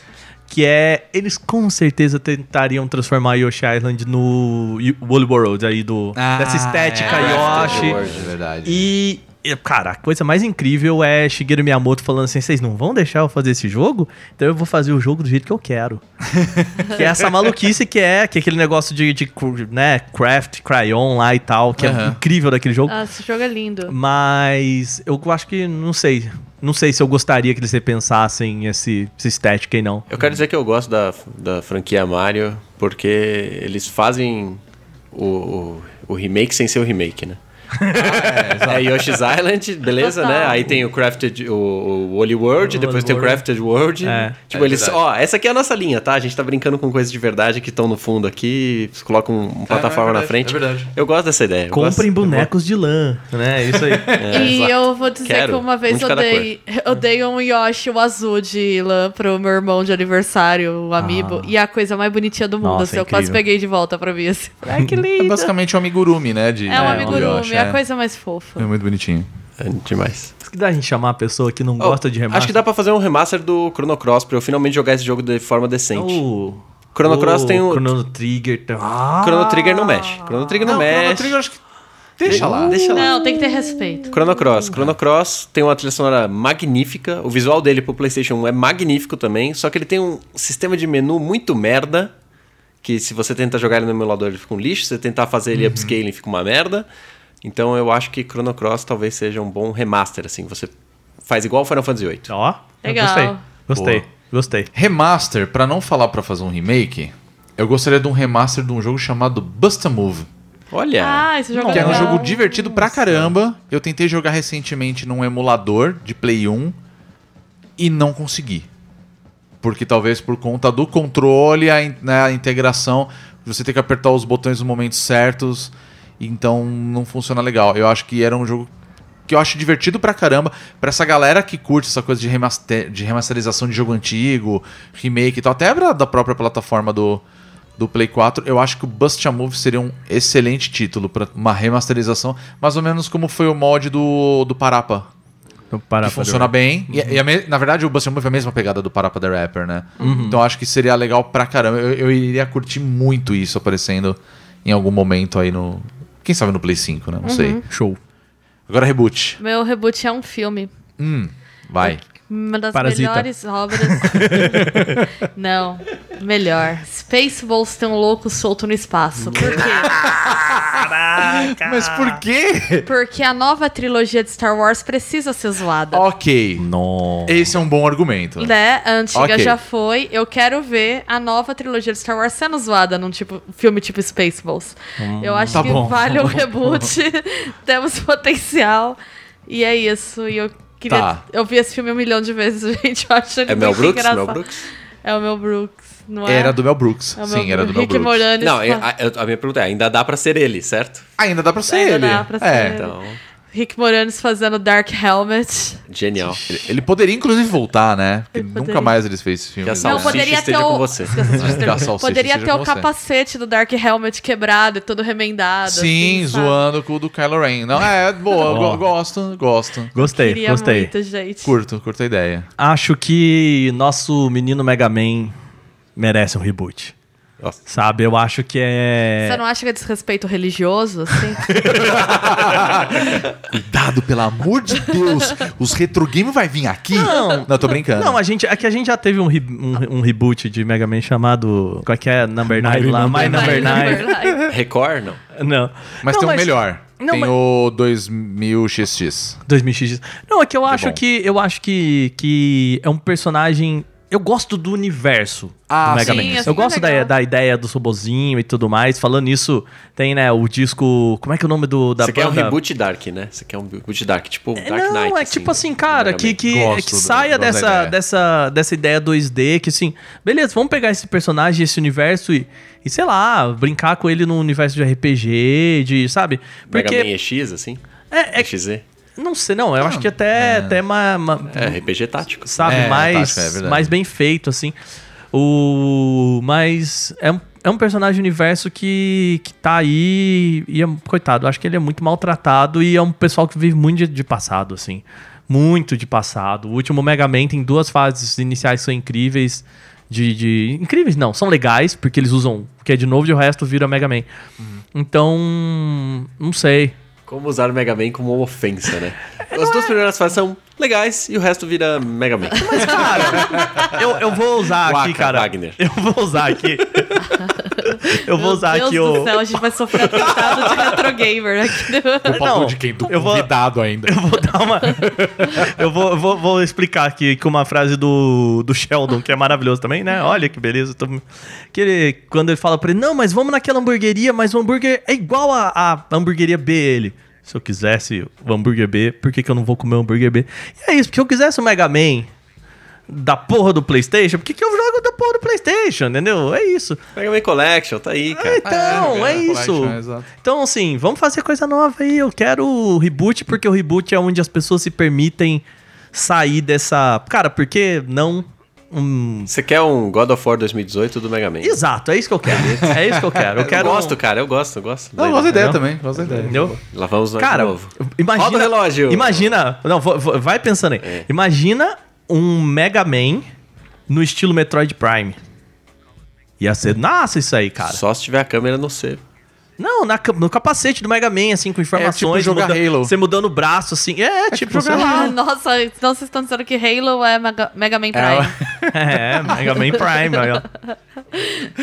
[SPEAKER 7] Que é. Eles com certeza tentariam transformar Yoshi Island no Woolly World aí do. dessa estética
[SPEAKER 5] é,
[SPEAKER 7] Yoshi.
[SPEAKER 5] É verdade.
[SPEAKER 7] E. e, Cara, a coisa mais incrível é Shigeru Miyamoto falando assim: vocês não vão deixar eu fazer esse jogo? Então eu vou fazer o jogo do jeito que eu quero. que é essa maluquice que é, que é aquele negócio de, de né, craft, crayon lá e tal, que é
[SPEAKER 5] Aham.
[SPEAKER 7] incrível daquele jogo.
[SPEAKER 6] Ah, esse jogo é lindo.
[SPEAKER 7] Mas eu acho que, não sei. Não sei se eu gostaria que eles repensassem esse, essa estética aí, não.
[SPEAKER 8] Eu quero dizer que eu gosto da, da franquia Mario porque eles fazem o, o, o remake sem ser o remake, né? É, Yoshi's Island, beleza,
[SPEAKER 6] Total.
[SPEAKER 8] né? Aí tem o Crafted, o, o Woolly World,
[SPEAKER 7] O
[SPEAKER 8] depois
[SPEAKER 7] Woolly
[SPEAKER 8] tem o
[SPEAKER 7] World.
[SPEAKER 8] Crafted World.
[SPEAKER 7] É.
[SPEAKER 8] Tipo,
[SPEAKER 5] É
[SPEAKER 8] eles.
[SPEAKER 5] verdade.
[SPEAKER 8] Ó, essa aqui é a nossa linha, tá? A gente tá brincando com coisas de verdade que estão no fundo aqui, colocam um, uma plataforma
[SPEAKER 5] é
[SPEAKER 8] na
[SPEAKER 5] verdade,
[SPEAKER 8] frente.
[SPEAKER 5] é verdade.
[SPEAKER 8] Eu gosto dessa ideia.
[SPEAKER 7] Comprem
[SPEAKER 8] gosto-
[SPEAKER 7] bonecos de lã, né? Isso aí.
[SPEAKER 6] e
[SPEAKER 8] exato.
[SPEAKER 6] eu vou dizer
[SPEAKER 8] Quero.
[SPEAKER 6] que uma
[SPEAKER 8] Um
[SPEAKER 6] vez
[SPEAKER 8] de
[SPEAKER 6] eu dei, eu dei um Yoshi o azul de lã pro meu irmão de aniversário, o amiibo. E é a coisa mais bonitinha do mundo.
[SPEAKER 7] Nossa,
[SPEAKER 6] assim, eu quase peguei de volta pra mim. Assim. Ai, que lindo.
[SPEAKER 5] É basicamente um amigurumi, né? De,
[SPEAKER 6] É um amigurumi,
[SPEAKER 5] Yoshi,
[SPEAKER 6] é a coisa mais fofa.
[SPEAKER 5] É muito bonitinho.
[SPEAKER 8] É demais.
[SPEAKER 7] Isso que dá a gente chamar a pessoa que não
[SPEAKER 8] Oh,
[SPEAKER 7] gosta de remaster.
[SPEAKER 8] Acho que dá pra fazer um remaster do Chrono Cross pra eu finalmente jogar esse jogo de forma decente.
[SPEAKER 7] O
[SPEAKER 8] Chrono Cross tem o-
[SPEAKER 7] Chrono Trigger. tem- Ah!
[SPEAKER 8] Chrono Trigger não mexe. Chrono Trigger não,
[SPEAKER 5] Não,
[SPEAKER 8] mexe.
[SPEAKER 5] Chrono Trigger acho que... Deixa lá.
[SPEAKER 8] Deixa lá.
[SPEAKER 6] Não, tem que ter respeito.
[SPEAKER 8] Chrono Cross. Chrono Cross tem uma trilha sonora magnífica. O visual dele pro PlayStation 1 é magnífico também. Só que ele tem um sistema de menu muito merda. Que se você tenta jogar ele no emulador, ele fica um lixo. Se você tentar fazer ele upscaling, fica uma merda. Então eu acho que Chrono Cross talvez seja um bom remaster, assim. Você faz igual o Final Fantasy VIII.
[SPEAKER 7] Ó, eu
[SPEAKER 6] Legal.
[SPEAKER 7] gostei. Gostei.
[SPEAKER 5] Boa.
[SPEAKER 7] Gostei.
[SPEAKER 5] Remaster, pra não falar pra fazer um remake, eu gostaria de um remaster de um jogo chamado Bust a Move.
[SPEAKER 8] Olha!
[SPEAKER 6] Ah, esse jogo
[SPEAKER 5] Que
[SPEAKER 6] é
[SPEAKER 5] era um jogo divertido pra caramba. Eu tentei jogar recentemente num emulador de Play 1 e não consegui. Porque talvez por conta do controle, a, né, a integração, você tem que apertar os botões nos momentos certos, então não funciona legal. Eu acho que era um jogo que eu acho divertido pra caramba, pra essa galera que curte essa coisa de, remaster, de remasterização de jogo antigo, remake e tal, até da própria plataforma do, do Play 4, eu acho que o Bust a Move seria um excelente título pra uma remasterização, mais ou menos como foi o mod do, do Parapa,
[SPEAKER 7] Então, para
[SPEAKER 5] que funciona bem. E, e a me- na verdade, o Bust a Move é a mesma pegada do Parapa The Rapper, né? Então eu acho que seria legal pra caramba. Eu, eu iria curtir muito isso aparecendo em algum momento aí no. Quem sabe no Play 5, né? Não sei.
[SPEAKER 7] Show.
[SPEAKER 5] Agora reboot.
[SPEAKER 6] Meu reboot é um filme.
[SPEAKER 5] Hum, vai.
[SPEAKER 6] Uma das
[SPEAKER 7] Parasita.
[SPEAKER 6] melhores obras. Não, melhor. Spaceballs tem um louco solto no espaço. Por quê?
[SPEAKER 5] Mas por quê?
[SPEAKER 6] Porque a nova trilogia de Star Wars precisa ser zoada.
[SPEAKER 5] Ok.
[SPEAKER 7] Nossa.
[SPEAKER 5] Esse é um bom argumento.
[SPEAKER 6] Né? A antiga
[SPEAKER 5] Ok.
[SPEAKER 6] já foi. Eu quero ver a nova trilogia de Star Wars sendo zoada num tipo, filme tipo Spaceballs. Eu acho
[SPEAKER 5] Tá
[SPEAKER 6] que
[SPEAKER 5] bom.
[SPEAKER 6] vale o reboot. Temos potencial. E é isso. E eu queria.
[SPEAKER 5] Tá.
[SPEAKER 6] Eu vi esse filme um milhão de vezes, gente. Eu acho ele
[SPEAKER 8] É Mel Brooks?
[SPEAKER 6] engraçado.
[SPEAKER 8] Mel Brooks?
[SPEAKER 6] É o Mel Brooks, não é?
[SPEAKER 5] Era do Mel Brooks.
[SPEAKER 6] É Mel
[SPEAKER 5] Sim, era do Mel
[SPEAKER 6] Rick
[SPEAKER 5] Brooks.
[SPEAKER 6] Moranis.
[SPEAKER 8] Não,
[SPEAKER 6] fa-
[SPEAKER 8] a, a- a minha pergunta é, ainda dá pra ser ele, certo?
[SPEAKER 5] Ainda dá pra ser
[SPEAKER 6] Ainda
[SPEAKER 5] ele.
[SPEAKER 6] dá pra ser
[SPEAKER 5] é.
[SPEAKER 6] ele.
[SPEAKER 8] Então,
[SPEAKER 6] Rick Moranis fazendo Dark Helmet.
[SPEAKER 8] genial.
[SPEAKER 5] Ele poderia, inclusive, voltar, né? Porque
[SPEAKER 6] Ele
[SPEAKER 5] nunca
[SPEAKER 6] poderia.
[SPEAKER 5] mais eles fez esse filme.
[SPEAKER 8] Que a?
[SPEAKER 6] Não, poderia ter o.
[SPEAKER 8] com você.
[SPEAKER 5] Que
[SPEAKER 6] Poderia ter
[SPEAKER 5] com
[SPEAKER 6] o
[SPEAKER 5] você.
[SPEAKER 6] capacete do Dark Helmet quebrado e todo remendado.
[SPEAKER 5] Sim,
[SPEAKER 6] assim,
[SPEAKER 5] zoando com o do Kylo Ren. Não, é, boa, go- gosto, gosto.
[SPEAKER 7] Gostei,
[SPEAKER 6] Queria
[SPEAKER 7] gostei.
[SPEAKER 6] muito, gente.
[SPEAKER 5] Curto, curto a ideia.
[SPEAKER 7] Acho que nosso menino Mega Man merece um reboot.
[SPEAKER 8] Nossa.
[SPEAKER 7] Sabe? Eu acho que é.
[SPEAKER 6] Você não acha que é desrespeito religioso, assim?
[SPEAKER 5] Cuidado, pelo amor de Deus. Os retro game vai vir aqui?
[SPEAKER 7] Não.
[SPEAKER 5] Não, tô brincando.
[SPEAKER 7] Não, a gente, é que a gente já teve um, re- um, um reboot de Mega Man chamado. Qual é que é? Number 9 lá? My Number 9.
[SPEAKER 8] Record, não.
[SPEAKER 7] Não.
[SPEAKER 5] Mas
[SPEAKER 7] Não,
[SPEAKER 5] tem um melhor.
[SPEAKER 7] Não,
[SPEAKER 5] tem
[SPEAKER 7] mas-
[SPEAKER 5] o 2000XX.
[SPEAKER 7] 2000x. Não, é que eu acho
[SPEAKER 5] bom.
[SPEAKER 7] que eu acho que, que é um personagem. Eu gosto do universo
[SPEAKER 5] Ah,
[SPEAKER 7] do Mega
[SPEAKER 6] sim,
[SPEAKER 7] Man.
[SPEAKER 6] assim
[SPEAKER 7] eu gosto
[SPEAKER 6] é
[SPEAKER 7] da, da ideia do robozinho e tudo mais. Falando nisso, tem, né, o disco. Como é que é o nome do da
[SPEAKER 8] Você quer um
[SPEAKER 7] banda?
[SPEAKER 8] reboot Dark, né? Você quer um reboot Dark, tipo Dark
[SPEAKER 7] não,
[SPEAKER 8] Knight.
[SPEAKER 7] é tipo assim, cara,
[SPEAKER 8] do
[SPEAKER 7] que, que,
[SPEAKER 5] Gosto
[SPEAKER 7] que
[SPEAKER 5] do-
[SPEAKER 7] saia
[SPEAKER 5] da
[SPEAKER 7] dessa,
[SPEAKER 5] ideia.
[SPEAKER 7] dessa, dessa ideia 2D, que assim, beleza, vamos pegar esse personagem, esse universo e, e sei lá, brincar com ele no universo de RPG, de, sabe?
[SPEAKER 8] Man. Mega
[SPEAKER 7] Porque,
[SPEAKER 8] Man EX, assim?
[SPEAKER 7] é, é? Não sei, não, eu acho que até, até ma, ma-
[SPEAKER 8] É, RPG tático.
[SPEAKER 7] sabe,
[SPEAKER 5] É,
[SPEAKER 7] mais,
[SPEAKER 5] tático, é
[SPEAKER 7] mais bem feito, assim. O, mas é um, é um personagem universo que, que tá aí e, é, coitado, acho que ele é muito maltratado e é um pessoal que vive muito de, de passado, assim. Muito de passado. O último Mega Man tem duas fases iniciais que são incríveis. De, de- Incríveis, não, são legais, porque eles usam o que é de novo e o resto vira Mega Man. Então, não sei.
[SPEAKER 8] Como usar o Mega Man como uma ofensa, né?
[SPEAKER 7] É,
[SPEAKER 8] As duas primeiras fases são legais e o resto vira Mega Man.
[SPEAKER 7] Mas, cara, eu, eu vou usar aqui,
[SPEAKER 8] Waka,
[SPEAKER 7] cara.
[SPEAKER 8] Wagner.
[SPEAKER 7] Eu vou usar aqui. eu vou usar
[SPEAKER 6] Meu
[SPEAKER 7] aqui
[SPEAKER 6] Deus
[SPEAKER 7] o.
[SPEAKER 6] do céu, a gente vai sofrer atentado de retro gamer aqui.
[SPEAKER 7] Não,
[SPEAKER 5] de quem? Do
[SPEAKER 7] eu vou-
[SPEAKER 5] convidado ainda.
[SPEAKER 7] Eu vou dar uma. eu vou, vou, vou explicar aqui com uma frase do, do Sheldon, que é maravilhoso também, né? Olha que beleza. tô- Que ele, quando ele fala pra ele, não, mas vamos naquela hamburgueria, mas o hambúrguer é igual a, a hamburgueria B, ele. Se eu quisesse o hambúrguer B, por que, que eu não vou comer o hambúrguer B? E é isso, porque eu quisesse o Mega Man da porra do Playstation, por que, que eu jogo da porra do Playstation, entendeu? É isso.
[SPEAKER 8] Mega Man Collection, tá aí, cara.
[SPEAKER 7] Então, é,
[SPEAKER 5] é,
[SPEAKER 7] isso.
[SPEAKER 5] Collection, exato.
[SPEAKER 7] Então, assim, vamos fazer coisa nova aí. Eu quero o reboot, porque o reboot é onde as pessoas se permitem sair dessa. Cara, por que não um.
[SPEAKER 8] Você quer um God of War 2018 do Mega Man?
[SPEAKER 7] Exato, é isso que eu quero. É isso que eu quero. Eu
[SPEAKER 8] Eu
[SPEAKER 7] quero.
[SPEAKER 8] gosto, cara, eu gosto, eu gosto.
[SPEAKER 5] Não, eu gosto da ideia
[SPEAKER 7] Entendeu?
[SPEAKER 5] também. Gosto da ideia.
[SPEAKER 7] Entendeu?
[SPEAKER 8] Lá vamos nós
[SPEAKER 7] Cara,
[SPEAKER 8] de novo.
[SPEAKER 7] imagina.
[SPEAKER 8] Roda o relógio.
[SPEAKER 7] Imagina. Não, vai pensando aí.
[SPEAKER 8] É.
[SPEAKER 7] Imagina um Mega Man no estilo Metroid Prime. Ia ser. Nossa, isso aí, cara.
[SPEAKER 8] Só se tiver a câmera no C.
[SPEAKER 7] Não, na no capacete do Mega Man, assim, com informações.
[SPEAKER 5] jogar
[SPEAKER 7] muda-
[SPEAKER 5] Halo.
[SPEAKER 7] Você mudando o braço, assim. É, tipo, sei lá.
[SPEAKER 6] Nossa, então vocês estão dizendo que Halo é Mega, Mega Man Prime.
[SPEAKER 7] É, Mega Man Prime.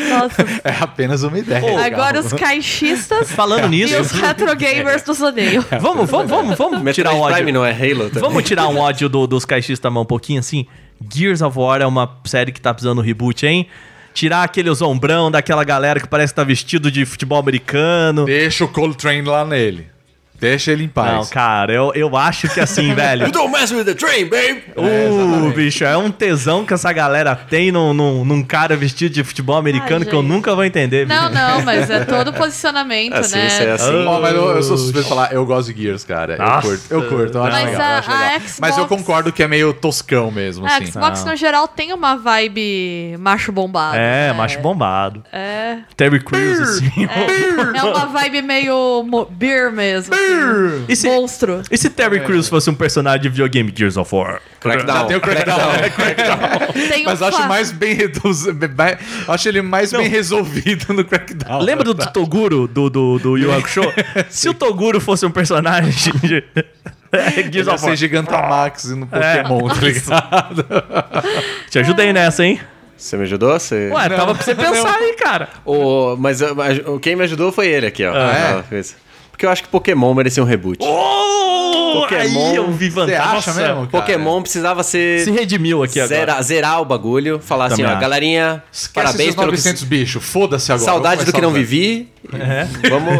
[SPEAKER 6] Nossa.
[SPEAKER 5] É apenas uma ideia.
[SPEAKER 7] Pô,
[SPEAKER 6] Agora os caixistas
[SPEAKER 7] Falando
[SPEAKER 6] e
[SPEAKER 7] nisso,
[SPEAKER 6] os retro gamers nos odeiam.
[SPEAKER 7] vamos, vamos, vamos, vamos tirar um
[SPEAKER 8] Metroid Prime
[SPEAKER 7] ódio.
[SPEAKER 8] não é Halo também?
[SPEAKER 7] Vamos tirar um ódio do- dos caixistas mão um pouquinho assim. Gears of War é uma série que tá precisando reboot, hein? Tirar aquele ombrão daquela galera que parece que tá vestido de futebol americano.
[SPEAKER 5] Deixa o Coltrane lá nele. Deixa ele em paz.
[SPEAKER 7] Não, cara, eu, eu acho que assim, velho.
[SPEAKER 8] You don't mess with the train, babe!
[SPEAKER 7] Uh, bicho, é um tesão que essa galera tem num, num, num cara vestido de futebol americano
[SPEAKER 6] Ai,
[SPEAKER 7] que eu nunca vou entender.
[SPEAKER 6] Não,
[SPEAKER 7] bicho.
[SPEAKER 6] não, mas é todo posicionamento,
[SPEAKER 8] Assim,
[SPEAKER 6] né?
[SPEAKER 8] isso é assim.
[SPEAKER 5] Ó, mas eu, eu sou suspeito de falar, eu gosto de Gears, cara.
[SPEAKER 7] Nossa.
[SPEAKER 5] Eu curto, eu curto, eu acho
[SPEAKER 6] Mas
[SPEAKER 5] legal.
[SPEAKER 6] a-
[SPEAKER 5] eu acho
[SPEAKER 6] a
[SPEAKER 5] legal.
[SPEAKER 6] Xbox-
[SPEAKER 5] Mas eu concordo que é meio toscão mesmo,
[SPEAKER 6] A
[SPEAKER 5] assim.
[SPEAKER 6] Xbox, no geral, tem uma vibe macho bombado.
[SPEAKER 7] É,
[SPEAKER 6] né?
[SPEAKER 7] macho bombado.
[SPEAKER 6] É.
[SPEAKER 7] Terry Crews, assim.
[SPEAKER 6] É uma vibe meio beer mesmo. assim.
[SPEAKER 7] E se,
[SPEAKER 6] Monstro.
[SPEAKER 7] e se Terry Crews fosse um personagem de videogame Gears of War?
[SPEAKER 8] Crackdown.
[SPEAKER 5] Tem o Crackdown.
[SPEAKER 6] Tem
[SPEAKER 5] Mas
[SPEAKER 6] um
[SPEAKER 5] eu acho
[SPEAKER 6] fa-
[SPEAKER 5] mais bem reduzido. Acho ele mais bem resolvido no Crackdown.
[SPEAKER 7] Lembra do Toguro, do, do, do Yu Hakusho? Se o Toguro fosse um personagem de... É, Gears of
[SPEAKER 5] ser
[SPEAKER 7] War.
[SPEAKER 5] Gigantamax no Pokémon, tá ligado?
[SPEAKER 7] Te ajudei nessa, hein?
[SPEAKER 8] Você me ajudou? Você...
[SPEAKER 7] Ué, tava pra você pensar aí, cara.
[SPEAKER 8] O, mas mas o- quem me ajudou foi ele aqui, ó.
[SPEAKER 5] Ah, é?
[SPEAKER 8] Porque eu acho que Pokémon merecia um reboot.
[SPEAKER 7] Oh,
[SPEAKER 8] Pokémon.
[SPEAKER 7] Aí eu vi
[SPEAKER 5] Você
[SPEAKER 7] vantagem.
[SPEAKER 5] acha
[SPEAKER 7] Nossa,
[SPEAKER 5] mesmo? cara?
[SPEAKER 8] Pokémon precisava ser.
[SPEAKER 7] Se redimiu aqui agora.
[SPEAKER 8] Zerar, zerar o bagulho, falar assim,
[SPEAKER 7] Também
[SPEAKER 8] ó,
[SPEAKER 7] acho.
[SPEAKER 8] galerinha,
[SPEAKER 5] Esquece
[SPEAKER 8] parabéns
[SPEAKER 5] esses
[SPEAKER 8] pelo que
[SPEAKER 5] 900 bichos, foda-se agora.
[SPEAKER 8] Saudade do que não vivi. Vamos,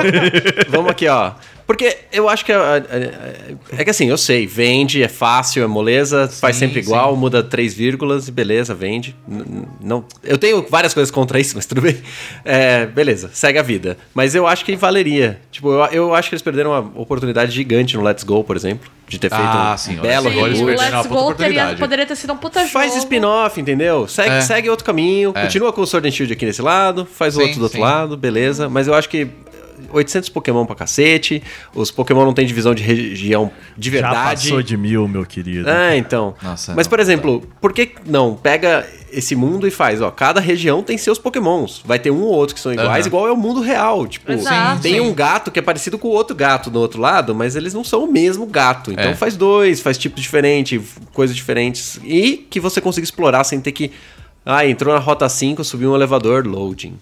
[SPEAKER 8] vamos aqui, ó. Porque eu acho que. a- a- a- É que assim, eu sei, vende, é fácil, é moleza, faz sempre
[SPEAKER 5] sim.
[SPEAKER 8] igual, muda três vírgulas e beleza, vende. N- Não, eu tenho várias coisas contra isso, mas tudo bem. É, beleza, segue a vida. Mas eu acho que valeria. Tipo, eu, eu acho que eles perderam uma oportunidade gigante no Let's Go, por exemplo, de ter feito
[SPEAKER 5] Ah,
[SPEAKER 8] um
[SPEAKER 5] sim,
[SPEAKER 8] belo
[SPEAKER 6] Sim,
[SPEAKER 5] uma
[SPEAKER 6] Let's Go teria, poderia ter sido um puta jogo.
[SPEAKER 8] Faz spin-off, entendeu? Segue,
[SPEAKER 5] É.
[SPEAKER 8] segue outro caminho, continua com o Sword and Shield aqui nesse lado, faz o
[SPEAKER 5] Sim,
[SPEAKER 8] outro do outro
[SPEAKER 5] sim.
[SPEAKER 8] lado, beleza. Mas eu acho que 800 Pokémon pra cacete, os Pokémon não tem divisão de região de
[SPEAKER 7] Já
[SPEAKER 8] verdade.
[SPEAKER 7] passou de mil, meu querido.
[SPEAKER 8] Ah, então.
[SPEAKER 5] Nossa,
[SPEAKER 8] Mas,
[SPEAKER 5] não,
[SPEAKER 8] por exemplo, por que não pega esse mundo e faz, ó, cada região tem seus pokémons. Vai ter um ou outro que são iguais,
[SPEAKER 5] Aham.
[SPEAKER 8] igual é o mundo real. Tipo,
[SPEAKER 6] Exato.
[SPEAKER 8] tem
[SPEAKER 6] Sim.
[SPEAKER 8] um gato que é parecido com o outro gato do outro lado, mas eles não são o mesmo gato. Então
[SPEAKER 5] É.
[SPEAKER 8] faz dois, faz tipos diferentes, coisas diferentes. E que você consiga explorar sem ter que. Ah, entrou na rota 5, subiu um elevador, loading.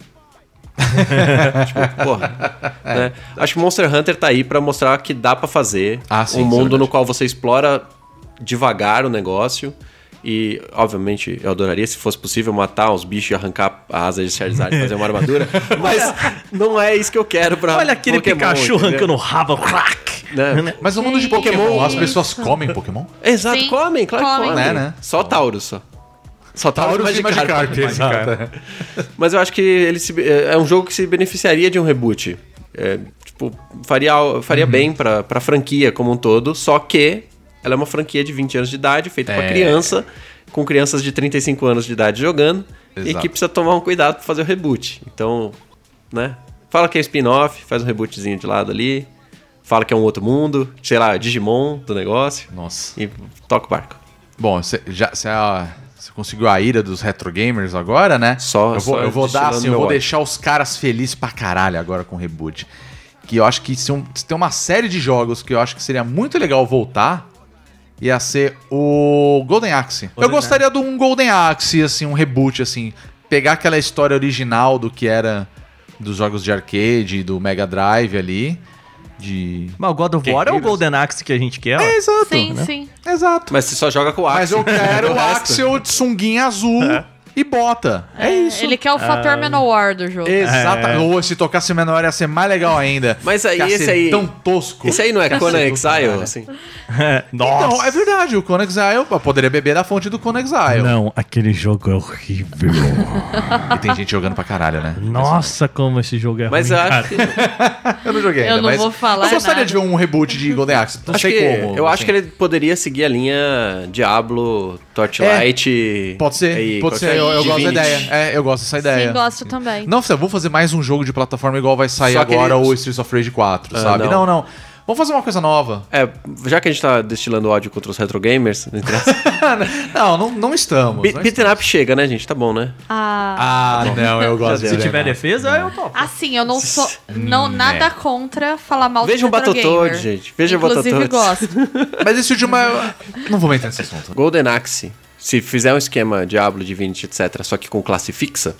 [SPEAKER 8] Tipo, porra. né? Acho que Monster Hunter tá aí pra mostrar que dá pra fazer
[SPEAKER 5] Ah, sim,
[SPEAKER 8] um
[SPEAKER 5] é
[SPEAKER 8] mundo no qual você explora devagar o negócio. E, obviamente, eu adoraria, se fosse possível, matar os bichos e arrancar a asa de Charizard e fazer uma armadura. mas não é isso que eu quero pra
[SPEAKER 7] Olha aquele
[SPEAKER 8] Pokémon,
[SPEAKER 7] Pikachu
[SPEAKER 8] entendeu?
[SPEAKER 7] arrancando o rabo. Crack.
[SPEAKER 8] Né?
[SPEAKER 5] Mas no mundo de. Pokémon, as pessoas comem Pokémon?
[SPEAKER 8] Exato,
[SPEAKER 6] Sim,
[SPEAKER 8] comem, claro que
[SPEAKER 6] comem.
[SPEAKER 8] comem.
[SPEAKER 5] Né, né?
[SPEAKER 8] Só Taurus, só. Só Taurus,
[SPEAKER 5] Taurus e Magikarp, exato.
[SPEAKER 8] Mas eu acho que ele se- é um jogo que se beneficiaria de um reboot. É, tipo, faria, faria bem pra, pra franquia como um todo, só que ela é uma franquia de 20 anos de idade, feita pra
[SPEAKER 5] É.
[SPEAKER 8] criança, com crianças de 35 anos de idade jogando, e
[SPEAKER 5] Exato.
[SPEAKER 8] que precisa tomar um cuidado pra fazer o reboot. Então, né? Fala que é spin-off, faz um rebootzinho de lado ali, fala que é um outro mundo, sei lá, Digimon do negócio,
[SPEAKER 5] Nossa.
[SPEAKER 8] e toca o barco.
[SPEAKER 5] Bom, você já você, ah, você conseguiu a ira dos retro gamers agora, né?
[SPEAKER 8] Só-
[SPEAKER 5] eu vou,
[SPEAKER 8] só
[SPEAKER 5] eu vou dar assim, eu vou deixar os caras felizes pra caralho agora com o reboot. Que eu acho que se, um- se tem uma série de jogos que eu acho que seria muito legal voltar, ia ser o Golden Axe. eu
[SPEAKER 7] Golden
[SPEAKER 5] gostaria de um Golden Axe, assim, um reboot, assim. Pegar aquela história original do que era dos jogos de arcade, do Mega Drive ali. De.
[SPEAKER 7] Mas o God of War é o. Golden Axe que a gente quer.
[SPEAKER 5] É, exato.
[SPEAKER 6] Sim,
[SPEAKER 7] né?
[SPEAKER 6] sim.
[SPEAKER 5] Exato.
[SPEAKER 8] Mas você só joga com o Axel.
[SPEAKER 5] Mas eu quero
[SPEAKER 8] O
[SPEAKER 5] Axel de sunguinha azul e bota. É, isso.
[SPEAKER 6] Ele quer o fator Manowar do jogo.
[SPEAKER 5] Exatamente. Ou se tocasse menor ia ser mais legal ainda.
[SPEAKER 8] Mas aí, esse aí-
[SPEAKER 5] tão tosco.
[SPEAKER 8] Esse aí não é Conan Exile, assim?
[SPEAKER 7] Nossa.
[SPEAKER 5] Então, é verdade, o Conan Exile, eu poderia beber da fonte do Conan Exile.
[SPEAKER 7] Não, aquele jogo é horrível.
[SPEAKER 5] E tem gente jogando pra caralho, né?
[SPEAKER 7] Nossa, como esse jogo é
[SPEAKER 8] Mas
[SPEAKER 7] ruim,
[SPEAKER 8] eu
[SPEAKER 7] cara.
[SPEAKER 8] acho que,
[SPEAKER 5] Eu não joguei
[SPEAKER 6] Eu
[SPEAKER 5] ainda,
[SPEAKER 6] não
[SPEAKER 5] mas
[SPEAKER 6] vou falar
[SPEAKER 5] Eu gostaria
[SPEAKER 6] nada.
[SPEAKER 5] de ver um reboot de Golden Axe. Não
[SPEAKER 8] acho
[SPEAKER 5] sei
[SPEAKER 8] que-
[SPEAKER 5] como.
[SPEAKER 8] eu acho
[SPEAKER 5] assim.
[SPEAKER 8] que ele poderia seguir a linha Diablo, Torchlight.
[SPEAKER 5] Pode ser,
[SPEAKER 8] e
[SPEAKER 5] pode ser. Eu, eu gosto da ideia. É, eu gosto dessa ideia.
[SPEAKER 6] Sim, gosto também.
[SPEAKER 5] Não, vamos fazer mais um jogo de plataforma igual vai sair
[SPEAKER 8] Só
[SPEAKER 5] agora
[SPEAKER 8] ele-
[SPEAKER 5] o Streets of Rage 4,
[SPEAKER 8] Ah,
[SPEAKER 5] sabe?
[SPEAKER 8] não.
[SPEAKER 5] Não, não. Vamos fazer uma coisa nova.
[SPEAKER 8] É, já que a gente tá destilando ódio contra os retro gamers, não interessa.
[SPEAKER 5] Não, não, não estamos.
[SPEAKER 8] Be-
[SPEAKER 5] não
[SPEAKER 8] Beaten up chega, né, gente? Tá bom, né?
[SPEAKER 6] Ah,
[SPEAKER 5] Ah, não, eu gosto de
[SPEAKER 7] Se
[SPEAKER 8] né?
[SPEAKER 7] tiver defesa, eu topo.
[SPEAKER 6] assim, eu não sou. Não, nada contra falar mal
[SPEAKER 8] Veja um
[SPEAKER 6] do retro
[SPEAKER 8] Battletoad,
[SPEAKER 6] gamer.
[SPEAKER 8] gente. Veja um
[SPEAKER 6] Inclusive,
[SPEAKER 8] Battletoad.
[SPEAKER 6] gosto.
[SPEAKER 5] Mas esse último é... Não vou entrar nesse assunto.
[SPEAKER 8] Golden Axe. Se fizer um esquema Diablo, Divinity, etc., só que com classe fixa,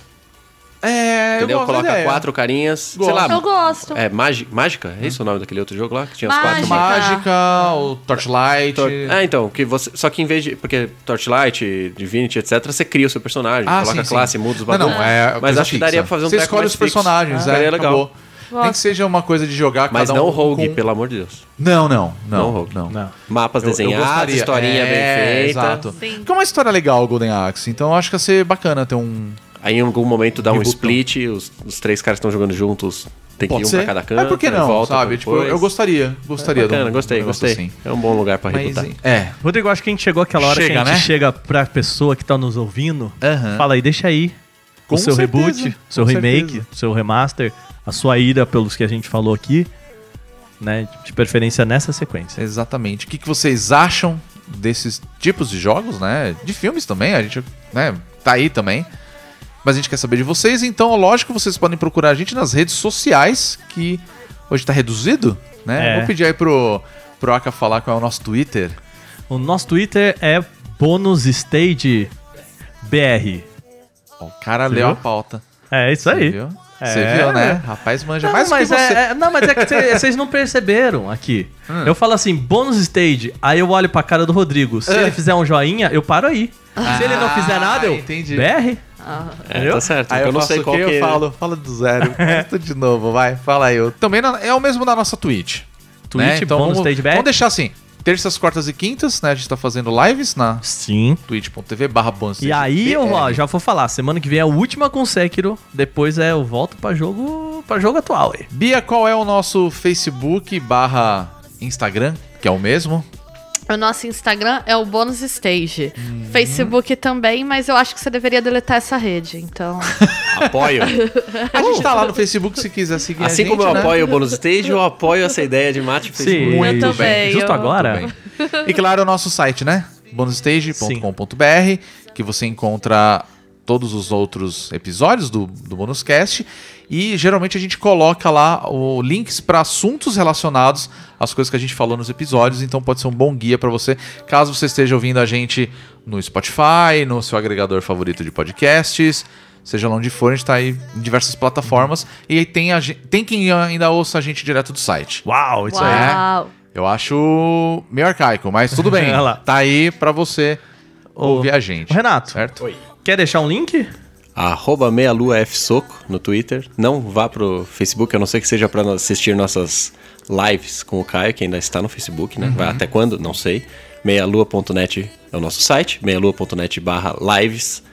[SPEAKER 5] É,
[SPEAKER 8] entendeu?
[SPEAKER 5] eu gosto
[SPEAKER 8] Coloca
[SPEAKER 5] ideia.
[SPEAKER 8] quatro carinhas.
[SPEAKER 5] Gosto.
[SPEAKER 8] Sei lá.
[SPEAKER 6] Eu gosto.
[SPEAKER 8] É, Magi- Mágica? É isso o nome daquele outro jogo lá? Que tinha os quatro
[SPEAKER 6] Mágica.
[SPEAKER 5] Mágica, o Torchlight...
[SPEAKER 8] Tor- Ah, então, que você. Só que em vez de. Porque Torchlight, Divinity, etc., você cria o seu personagem,
[SPEAKER 5] Ah,
[SPEAKER 8] coloca
[SPEAKER 5] sim,
[SPEAKER 8] a classe,
[SPEAKER 5] sim.
[SPEAKER 8] muda os
[SPEAKER 5] Não,
[SPEAKER 8] bagulhos.
[SPEAKER 5] não, é
[SPEAKER 8] Mas acho que daria pra fazer um
[SPEAKER 5] Você escolhe
[SPEAKER 8] mais
[SPEAKER 5] os
[SPEAKER 8] fixo.
[SPEAKER 5] personagens,
[SPEAKER 8] Ah,
[SPEAKER 5] é,
[SPEAKER 8] Seria legal.
[SPEAKER 5] acabou. Nem que seja uma coisa de jogar
[SPEAKER 8] Mas
[SPEAKER 5] cada
[SPEAKER 8] não
[SPEAKER 5] um
[SPEAKER 8] rogue,
[SPEAKER 5] com-
[SPEAKER 8] pelo amor de Deus.
[SPEAKER 5] Não, não, não.
[SPEAKER 8] Não rogue.
[SPEAKER 5] Não.
[SPEAKER 7] Não.
[SPEAKER 8] Mapas
[SPEAKER 5] Eu-
[SPEAKER 8] desenhados, historinha
[SPEAKER 5] É,
[SPEAKER 8] bem feita.
[SPEAKER 5] Exato.
[SPEAKER 6] Sim.
[SPEAKER 5] Porque é uma história legal o Golden Axe, então eu acho que ia ser bacana ter um...
[SPEAKER 8] Aí em algum momento dá um
[SPEAKER 5] Rebutão.
[SPEAKER 8] split, os, os três caras que estão jogando juntos, tem que ir um
[SPEAKER 5] ser.
[SPEAKER 8] pra cada canto.
[SPEAKER 5] Mas por que não,
[SPEAKER 8] volta
[SPEAKER 5] sabe? Tipo, eu, gostaria. Gostaria
[SPEAKER 8] Bacana,
[SPEAKER 5] de um-
[SPEAKER 8] gostei,
[SPEAKER 5] um
[SPEAKER 8] gostei.
[SPEAKER 5] assim.
[SPEAKER 8] É um bom lugar pra rebutar.
[SPEAKER 5] é,
[SPEAKER 7] Rodrigo, acho que a gente chegou àquela hora
[SPEAKER 5] Chega,
[SPEAKER 7] que a gente
[SPEAKER 5] né?
[SPEAKER 7] chega pra pessoa que tá nos ouvindo. Fala aí, deixa aí
[SPEAKER 5] Com
[SPEAKER 7] o seu
[SPEAKER 5] certeza,
[SPEAKER 7] reboot, seu
[SPEAKER 5] com
[SPEAKER 7] remake,
[SPEAKER 5] certeza.
[SPEAKER 7] seu remaster, a sua ira pelos que a gente falou aqui, né? De preferência nessa sequência.
[SPEAKER 5] Exatamente. O que, que vocês acham desses tipos de jogos, né? De filmes também, a gente, né, tá aí também. Mas a gente quer saber de vocês, então, lógico, vocês podem procurar a gente nas redes sociais, que hoje tá reduzido, né?
[SPEAKER 7] É.
[SPEAKER 5] Vou pedir aí pro, Proca falar qual é o nosso Twitter.
[SPEAKER 7] O nosso Twitter é bonusstage BR.
[SPEAKER 5] O cara
[SPEAKER 7] Você
[SPEAKER 5] leu
[SPEAKER 7] viu?
[SPEAKER 5] a pauta.
[SPEAKER 7] É isso
[SPEAKER 5] Você
[SPEAKER 7] aí.
[SPEAKER 5] viu?
[SPEAKER 7] É.
[SPEAKER 5] Você viu, né? Rapaz, manja
[SPEAKER 7] Não,
[SPEAKER 5] mais
[SPEAKER 7] mas
[SPEAKER 5] que você.
[SPEAKER 7] é, é- não, mas é que cê- vocês não perceberam aqui.
[SPEAKER 5] Hum.
[SPEAKER 7] Eu falo assim, bônus stage, aí eu olho pra cara do Rodrigo. Se
[SPEAKER 5] Ah.
[SPEAKER 7] ele fizer um joinha, eu paro aí. Se ele não fizer nada, eu.
[SPEAKER 5] entendi.
[SPEAKER 7] BR?
[SPEAKER 8] É, tá certo.
[SPEAKER 5] Aí eu,
[SPEAKER 8] eu não sei
[SPEAKER 5] o
[SPEAKER 8] qual
[SPEAKER 5] que
[SPEAKER 8] que
[SPEAKER 5] eu falo. Fala do zero. De novo, vai. Fala aí. Eu- Também na- é o mesmo da nossa Twitch.
[SPEAKER 7] Twitch,
[SPEAKER 5] né? Então
[SPEAKER 7] bônus
[SPEAKER 5] vamos,
[SPEAKER 7] stage BR.
[SPEAKER 5] vamos deixar assim. Terças, quartas e quintas, né? A gente tá fazendo lives na
[SPEAKER 7] Sim.
[SPEAKER 5] twitch.tv barra
[SPEAKER 7] E aí, eu ó, já vou falar, semana que vem é a última com Sekiro, depois é eu volto pra jogo, pra jogo atual aí.
[SPEAKER 5] Bia, qual é o nosso Facebook barra Instagram? Que é o mesmo?
[SPEAKER 6] O nosso Instagram é o Bônus Stage.
[SPEAKER 5] Uhum.
[SPEAKER 6] Facebook também, mas eu acho que você deveria deletar essa rede. Então.
[SPEAKER 8] Apoio.
[SPEAKER 5] A gente tá lá no Facebook se quiser seguir a
[SPEAKER 8] Assim
[SPEAKER 5] gente,
[SPEAKER 8] como eu
[SPEAKER 5] né?
[SPEAKER 8] apoio o bônus stage, eu apoio essa ideia de mate
[SPEAKER 7] Sim,
[SPEAKER 8] Facebook.
[SPEAKER 5] Muito
[SPEAKER 6] Eu também,
[SPEAKER 5] bem.
[SPEAKER 7] Justo
[SPEAKER 6] eu-
[SPEAKER 7] agora?
[SPEAKER 5] Muito bem. E claro, o nosso site, né? bonusstage.com.br, que você encontra todos os outros episódios do, do Bonus Cast. E geralmente a gente coloca lá o, links para assuntos relacionados às coisas que a gente falou nos episódios. Então pode ser um bom guia para você, caso você esteja ouvindo a gente no Spotify, no seu agregador favorito de podcasts. Seja lá onde for, a gente tá aí em diversas plataformas. E aí tem, a, tem quem ainda ouça a gente direto do site.
[SPEAKER 7] Uau, isso aí.
[SPEAKER 6] Uau!
[SPEAKER 5] Eu acho meio arcaico, mas tudo bem. Tá aí pra você ouvir a gente.
[SPEAKER 7] Ô, Renato,
[SPEAKER 5] Certo?
[SPEAKER 7] quer deixar um link?
[SPEAKER 8] Arroba meialuafsoco no Twitter. Não vá pro Facebook, a não ser que seja pra assistir nossas lives com o Caio, que ainda está no Facebook, né? Vai até quando? Não sei. Meialua.net é o nosso site. Meialua.net barra lives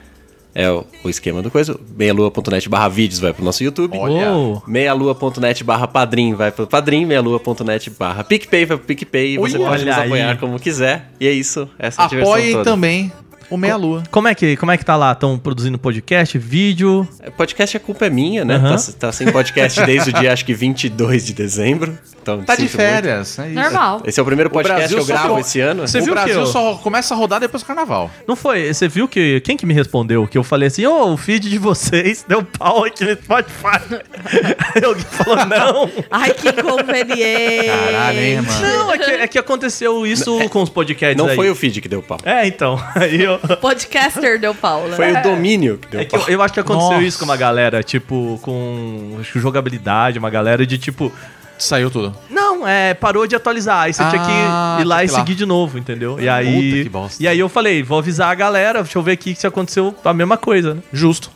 [SPEAKER 8] é o, o esquema do coisa. Meialua.net barra vídeos vai pro nosso YouTube.
[SPEAKER 5] Olha.
[SPEAKER 8] Meialua.net barra padrim vai pro padrim, meialua.net barra PicPay vai pro PicPay e você pode nos
[SPEAKER 7] aí.
[SPEAKER 8] apoiar como quiser. E é isso, essa é a diversão
[SPEAKER 5] Apoiem
[SPEAKER 8] toda.
[SPEAKER 5] também o Meia Lua.
[SPEAKER 7] Como é que, como é que tá lá? Estão produzindo podcast, vídeo?
[SPEAKER 8] É, Podcast a culpa é minha, né?
[SPEAKER 7] Aham.
[SPEAKER 8] Tá, tá sem podcast desde o dia, acho que 22 de dezembro. Então,
[SPEAKER 5] Tá de
[SPEAKER 8] muito.
[SPEAKER 5] férias. É isso.
[SPEAKER 6] Normal.
[SPEAKER 8] Esse é o primeiro podcast
[SPEAKER 5] Brasil
[SPEAKER 8] que eu gravo esse ano.
[SPEAKER 7] Você
[SPEAKER 5] o
[SPEAKER 7] viu que
[SPEAKER 5] Brasil
[SPEAKER 7] eu-
[SPEAKER 5] só começa a rodar depois do carnaval.
[SPEAKER 7] Não foi? Você viu que. Quem que me respondeu? Que eu falei assim: Ô, o feed de vocês deu pau aqui no Spotify. Aí alguém falou: Não.
[SPEAKER 6] Ai, que conveniente!
[SPEAKER 5] Caralho, hein, mano?
[SPEAKER 7] Não, é que, é que aconteceu isso com os podcasts.
[SPEAKER 8] Não
[SPEAKER 7] aí.
[SPEAKER 8] foi o feed que deu pau.
[SPEAKER 7] É, então. Aí eu.
[SPEAKER 6] Podcaster deu pau, né?
[SPEAKER 8] Foi o domínio que deu
[SPEAKER 7] É que
[SPEAKER 8] pau.
[SPEAKER 7] eu, eu acho que aconteceu
[SPEAKER 5] Nossa.
[SPEAKER 7] isso com uma galera, tipo, com acho que jogabilidade, uma galera de tipo.
[SPEAKER 5] Saiu tudo.
[SPEAKER 7] Não, é, parou de atualizar. Aí você tinha
[SPEAKER 5] Ah,
[SPEAKER 7] que ir lá e
[SPEAKER 5] que lá.
[SPEAKER 7] seguir de novo, entendeu? E aí.
[SPEAKER 5] que bosta.
[SPEAKER 7] E aí eu falei, vou avisar a galera, deixa eu ver aqui se aconteceu a mesma coisa, né?
[SPEAKER 5] Justo.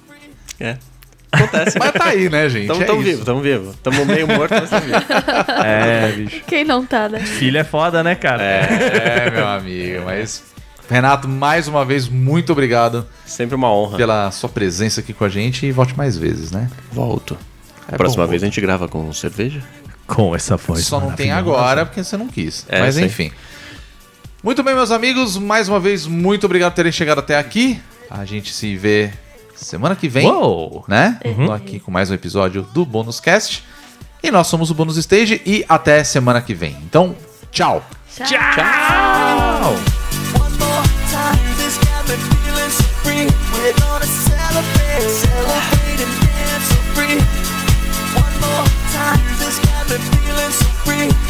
[SPEAKER 8] É. Acontece.
[SPEAKER 5] Mas tá aí, né, gente?
[SPEAKER 8] Tamo,
[SPEAKER 5] é
[SPEAKER 8] tamo vivo, tamo vivo. Tamo meio morto, mas tamo vivo.
[SPEAKER 7] É, bicho.
[SPEAKER 6] Quem não tá, né?
[SPEAKER 7] Filho é foda, né, cara?
[SPEAKER 5] É, meu amigo, mas... Renato, mais uma vez, muito obrigado
[SPEAKER 8] Sempre uma honra.
[SPEAKER 5] pela sua presença aqui com a gente e volte mais vezes, né?
[SPEAKER 8] Volto.
[SPEAKER 5] É
[SPEAKER 8] Próxima
[SPEAKER 5] bom,
[SPEAKER 8] vez a gente grava com cerveja?
[SPEAKER 7] Com essa voz.
[SPEAKER 5] Só não tem agora porque você não quis.
[SPEAKER 8] É,
[SPEAKER 5] Mas enfim. Muito bem, meus amigos. Mais uma vez, muito obrigado por terem chegado até aqui. A gente se vê semana que vem.
[SPEAKER 7] Uou!
[SPEAKER 5] Né? Tô aqui com mais um episódio do Bônus Cast. E nós somos o Bônus Stage. E até semana que vem. Então, tchau.
[SPEAKER 6] Tchau.
[SPEAKER 7] Tchau!